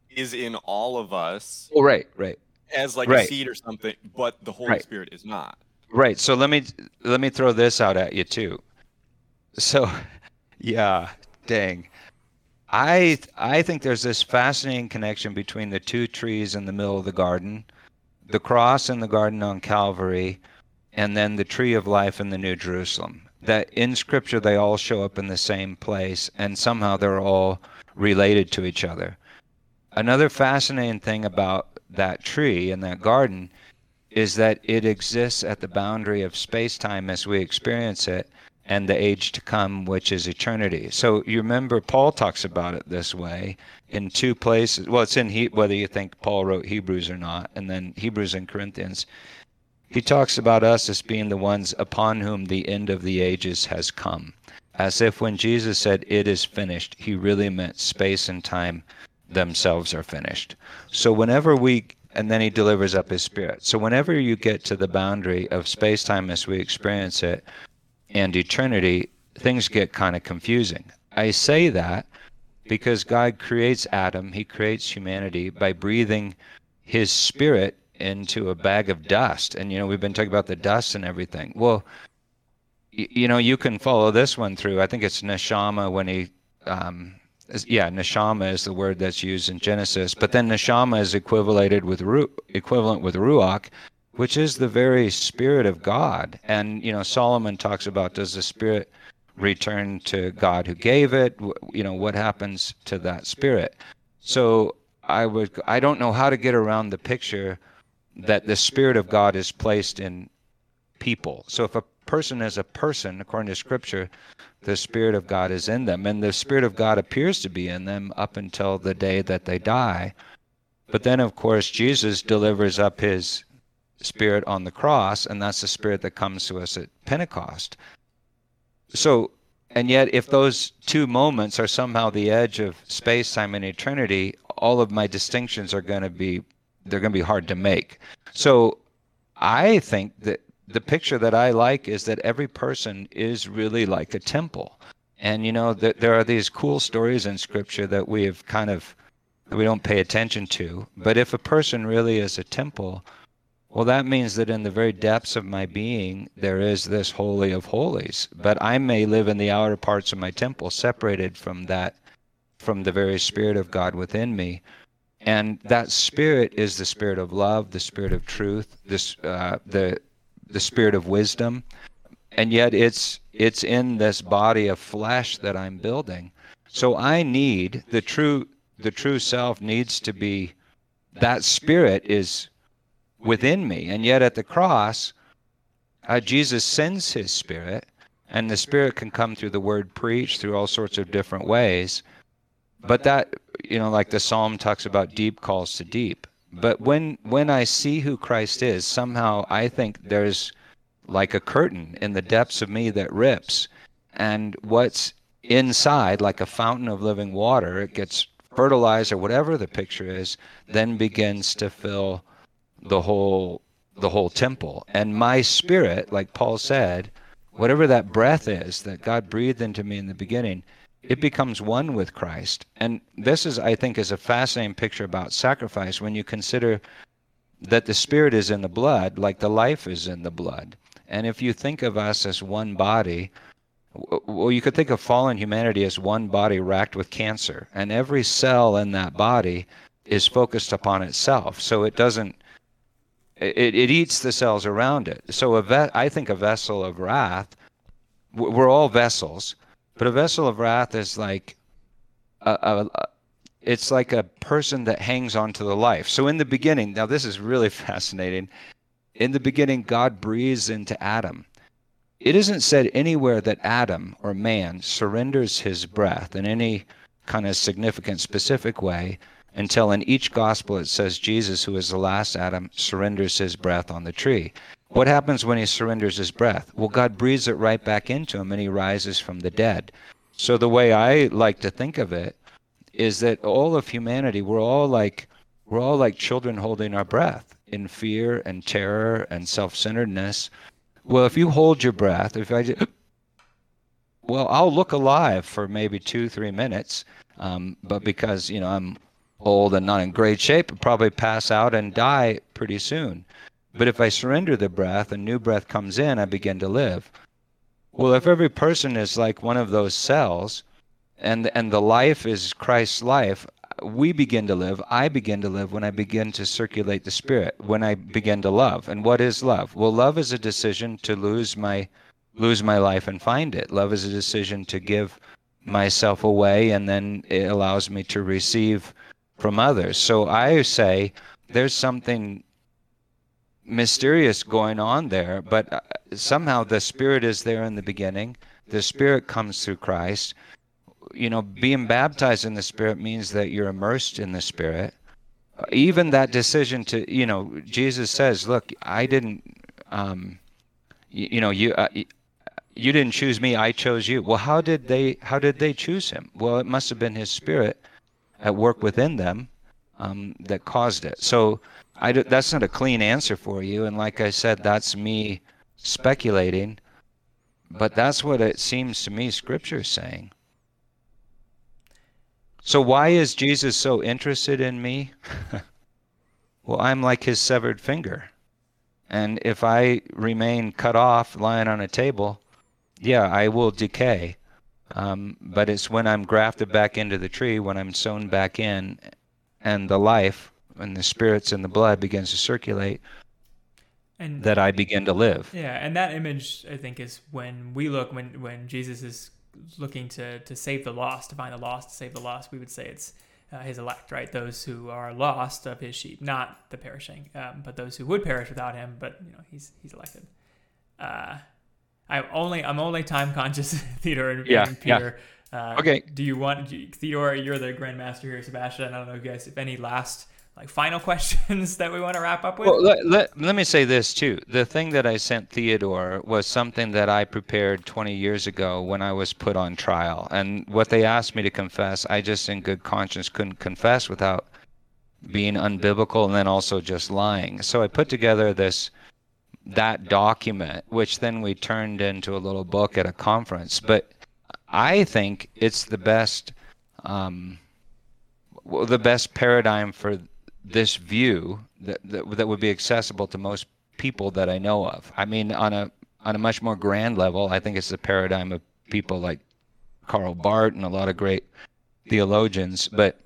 is in all of us Oh, right, right, as like Right. a seed or something, but the Holy Right. Spirit is not? right. So let me let me throw this out at you too. So, yeah, dang. I I think there's this fascinating connection between the two trees in the middle of the garden, the cross in the garden on Calvary, and then the tree of life in the New Jerusalem. That in Scripture they all show up in the same place, and somehow they're all related to each other. Another fascinating thing about that tree and that garden is that it exists at the boundary of space time as we experience it and the age to come, which is eternity. So you remember Paul talks about it this way in two places. Well, it's in he, whether you think Paul wrote Hebrews or not, and then Hebrews and Corinthians. He talks about us as being the ones upon whom the end of the ages has come. As if when Jesus said, It is finished, he really meant space and time themselves are finished. So whenever we, and then he delivers up his spirit. So whenever you get to the boundary of space time as we experience it and eternity, things get kind of confusing. I say that because God creates Adam, he creates humanity by breathing his spirit into a bag of dust. And, you know, we've been talking about the dust and everything. Well, you know, you can follow this one through. I think it's Neshama when he, um, yeah, Neshama is the word that's used in Genesis. But then Neshama is equivalated with ru- equivalent with Ruach, which is the very spirit of God. And, you know, Solomon talks about does the spirit return to God who gave it? You know, what happens to that spirit? So I would, I don't know how to get around the picture that the spirit of God is placed in people. So if a person is a person, according to Scripture, the Spirit of God is in them. And the Spirit of God appears to be in them up until the day that they die. But then, of course, Jesus delivers up his Spirit on the cross, and that's the Spirit that comes to us at Pentecost. So, and yet, if those two moments are somehow the edge of space, time, and eternity, all of my distinctions are going to be they're going to be hard to make. So, I think that the picture that I like is that every person is really like a temple. And you know that there are these cool stories in scripture that we have kind of we don't pay attention to. But if a person really is a temple, well that means that in the very depths of my being there is this holy of holies. But I may live in the outer parts of my temple separated from that from the very spirit of God within me. And that spirit is the spirit of love, the spirit of truth, this uh, the the spirit of wisdom. and yet it's it's in this body of flesh that I'm building. So I need the true the true self needs to be that spirit is within me, and yet at the cross, uh, Jesus sends His Spirit, and the Spirit can come through the word preached through all sorts of different ways. But that you know, like the Psalm talks about, deep calls to deep. But when when I see who Christ is, somehow I think there's like a curtain in the depths of me that rips, and what's inside, like a fountain of living water, it gets fertilized or whatever the picture is, then begins to fill the whole the whole temple. And my spirit, like Paul said, whatever that breath is that God breathed into me in the beginning, it becomes one with Christ. And this is, I think, is a fascinating picture about sacrifice when you consider that the spirit is in the blood, like the life is in the blood. And if you think of us as one body, well, you could think of fallen humanity as one body racked with cancer, and every cell in that body is focused upon itself. So it doesn't, it, it eats the cells around it. So a ve- I think a vessel of wrath, we're all vessels, but a vessel of wrath is like a, a, it's like a person that hangs on to the life. So in the beginning, now this is really *laughs* fascinating. In the beginning, God breathes into Adam. It isn't said anywhere that Adam or man surrenders his breath in any kind of significant, specific way until in each gospel it says Jesus, who is the last Adam, surrenders his breath on the tree. What happens when he surrenders his breath? Well, God breathes it right back into him and he rises from the dead. So the way I like to think of it is that all of humanity, we're all like we're all like children holding our breath in fear and terror and self-centeredness. Well, if you hold your breath, if I just, well, I'll look alive for maybe two, three minutes, um, but because you know I'm old and not in great shape, probably pass out and die pretty soon. But if I surrender the breath, a new breath comes in, I begin to live. Well, if every person is like one of those cells, and and the life is Christ's life, we begin to live. I begin to live when I begin to circulate the Spirit, when I begin to love. And what is love? Well, love is a decision to lose my lose my life and find it. Love is a decision to give myself away, and then it allows me to receive from others. So I say there's something mysterious going on there, but uh, somehow the Spirit is there in the beginning. The Spirit comes through Christ you know, being baptized in the Spirit means that you're immersed in the Spirit. Even that decision to, you know, Jesus says, "Look, I didn't, um, you, you know, you." Uh, you didn't choose me i chose you well how did they how did they choose him well it must have been his spirit at work within them um, that caused it so I, do, that's not a clean answer for you and like i said that's me speculating but that's what it seems to me scripture is saying so why is Jesus so interested in me? *laughs* well, I'm like his severed finger. And if I remain cut off lying on a table, yeah, I will decay. Um, but it's when I'm grafted back into the tree, when I'm sown back in, and the life and the spirits and the blood begins to circulate, and that I begin to live. Yeah, and that image I think is when we look when when Jesus is looking to to save the lost, to find the lost, to save the lost, we would say it's uh, his elect, right? Those who are lost of his sheep, not the perishing, um, but those who would perish without him. But you know, he's he's elected. Uh, I only I'm only time conscious, *laughs* Theodore and, yeah, and Peter. Yeah. Uh, okay. Do you want Theodore? You're the grandmaster here, Sebastian. I don't know, if you guys, if any last like final *laughs* questions that we want to wrap up with? Well, let, let, let me say this too. The thing that I sent Theodore was something that I prepared 20 years ago when I was put on trial. And what they asked me to confess, I just in good conscience couldn't confess without being unbiblical and then also just lying. So I put together this that document, which then we turned into a little book at a conference. But I think it's the best um, well, the best paradigm for this view that, that that would be accessible to most people that I know of. I mean, on a on a much more grand level, I think it's the paradigm of people like Karl Barth and a lot of great theologians. But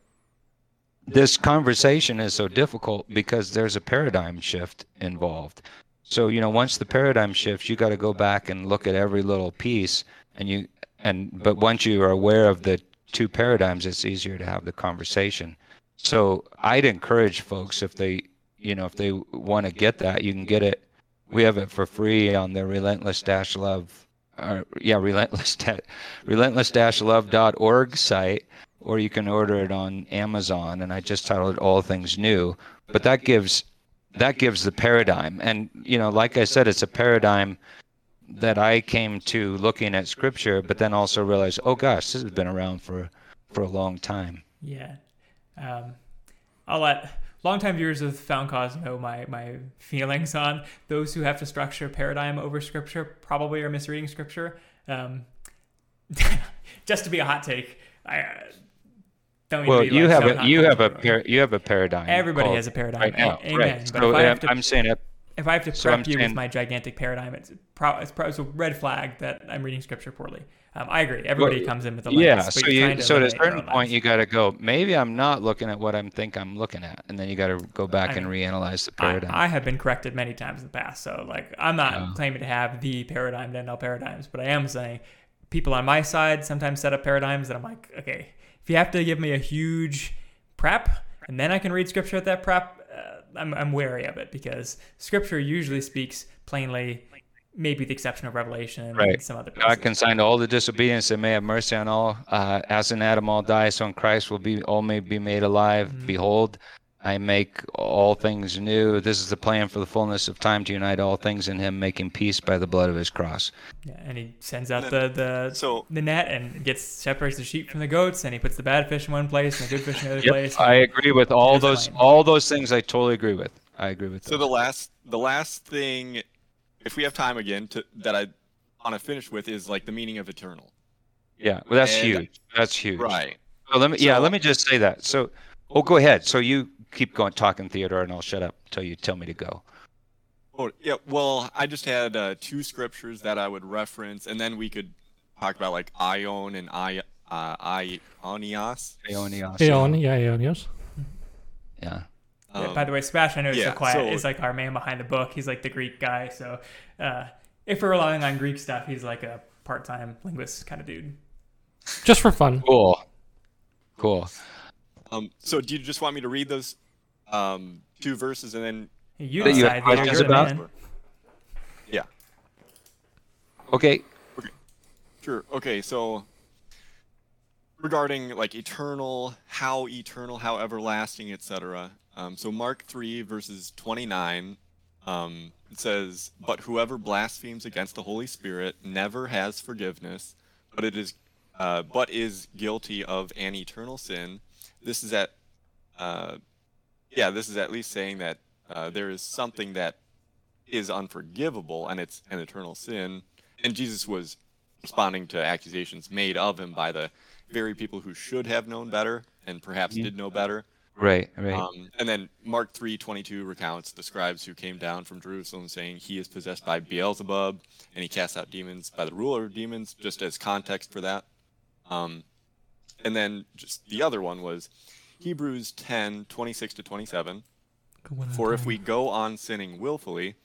this conversation is so difficult because there's a paradigm shift involved. So you know, once the paradigm shifts, you got to go back and look at every little piece, and you and but once you are aware of the two paradigms, it's easier to have the conversation. So I'd encourage folks if they you know if they want to get that, you can get it. We have it for free on the Relentless Dash Love, or yeah, Relentless *laughs* Relentless Dash Love.org site, or you can order it on Amazon. And I just titled it All Things New, but that gives that gives the paradigm. And you know, like I said, it's a paradigm that I came to looking at scripture, but then also realized, oh gosh, this has been around for for a long time. Yeah. Um, I'll let longtime viewers of Found Cause know my, my feelings on those who have to structure paradigm over scripture probably are misreading scripture. Um, *laughs* just to be a hot take, I don't. Well, you like have a you have a par- you have a paradigm. Everybody has a paradigm. Right now, Amen. Right. But so if I have to, I'm saying it if I have to prep so you saying, with my gigantic paradigm, it's, pro- it's, pro- it's, a red flag that I'm reading scripture poorly. Um, I agree. Everybody well, comes in with a lens. Yeah. So you, so at a certain point, you got to go. Maybe I'm not looking at what I think I'm looking at, and then you got to go back I and reanalyze the paradigm. I, I, have been corrected many times in the past, so like I'm not yeah. claiming to have the paradigm to end all paradigms, but I am saying people on my side sometimes set up paradigms that I'm like, okay, if you have to give me a huge prep and then I can read scripture at that prep, I'm, I'm wary of it because scripture usually speaks plainly maybe the exception of Revelation right. and some other places. God consigned all the disobedience and may have mercy on all. Uh, as in Adam all die, so in Christ will be all may be made alive. Mm-hmm. Behold, I make all things new. This is the plan for the fullness of time to unite all things in Him, making peace by the blood of His cross. Yeah, and He sends out the the so, the net and gets separates the sheep from the goats, and He puts the bad fish in one place and the good fish in another yep, place. I agree with all those all those things. I totally agree with. I agree with. So the last the last thing, if we have time again, to that I want to finish with is like the meaning of eternal. Yeah, well, that's and, huge. That's huge. Right. So let me so, yeah, let me just say that. So, oh, go ahead. So you keep going talking Theodore, and I'll shut up until you tell me to go. Oh yeah, well, I just had uh, two scriptures that I would reference, and then we could talk about like Ion and I uh, Ionios. Ionios. Ion, yeah, Ionios. Yeah. Um, yeah, by the way, Smash, I know yeah, so quiet, so, is like our man behind the book. He's like the Greek guy. So uh, if we're relying on Greek stuff, he's like a part-time linguist kind of dude. Just for fun. Cool. Cool. Um, so do you just want me to read those um, two verses and then you decide you have questions about? Yeah. Okay. Okay. Sure. Okay. So regarding like eternal, how eternal, how everlasting, etc. Um, so Mark three verses twenty nine. Um, it says, "But whoever blasphemes against the Holy Spirit never has forgiveness, but it is, uh, but is guilty of an eternal sin." This is at, uh, yeah, this is at least saying that uh, there is something that is unforgivable and it's an eternal sin. And Jesus was responding to accusations made of him by the very people who should have known better and perhaps did know better. Right, right. Um, and then Mark three twenty two recounts the scribes who came down from Jerusalem saying he is possessed by Beelzebub and he casts out demons by the ruler of demons, just as context for that. Um, and then just the other one was Hebrews ten twenty six to 27. For if we go on sinning willfully,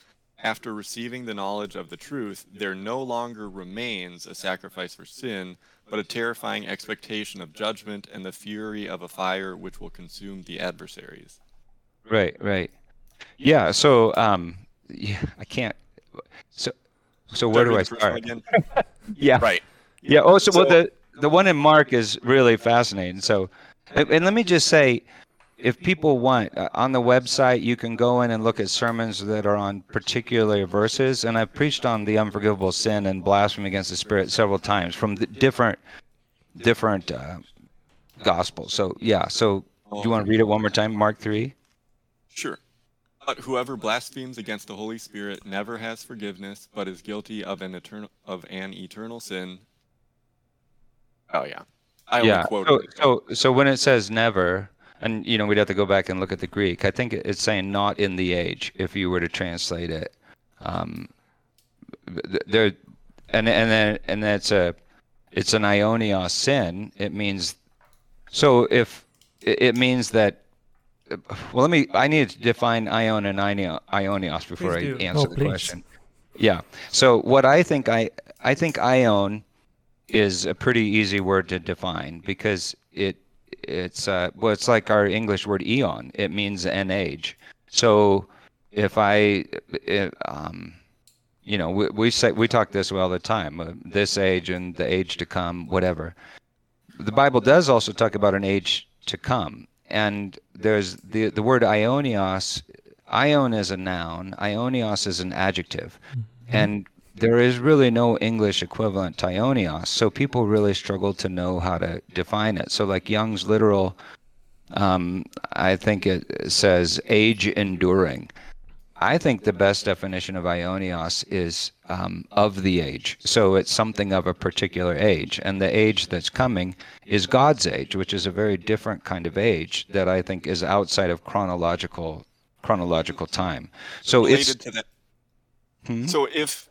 after receiving the knowledge of the truth, there no longer remains a sacrifice for sin, but a terrifying expectation of judgment and the fury of a fire which will consume the adversaries. Right, right. Yeah, so um yeah, I can't so so where do I start? *laughs* yeah. Right. Yeah, oh so, so well the the one in Mark is really fascinating. So and, let me just say if people want uh, on the website you can go in and look at sermons that are on particular verses. And i've preached on the unforgivable sin and blasphemy against the spirit several times from different different uh, gospels. So yeah. So do you want to read it one more time mark 3 sure. But whoever blasphemes against the holy spirit never has forgiveness but is guilty of an eternal of an eternal sin oh yeah I yeah so, so so when it says never and you know we'd have to go back and look at the Greek. I think it's saying not in the age if you were to translate it. Um, there, and and then and that's a it's an ionios sin. It means so if it means that well, let me. I need to define ion and ionio- ionios before I answer Oh, the please. question. Yeah. So what I think I I think ion is a pretty easy word to define because it it's uh well it's like our English word eon. It means an age. So if I if, um you know we, we say we talk this way all the time uh, this age and the age to come whatever the bible does also talk about an age to come and there's the the word ionios ion is a noun ionios is an adjective and there is really no english equivalent to ionios so people really struggle to know how to define it so like young's literal um, i think it says age enduring I think the best definition of Ionios is um, of the age. So it's something of a particular age. And the age that's coming is God's age, which is a very different kind of age that I think is outside of chronological chronological time. So it's to that. Hmm? So if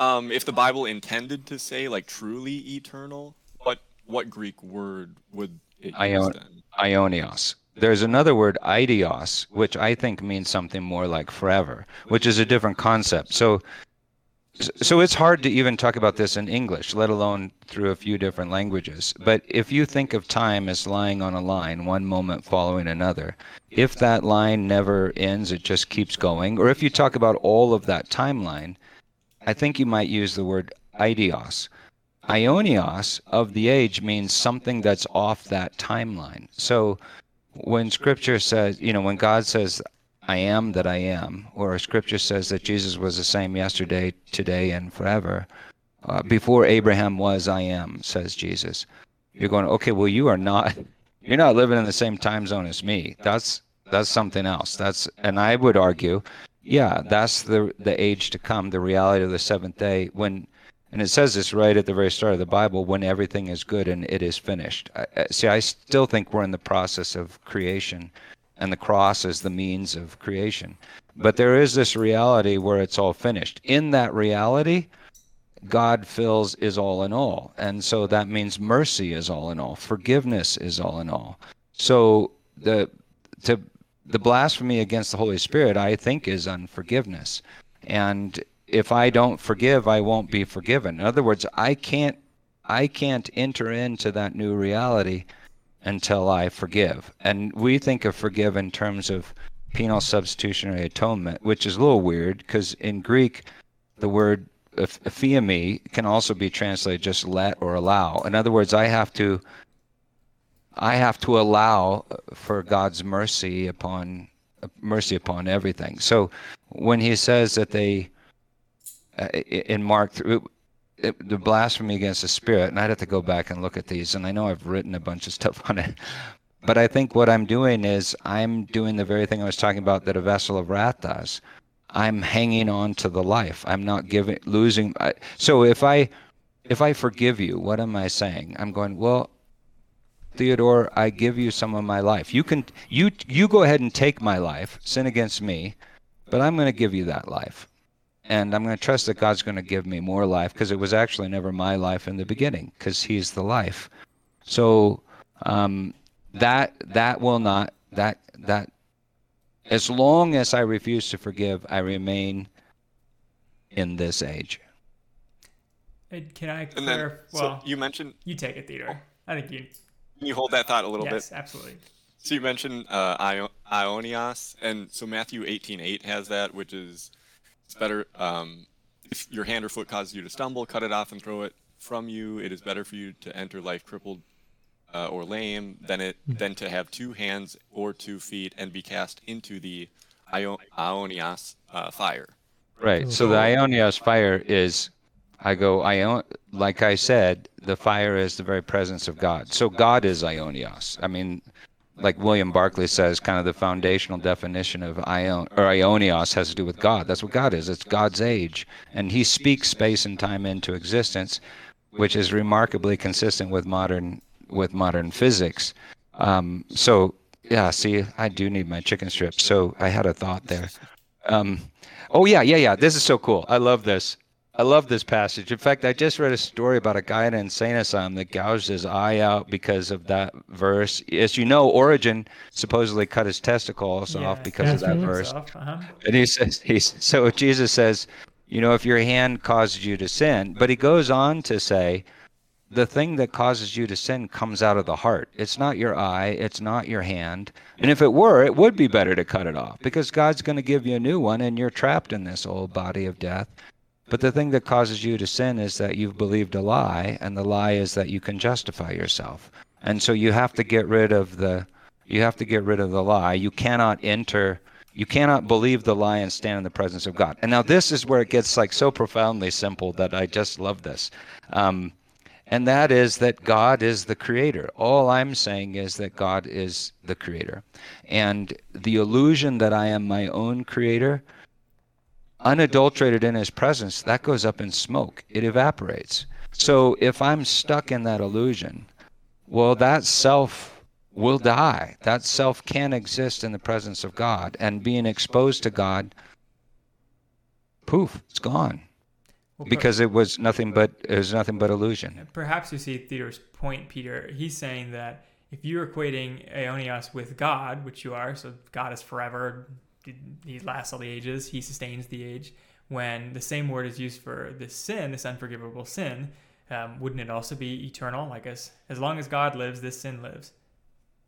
um, if the Bible intended to say like truly eternal, what what Greek word would it use Ion- then? Ionios. There's another word, aidios, which I think means something more like forever, which is a different concept. So, so it's hard to even talk about this in English, let alone through a few different languages. But if you think of time as lying on a line, one moment following another, if that line never ends, it just keeps going. Or if you talk about all of that timeline, I think you might use the word aidios. Ionios of the age means something that's off that timeline. So when scripture says, you know, when God says, I am that I am, or scripture says that Jesus was the same yesterday, today, and forever, uh, before Abraham was, I am, says Jesus. You're going, okay, well, you are not, *laughs* you're not living in the same time zone as me. That's, that's something else. That's, and I would argue, yeah, that's the, the age to come, the reality of the seventh day when, and it says this right at the very start of the Bible when everything is good and it is finished. I, see, I still think we're in the process of creation, and the cross is the means of creation. But there is this reality where it's all finished. In that reality, God fills is all in all. And so that means mercy is all in all, forgiveness is all in all. So the to the blasphemy against the Holy Spirit, I think, is unforgiveness. And if I don't forgive, I won't be forgiven. In other words, I can't I can't enter into that new reality until I forgive. And we think of forgive in terms of penal substitutionary atonement, which is a little weird because in Greek, the word eph- ephiemi can also be translated just let or allow. In other words, I have to I have to allow for God's mercy upon mercy upon everything. So when he says that they uh, in Mark it, the blasphemy against the spirit, and I'd have to go back and look at these, and I know I've written a bunch of *laughs* stuff on it, but I think what I'm doing is I'm doing the very thing I was talking about that a vessel of wrath does. I'm hanging on to the life. I'm not giving, losing. I, so if I, if I forgive you, what am I saying? I'm going well. Theodore, I give you some of my life. You can, you, you go ahead and take my life, sin against me, but I'm going to give you that life and I'm going to trust that God's going to give me more life because it was actually never my life in the beginning because He's the life. So um, that that will not that that as long as I refuse to forgive, I remain in this age. Can I And then, clarify? so Well, you mentioned, you take it, Theodore. I think you. Can you hold that thought a little Yes, bit? Yes, absolutely. So you mentioned uh, Io- Ionios, and so Matthew 18:8 has that, which is it's better um, if your hand or foot causes you to stumble, cut it off and throw it from you. It is better for you to enter life crippled uh, or lame than it than to have two hands or two feet and be cast into the Io- Ionios uh, fire. Right. So the Ionios fire is, I go Ion. Like I said, the fire is the very presence of God. So God is Ionios. I mean, like William Barclay says, kind of the foundational definition of Ion or Ionios has to do with God. That's what God is. It's God's age, and He speaks space and time into existence, which is remarkably consistent with modern with modern physics. Um, so yeah, see, I do need my chicken strips. So I had a thought there. Um, oh yeah, yeah, yeah. This is so cool. I love this. I love this passage. In fact, I just read a story about a guy in an insane asylum that gouged his eye out because of that verse. As you know, Origen supposedly cut his testicles Yeah, off because of that verse. Uh-huh. And he says, he's, so Jesus says, you know, if your hand causes you to sin, but he goes on to say, the thing that causes you to sin comes out of the heart. It's not your eye, it's not your hand. And if it were, it would be better to cut it off because God's going to give you a new one and you're trapped in this old body of death. But the thing that causes you to sin is that you've believed a lie, and the lie is that you can justify yourself. And so you have to get rid of the you have to get rid of the lie. You cannot enter you cannot believe the lie and stand in the presence of God. And now this is where it gets like so profoundly simple that I just love this. Um, and that is that God is the creator. All I'm saying is that God is the creator. And the illusion that I am my own creator, unadulterated in his presence, that goes up in smoke. It evaporates. So if I'm stuck in that illusion, well, that self will die. That self can't exist in the presence of God. And being exposed to God, poof, it's gone. Well, Because it was nothing but it was nothing but illusion. Perhaps you see Theodore's point, Peter. He's saying that if you're equating Aeonios with God, which you are, so God is forever, he lasts all the ages, he sustains the age, when the same word is used for this sin, this unforgivable sin, um, wouldn't it also be eternal? Like as as long as God lives, this sin lives.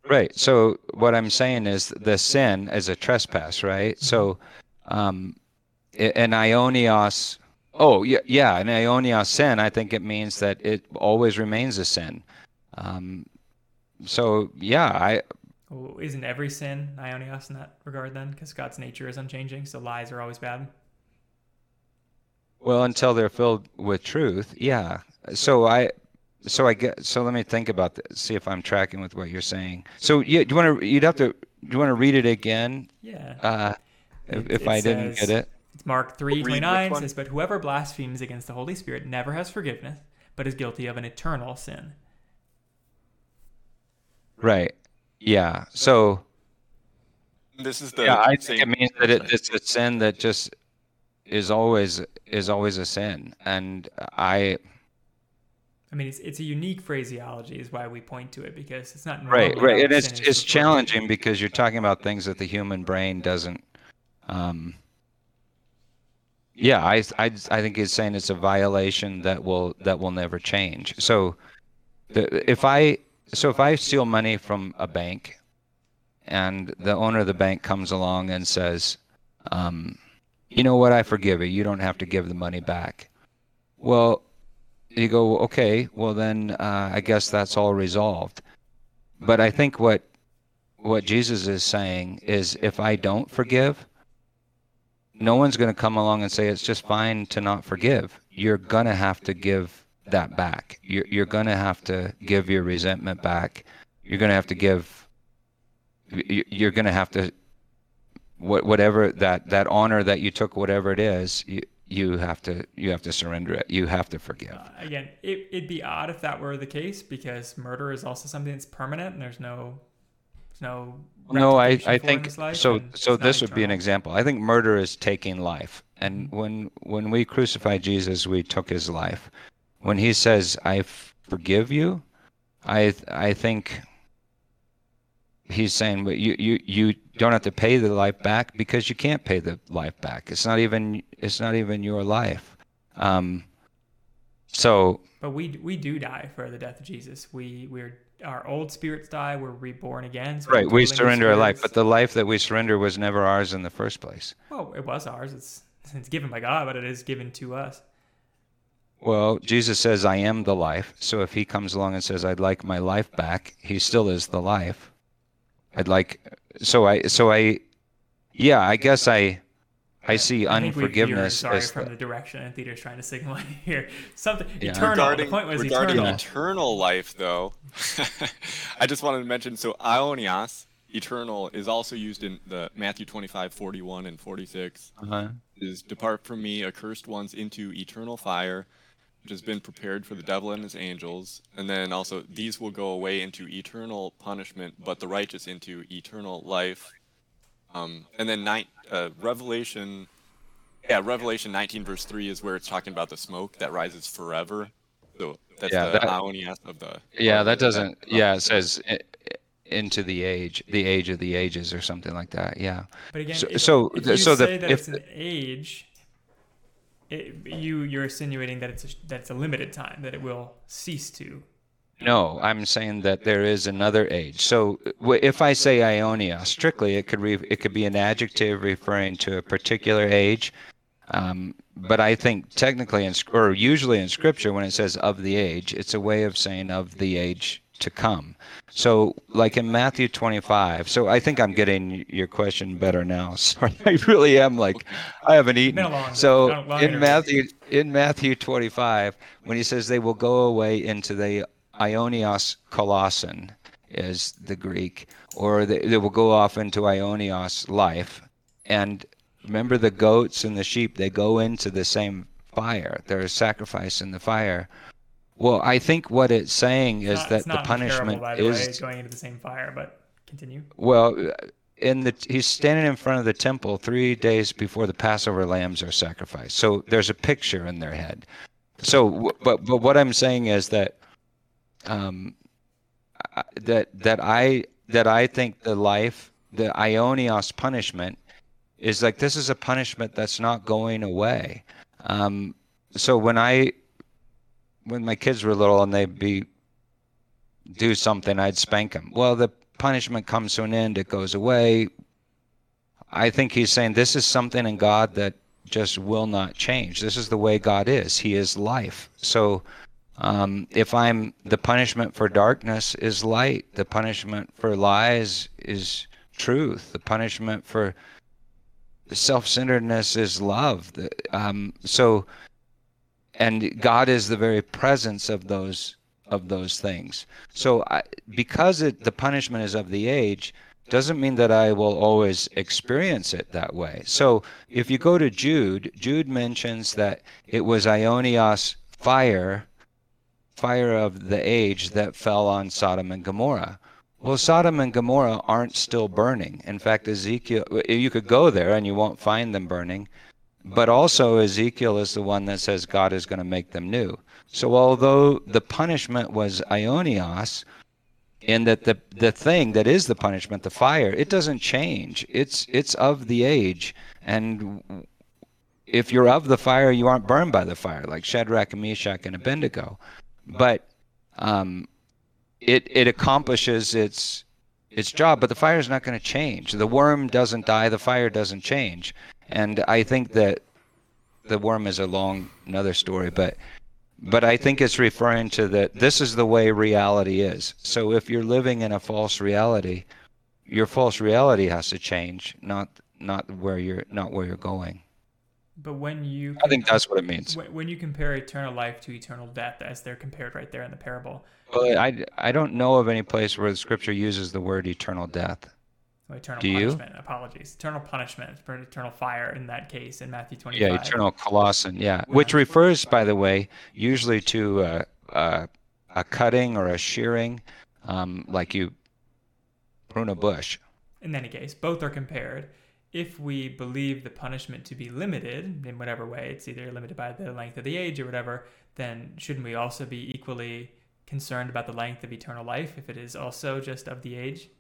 Right. So what I'm saying is the sin is a trespass, right? So um an ionios oh yeah yeah, an ionios sin, I think it means that it always remains a sin. Um so yeah, I Well, isn't every sin Ionios in that regard then? Because God's nature is unchanging, so lies are always bad. well until they're filled with truth. Yeah. So I so I get so let me think about this, see if I'm tracking with what you're saying. So yeah, do you want to you'd have to do you want to read it again Yeah. uh if, It- if it I didn't get it? It's Mark three Read twenty which says, "But whoever blasphemes against the Holy Spirit never has forgiveness, but is guilty of an eternal sin." Right. Yeah. So This is the yeah, I same- think it means that it, it's a sin that just is always is always a sin, and I I mean, it's it's a unique phraseology, is why we point to it because it's not right right, and it's sin it's challenging because you're talking about things that the human brain doesn't. Um, yeah, I I I think he's saying it's a violation that will that will never change. So, the, if I so if I steal money from a bank, and the owner of the bank comes along and says, um, "You know what? I forgive you. You don't have to give the money back." Well, you go, okay, well then uh, I guess that's all resolved. But I think what what Jesus is saying is if I don't forgive, no one's going to come along and say it's just fine to not forgive. You're going to have to give that back. You're you're going to have to give your resentment back. You're going to have to give you- you're going to have to what whatever that that honor that you took whatever it is, you, you have to you have to surrender it. You have to forgive. Uh, again, it, it'd be odd if that were the case because murder is also something that's permanent, and there's no, there's no. No, I, I think so. So this would be an example. I think murder is taking life, and Mm-hmm. when when we crucified Jesus, we took his life. When he says, "I forgive you," I I think he's saying, "But you you you don't have to pay the life back because you can't pay the life back. It's not even it's not even your life." Um. So But we we do die for the death of Jesus. We we're our old spirits die. We're reborn again. So right, we surrender our life, but the life that we surrender was never ours in the first place. well, it was ours. It's it's given by God, but it is given to us. Well, Jesus says, I am the life. So if he comes along and says, I'd like my life back, he still is the life. I'd like, so I, so I, yeah, I guess I, I see I think we veered, unforgiveness sorry as from the, the direction and Theodore's trying to signal *laughs* here. Something Yeah. eternal. regarding, the point was regarding eternal. eternal life, though, *laughs* I just wanted to mention so Ionios, eternal, is also used in the Matthew 25, 41, and 46. uh-huh. Is depart from me, accursed ones, into eternal fire, which has been prepared for the devil and his angels. And then also, these will go away into eternal punishment, but the righteous into eternal life. Um, and then nine, uh, Revelation Yeah, Revelation 19 verse 3 is where it's talking about the smoke that rises forever. So that's Yeah, the that- Aonias of the. Yeah, that doesn't. that- Yeah, it says i- i- into the age, the age of the ages, or something like that. Yeah. But again, So- if, so- if you so the- that if it's an age, it, you you're insinuating that it's a, that it's a limited time that it will cease to. No, I'm saying that there is another age. So if I say Ionia, strictly, it could re- it could be an adjective referring to a particular age. Um, but I think technically, in, or usually in Scripture, when it says of the age, it's a way of saying of the age to come. So, like in Matthew 25. So I think I'm getting your question better now. *laughs* Sorry, I really am. Like, I haven't eaten. been a long- so in. Matthew in Matthew 25, when he says they will go away into the Ionios kolasin, is the Greek, or they, they will go off into Ionios life. And remember the goats and the sheep, they go into the same fire. They're a sacrifice in the fire. Well, I think what it's saying is Not- that it's the comparable, punishment by the way, is going into the same fire. But continue. well, in the he's standing in front of the temple three days before the Passover lambs are sacrificed. So there's a picture in their head. So, but but what I'm saying is that, um, that that I that I think the life, the Ionios punishment, is like this is a punishment that's not going away. Um, so when I, when my kids were little and they'd be do something, I'd spank them. Well, the punishment comes to an end, it goes away. I think he's saying this is something in God that just will not change. This is the way God is. He is life. So um, if I'm the punishment for darkness is light, the punishment for lies is truth, the punishment for self-centeredness is love. Um, so, and God is the very presence of those of those things. So, I, because it, the punishment is of the age, doesn't mean that I will always experience it that way. So, if you go to Jude, Jude mentions that it was Ionios fire, fire of the age that fell on Sodom and Gomorrah. Well, Sodom and Gomorrah aren't still burning. In fact, Ezekiel, you could go there and you won't find them burning. But also, Ezekiel is the one that says God is going to make them new. So, although the punishment was Ionios, in that the the thing that is the punishment, the fire, it doesn't change. It's it's of the age, and if you're of the fire, you aren't burned by the fire, like Shadrach Meshach and Abednego. But um, it it accomplishes its its job, but the fire is not going to change. The worm doesn't die, the fire doesn't change, and I think that the worm is a long another story, but but I think it's referring to that this is the way reality is. So if you're living in a false reality, your false reality has to change, not not where you're not where you're going. But when you I think that's what it means. when, you compare eternal life to eternal death, as they're compared right there in the parable, Well, I, I don't know of any place where the scripture uses the word eternal death. Eternal Do you? punishment. Apologies, eternal punishment for eternal fire in that case in Matthew twenty-five. Yeah, eternal kolasin. Yeah, which refers, by the way, usually to uh, uh, a cutting or a shearing, um, like you prune a bush. In any case, both are compared. If we believe the punishment to be limited in whatever way, it's either limited by the length of the age or whatever, then shouldn't we also be equally concerned about the length of eternal life if it is also just of the age?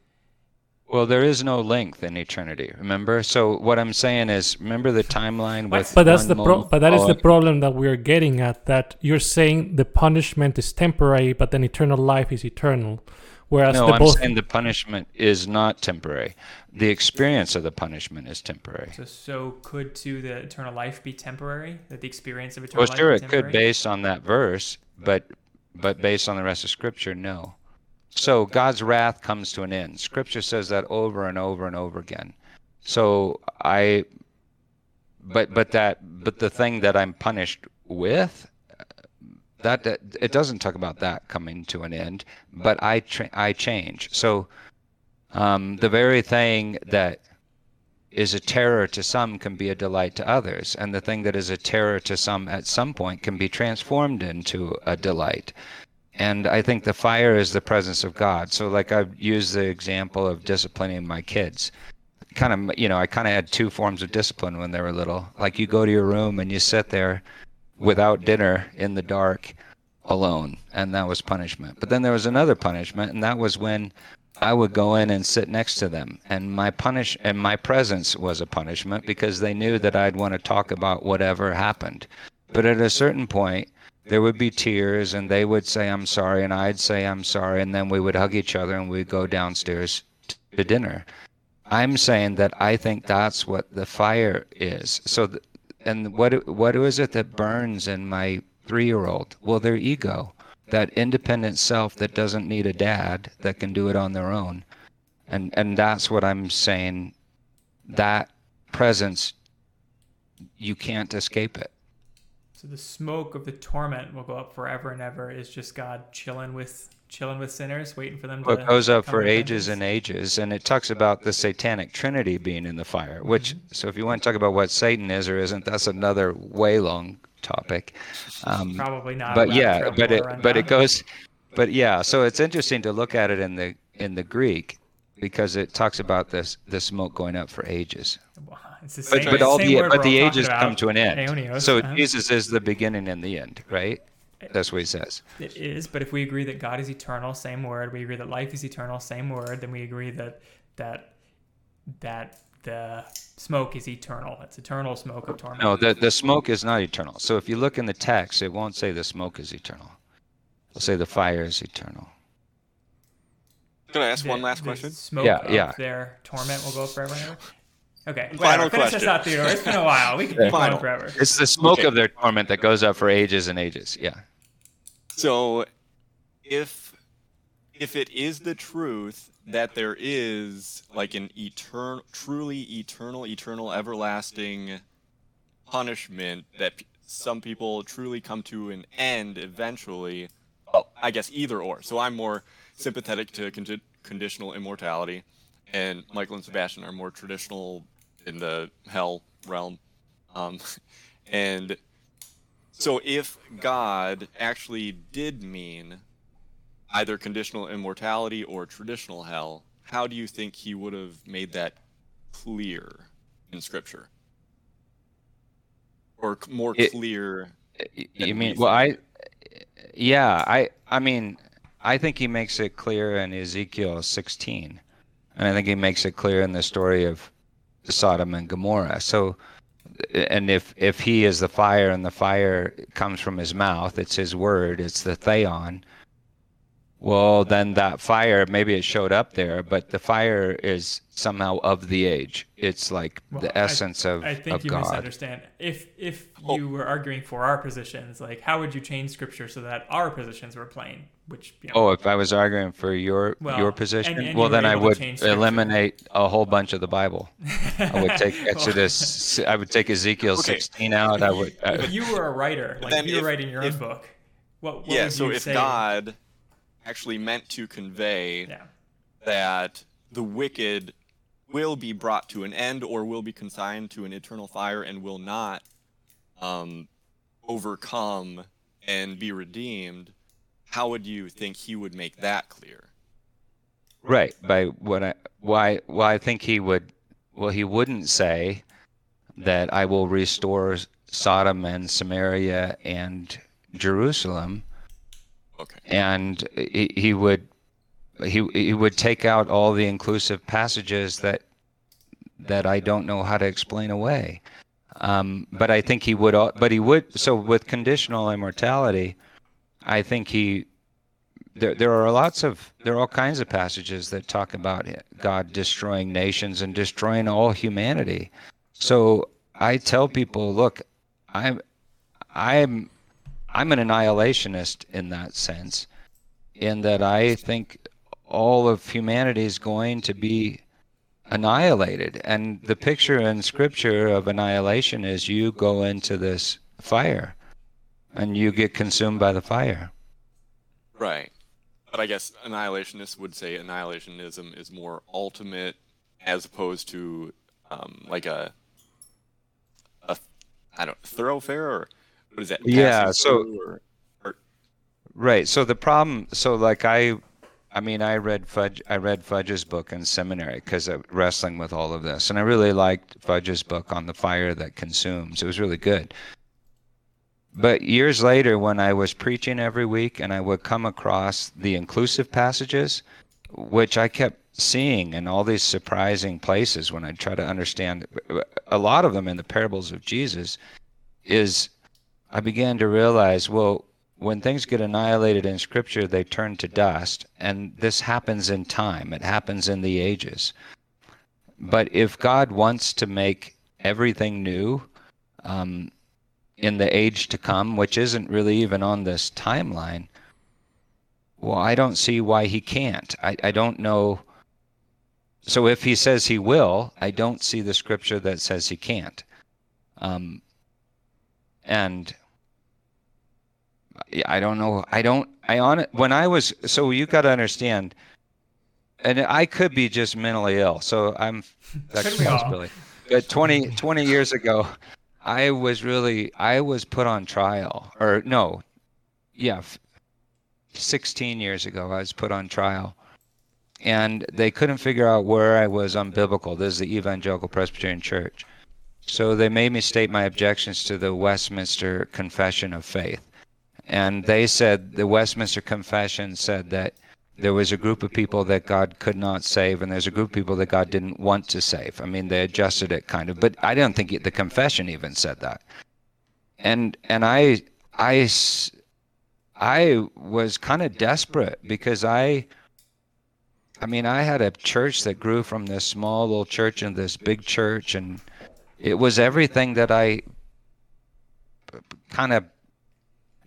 Well, there is no length in eternity. Remember. So what I'm saying is, remember the timeline What? with. But that's one the pro- but that is oh, the problem that we're getting at. That you're saying the punishment is temporary, but then eternal life is eternal. Whereas No, the I'm both saying the punishment is not temporary. The experience of the punishment is temporary. So, so could too the eternal life be temporary? That the experience of eternal Well, life sure, be it could based on that verse, but but based on the rest of Scripture, no. So God's wrath comes to an end. Scripture says that over and over and over again. So I, but but that but the thing that I'm punished with, that, that it doesn't talk about that coming to an end. But I tra- I change. So um, the very thing that is a terror to some can be a delight to others, and the thing that is a terror to some at some point can be transformed into a delight. And I think the fire is the presence of God. So, like I've used the example of disciplining my kids. kind of you know I kind of had two forms of discipline when they were little. Like you go to your room and you sit there without dinner in the dark alone and that was punishment. But then there was another punishment and that was when I would go in and sit next to them and my punish and my presence was a punishment because they knew that I'd want to talk about whatever happened. But at a certain point there would be tears and they would say i'm sorry and i'd say i'm sorry and then we would hug each other and we'd go downstairs to dinner. I'm saying that i think that's what the fire is. So th- and what what is it that burns in my 3-year-old well their ego that independent self that doesn't need a dad that can do it on their own. And and that's what i'm saying. That presence you can't escape it So the smoke of the torment will go up forever and ever. Is just God chilling with chilling with sinners, waiting for them to. It goes up for ages and ages, and it talks about the satanic trinity being in the fire. Which, so if you want to talk about what Satan is or isn't, that's another way long topic. Um, Probably not. but yeah, but it but it goes, but yeah. So it's interesting to look at it in the in the Greek because it talks about this the smoke going up for ages. down. It's the But same, but all same the word but the ages come to an end. aeonios, So uh-huh. Jesus is the beginning and the end, right? That's what he says. It is, but if we agree that God is eternal, same word. We agree that life is eternal, same word. Then we agree that that that the smoke is eternal. It's eternal smoke of torment. No, the the smoke is not eternal. So if you look in the text, it won't say the smoke is eternal. It'll say the fire is eternal. Can I ask The- one last the question? Smoke Yeah, of yeah. their torment will go forever and ever. Okay, Final whatever. Finish this question. out, Theodore. It's been a while. We can keep Final. going forever. It's the smoke Okay. of their torment that goes up for ages and ages. Yeah. So, if if it is the truth that there is like an eternal, truly eternal, eternal, everlasting punishment that p- some people truly come to an end eventually, well, I guess either or. So I'm more sympathetic to condi- conditional immortality, and Michael and Sebastian are more traditional in the hell realm. Um, *laughs* and so if God actually did mean either conditional immortality or traditional hell, how do you think he would have made that clear in scripture? Or more It- clear You mean well I yeah, I I mean I think he makes it clear in Ezekiel 16. And I think he makes it clear in the story of Sodom and Gomorrah. So and if if he is the fire and the fire comes from his mouth, it's his word, it's the theion. Well, then that fire maybe it showed up there, but the fire is somehow of the age. It's like Well, the I- essence of, I think of you God. misunderstand. If if Oh. you were arguing for our positions, like how would you change scripture so that our positions were plain? Which you know, Oh, if I was arguing for your Well, your position, and you well then I would eliminate a whole bunch of the Bible. I would take *laughs* Well, Exodus. *laughs* I would take Ezekiel Okay. 16 out. I would. I, if you were a writer, like if you were if- writing your if- own book, what, what yeah, would so you if? God actually meant to convey yeah, that the wicked will be brought to an end or will be consigned to an eternal fire and will not um, overcome and be redeemed, how would you think he would make that clear? right. By what I why why I think he would. Well, he wouldn't say that I will restore Sodom and Samaria and Jerusalem, Okay. and he, he would he he would take out all the inclusive passages that that I don't know how to explain away. Um, but I think he would. But he would. So with conditional immortality, I think he. There, there are lots of there are all kinds of passages that talk about God destroying nations and destroying all humanity. So I tell people, look, I'm I'm I'm an annihilationist in that sense, in that I think all of humanity is going to be annihilated. And the picture in scripture of annihilation is you go into this fire and you get consumed by the fire. Right. But I guess annihilationists would say annihilationism is more ultimate as opposed to um, like a a I don't thoroughfare or what is that? Yeah, so- or, or Right. So the problem, so like I, I mean, I read Fudge. I read Fudge's book in seminary because of wrestling with all of this, and I really liked Fudge's book on the fire that consumes. It was really good. But years later, when I was preaching every week, and I would come across the inclusive passages, which I kept seeing in all these surprising places when I try to understand a lot of them in the parables of Jesus, is I began to realize, well, when things get annihilated in scripture they turn to dust and this happens in time. It happens in the ages. But if god wants to make everything new um, in the age to come which isn't really even on this timeline well i don't see why he can't. I, I don't know. So if he says he will i don't see the scripture that says he can't. Um, and I don't know. I don't. I on it when I was. So you got to understand, and I could be just mentally ill. So I'm. That's possibility. But 20, 20 years ago, I was really. I was put on trial, or no, yeah, sixteen years ago, I was put on trial, and they couldn't figure out where I was unbiblical. This is the Evangelical Presbyterian Church. So they made me state my objections to the Westminster Confession of Faith and they said the Westminster Confession said that there was a group of people that God could not save, and there's a group of people that God didn't want to save. I mean, they adjusted it kind of, but I don't think the confession even said that. And and I I I was kind of desperate because I. I mean, I had a church that grew from this small little church into this big church, and it was everything that I kind of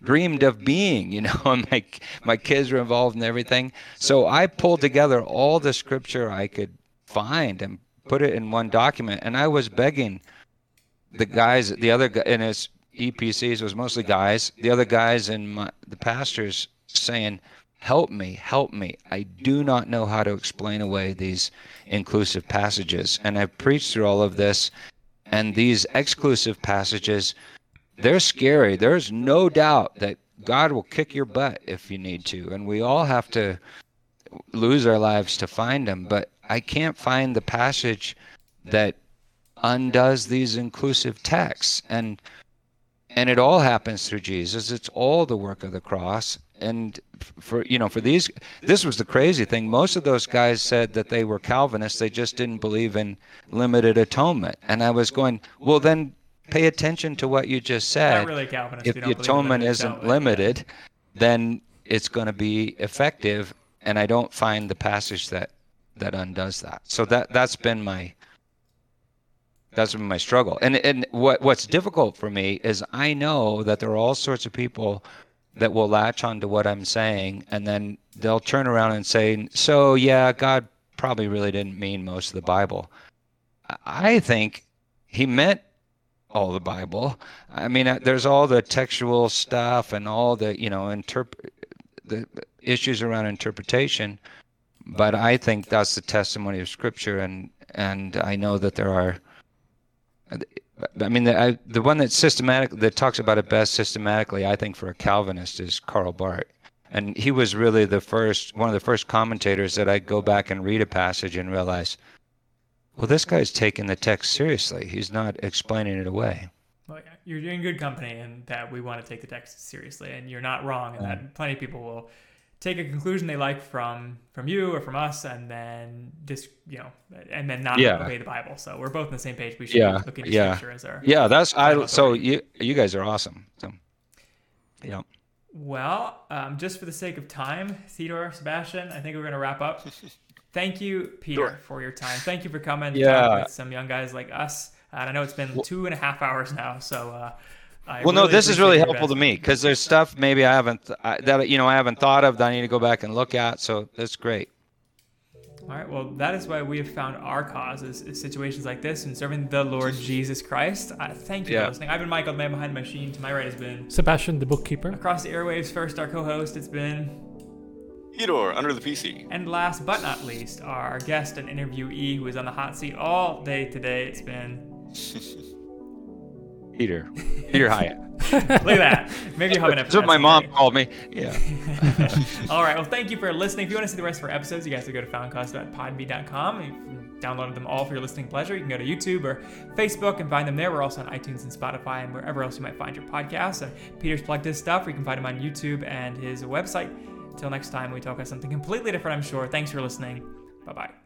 dreamed of being, you *laughs* know, and my my kids were involved in everything. So I pulled together all the scripture I could find and put it in one document. And I was begging the guys, the other guy, and his EPCs was mostly guys, the other guys and my, the pastors saying, "Help me, help me! I do not know how to explain away these inclusive passages." And I preached through all of this, and these exclusive passages they're scary. There's no doubt that God will kick your butt if you need to, and we all have to lose our lives to find Him. But I can't find the passage that undoes these inclusive texts, and and it all happens through Jesus. It's all the work of the cross. And for you know, for these, this was the crazy thing. Most of those guys said that they were Calvinists. They just didn't believe in limited atonement. And I was going, well, then pay attention to what you just said. Really Calvinist. if the don't believe in atonement isn't limited, then it's going to be effective. And I don't find the passage that that undoes that. So that that's been my that's been my struggle. And and what what's difficult for me is I know that there are all sorts of people that will latch onto what I'm saying, and then they'll turn around and say, "So yeah, God probably really didn't mean most of the Bible." I think He meant all the Bible. I mean, uh, there's all the textual stuff and all the you know interp- the issues around interpretation, but I think that's the testimony of Scripture, and and I know that there are. I mean, the, I, the one that systematic that talks about it best systematically, I think, for a Calvinist is Karl Barth, and he was really the first one of the first commentators that I go back and read a passage and realize, well, this guy's taking the text seriously. He's not explaining it away. Well, yeah, you're in good company, and that we want to take the text seriously, and you're not wrong, and that plenty of people will take a conclusion they like from from you or from us, and then just you know, and then not Yeah. obey the Bible. So we're both on the same page. We should Yeah, be looking to yeah. Scripture as our Yeah, that's Final I. So you you guys are awesome. So, yeah. Well, um, just for the sake of time, Theodore, Sebastian, I think we're going to wrap up. *laughs* Thank you, Peter, Sure. for your time. Thank you for coming to Yeah. talk with some young guys like us. And I know it's been two and a half hours now, so uh, I Well, no, this is really helpful to me because there's stuff maybe I haven't th- I, that you know I haven't thought of that I need to go back and look at. So that's great. All right, well, that is why we have found our cause is, is situations like this and serving the Lord Jesus Christ. Uh, thank you Yeah. for listening. I've been Michael, the man behind the machine. To my right has been Sebastian, the bookkeeper. across the airwaves. First, our co-host. It's been Edor, under the PC. And last but not least, our guest and interviewee who is on the hot seat all day today. It's been *laughs* Peter, Peter Hiett. *laughs* Look at that. Maybe you have an That's what my mom called me. *laughs* Yeah. All right. Well, thank you for listening. If you want to see the rest of our episodes, you guys can go to foundcast.podbean.com. You can download them all for your listening pleasure. You can go to YouTube or Facebook and find them there. We're also on iTunes and Spotify and wherever else you might find your podcasts. And Peter's plugged his stuff. You can find him on YouTube and his website. Until next time, we talk about something completely different, I'm sure. Thanks for listening. Bye bye.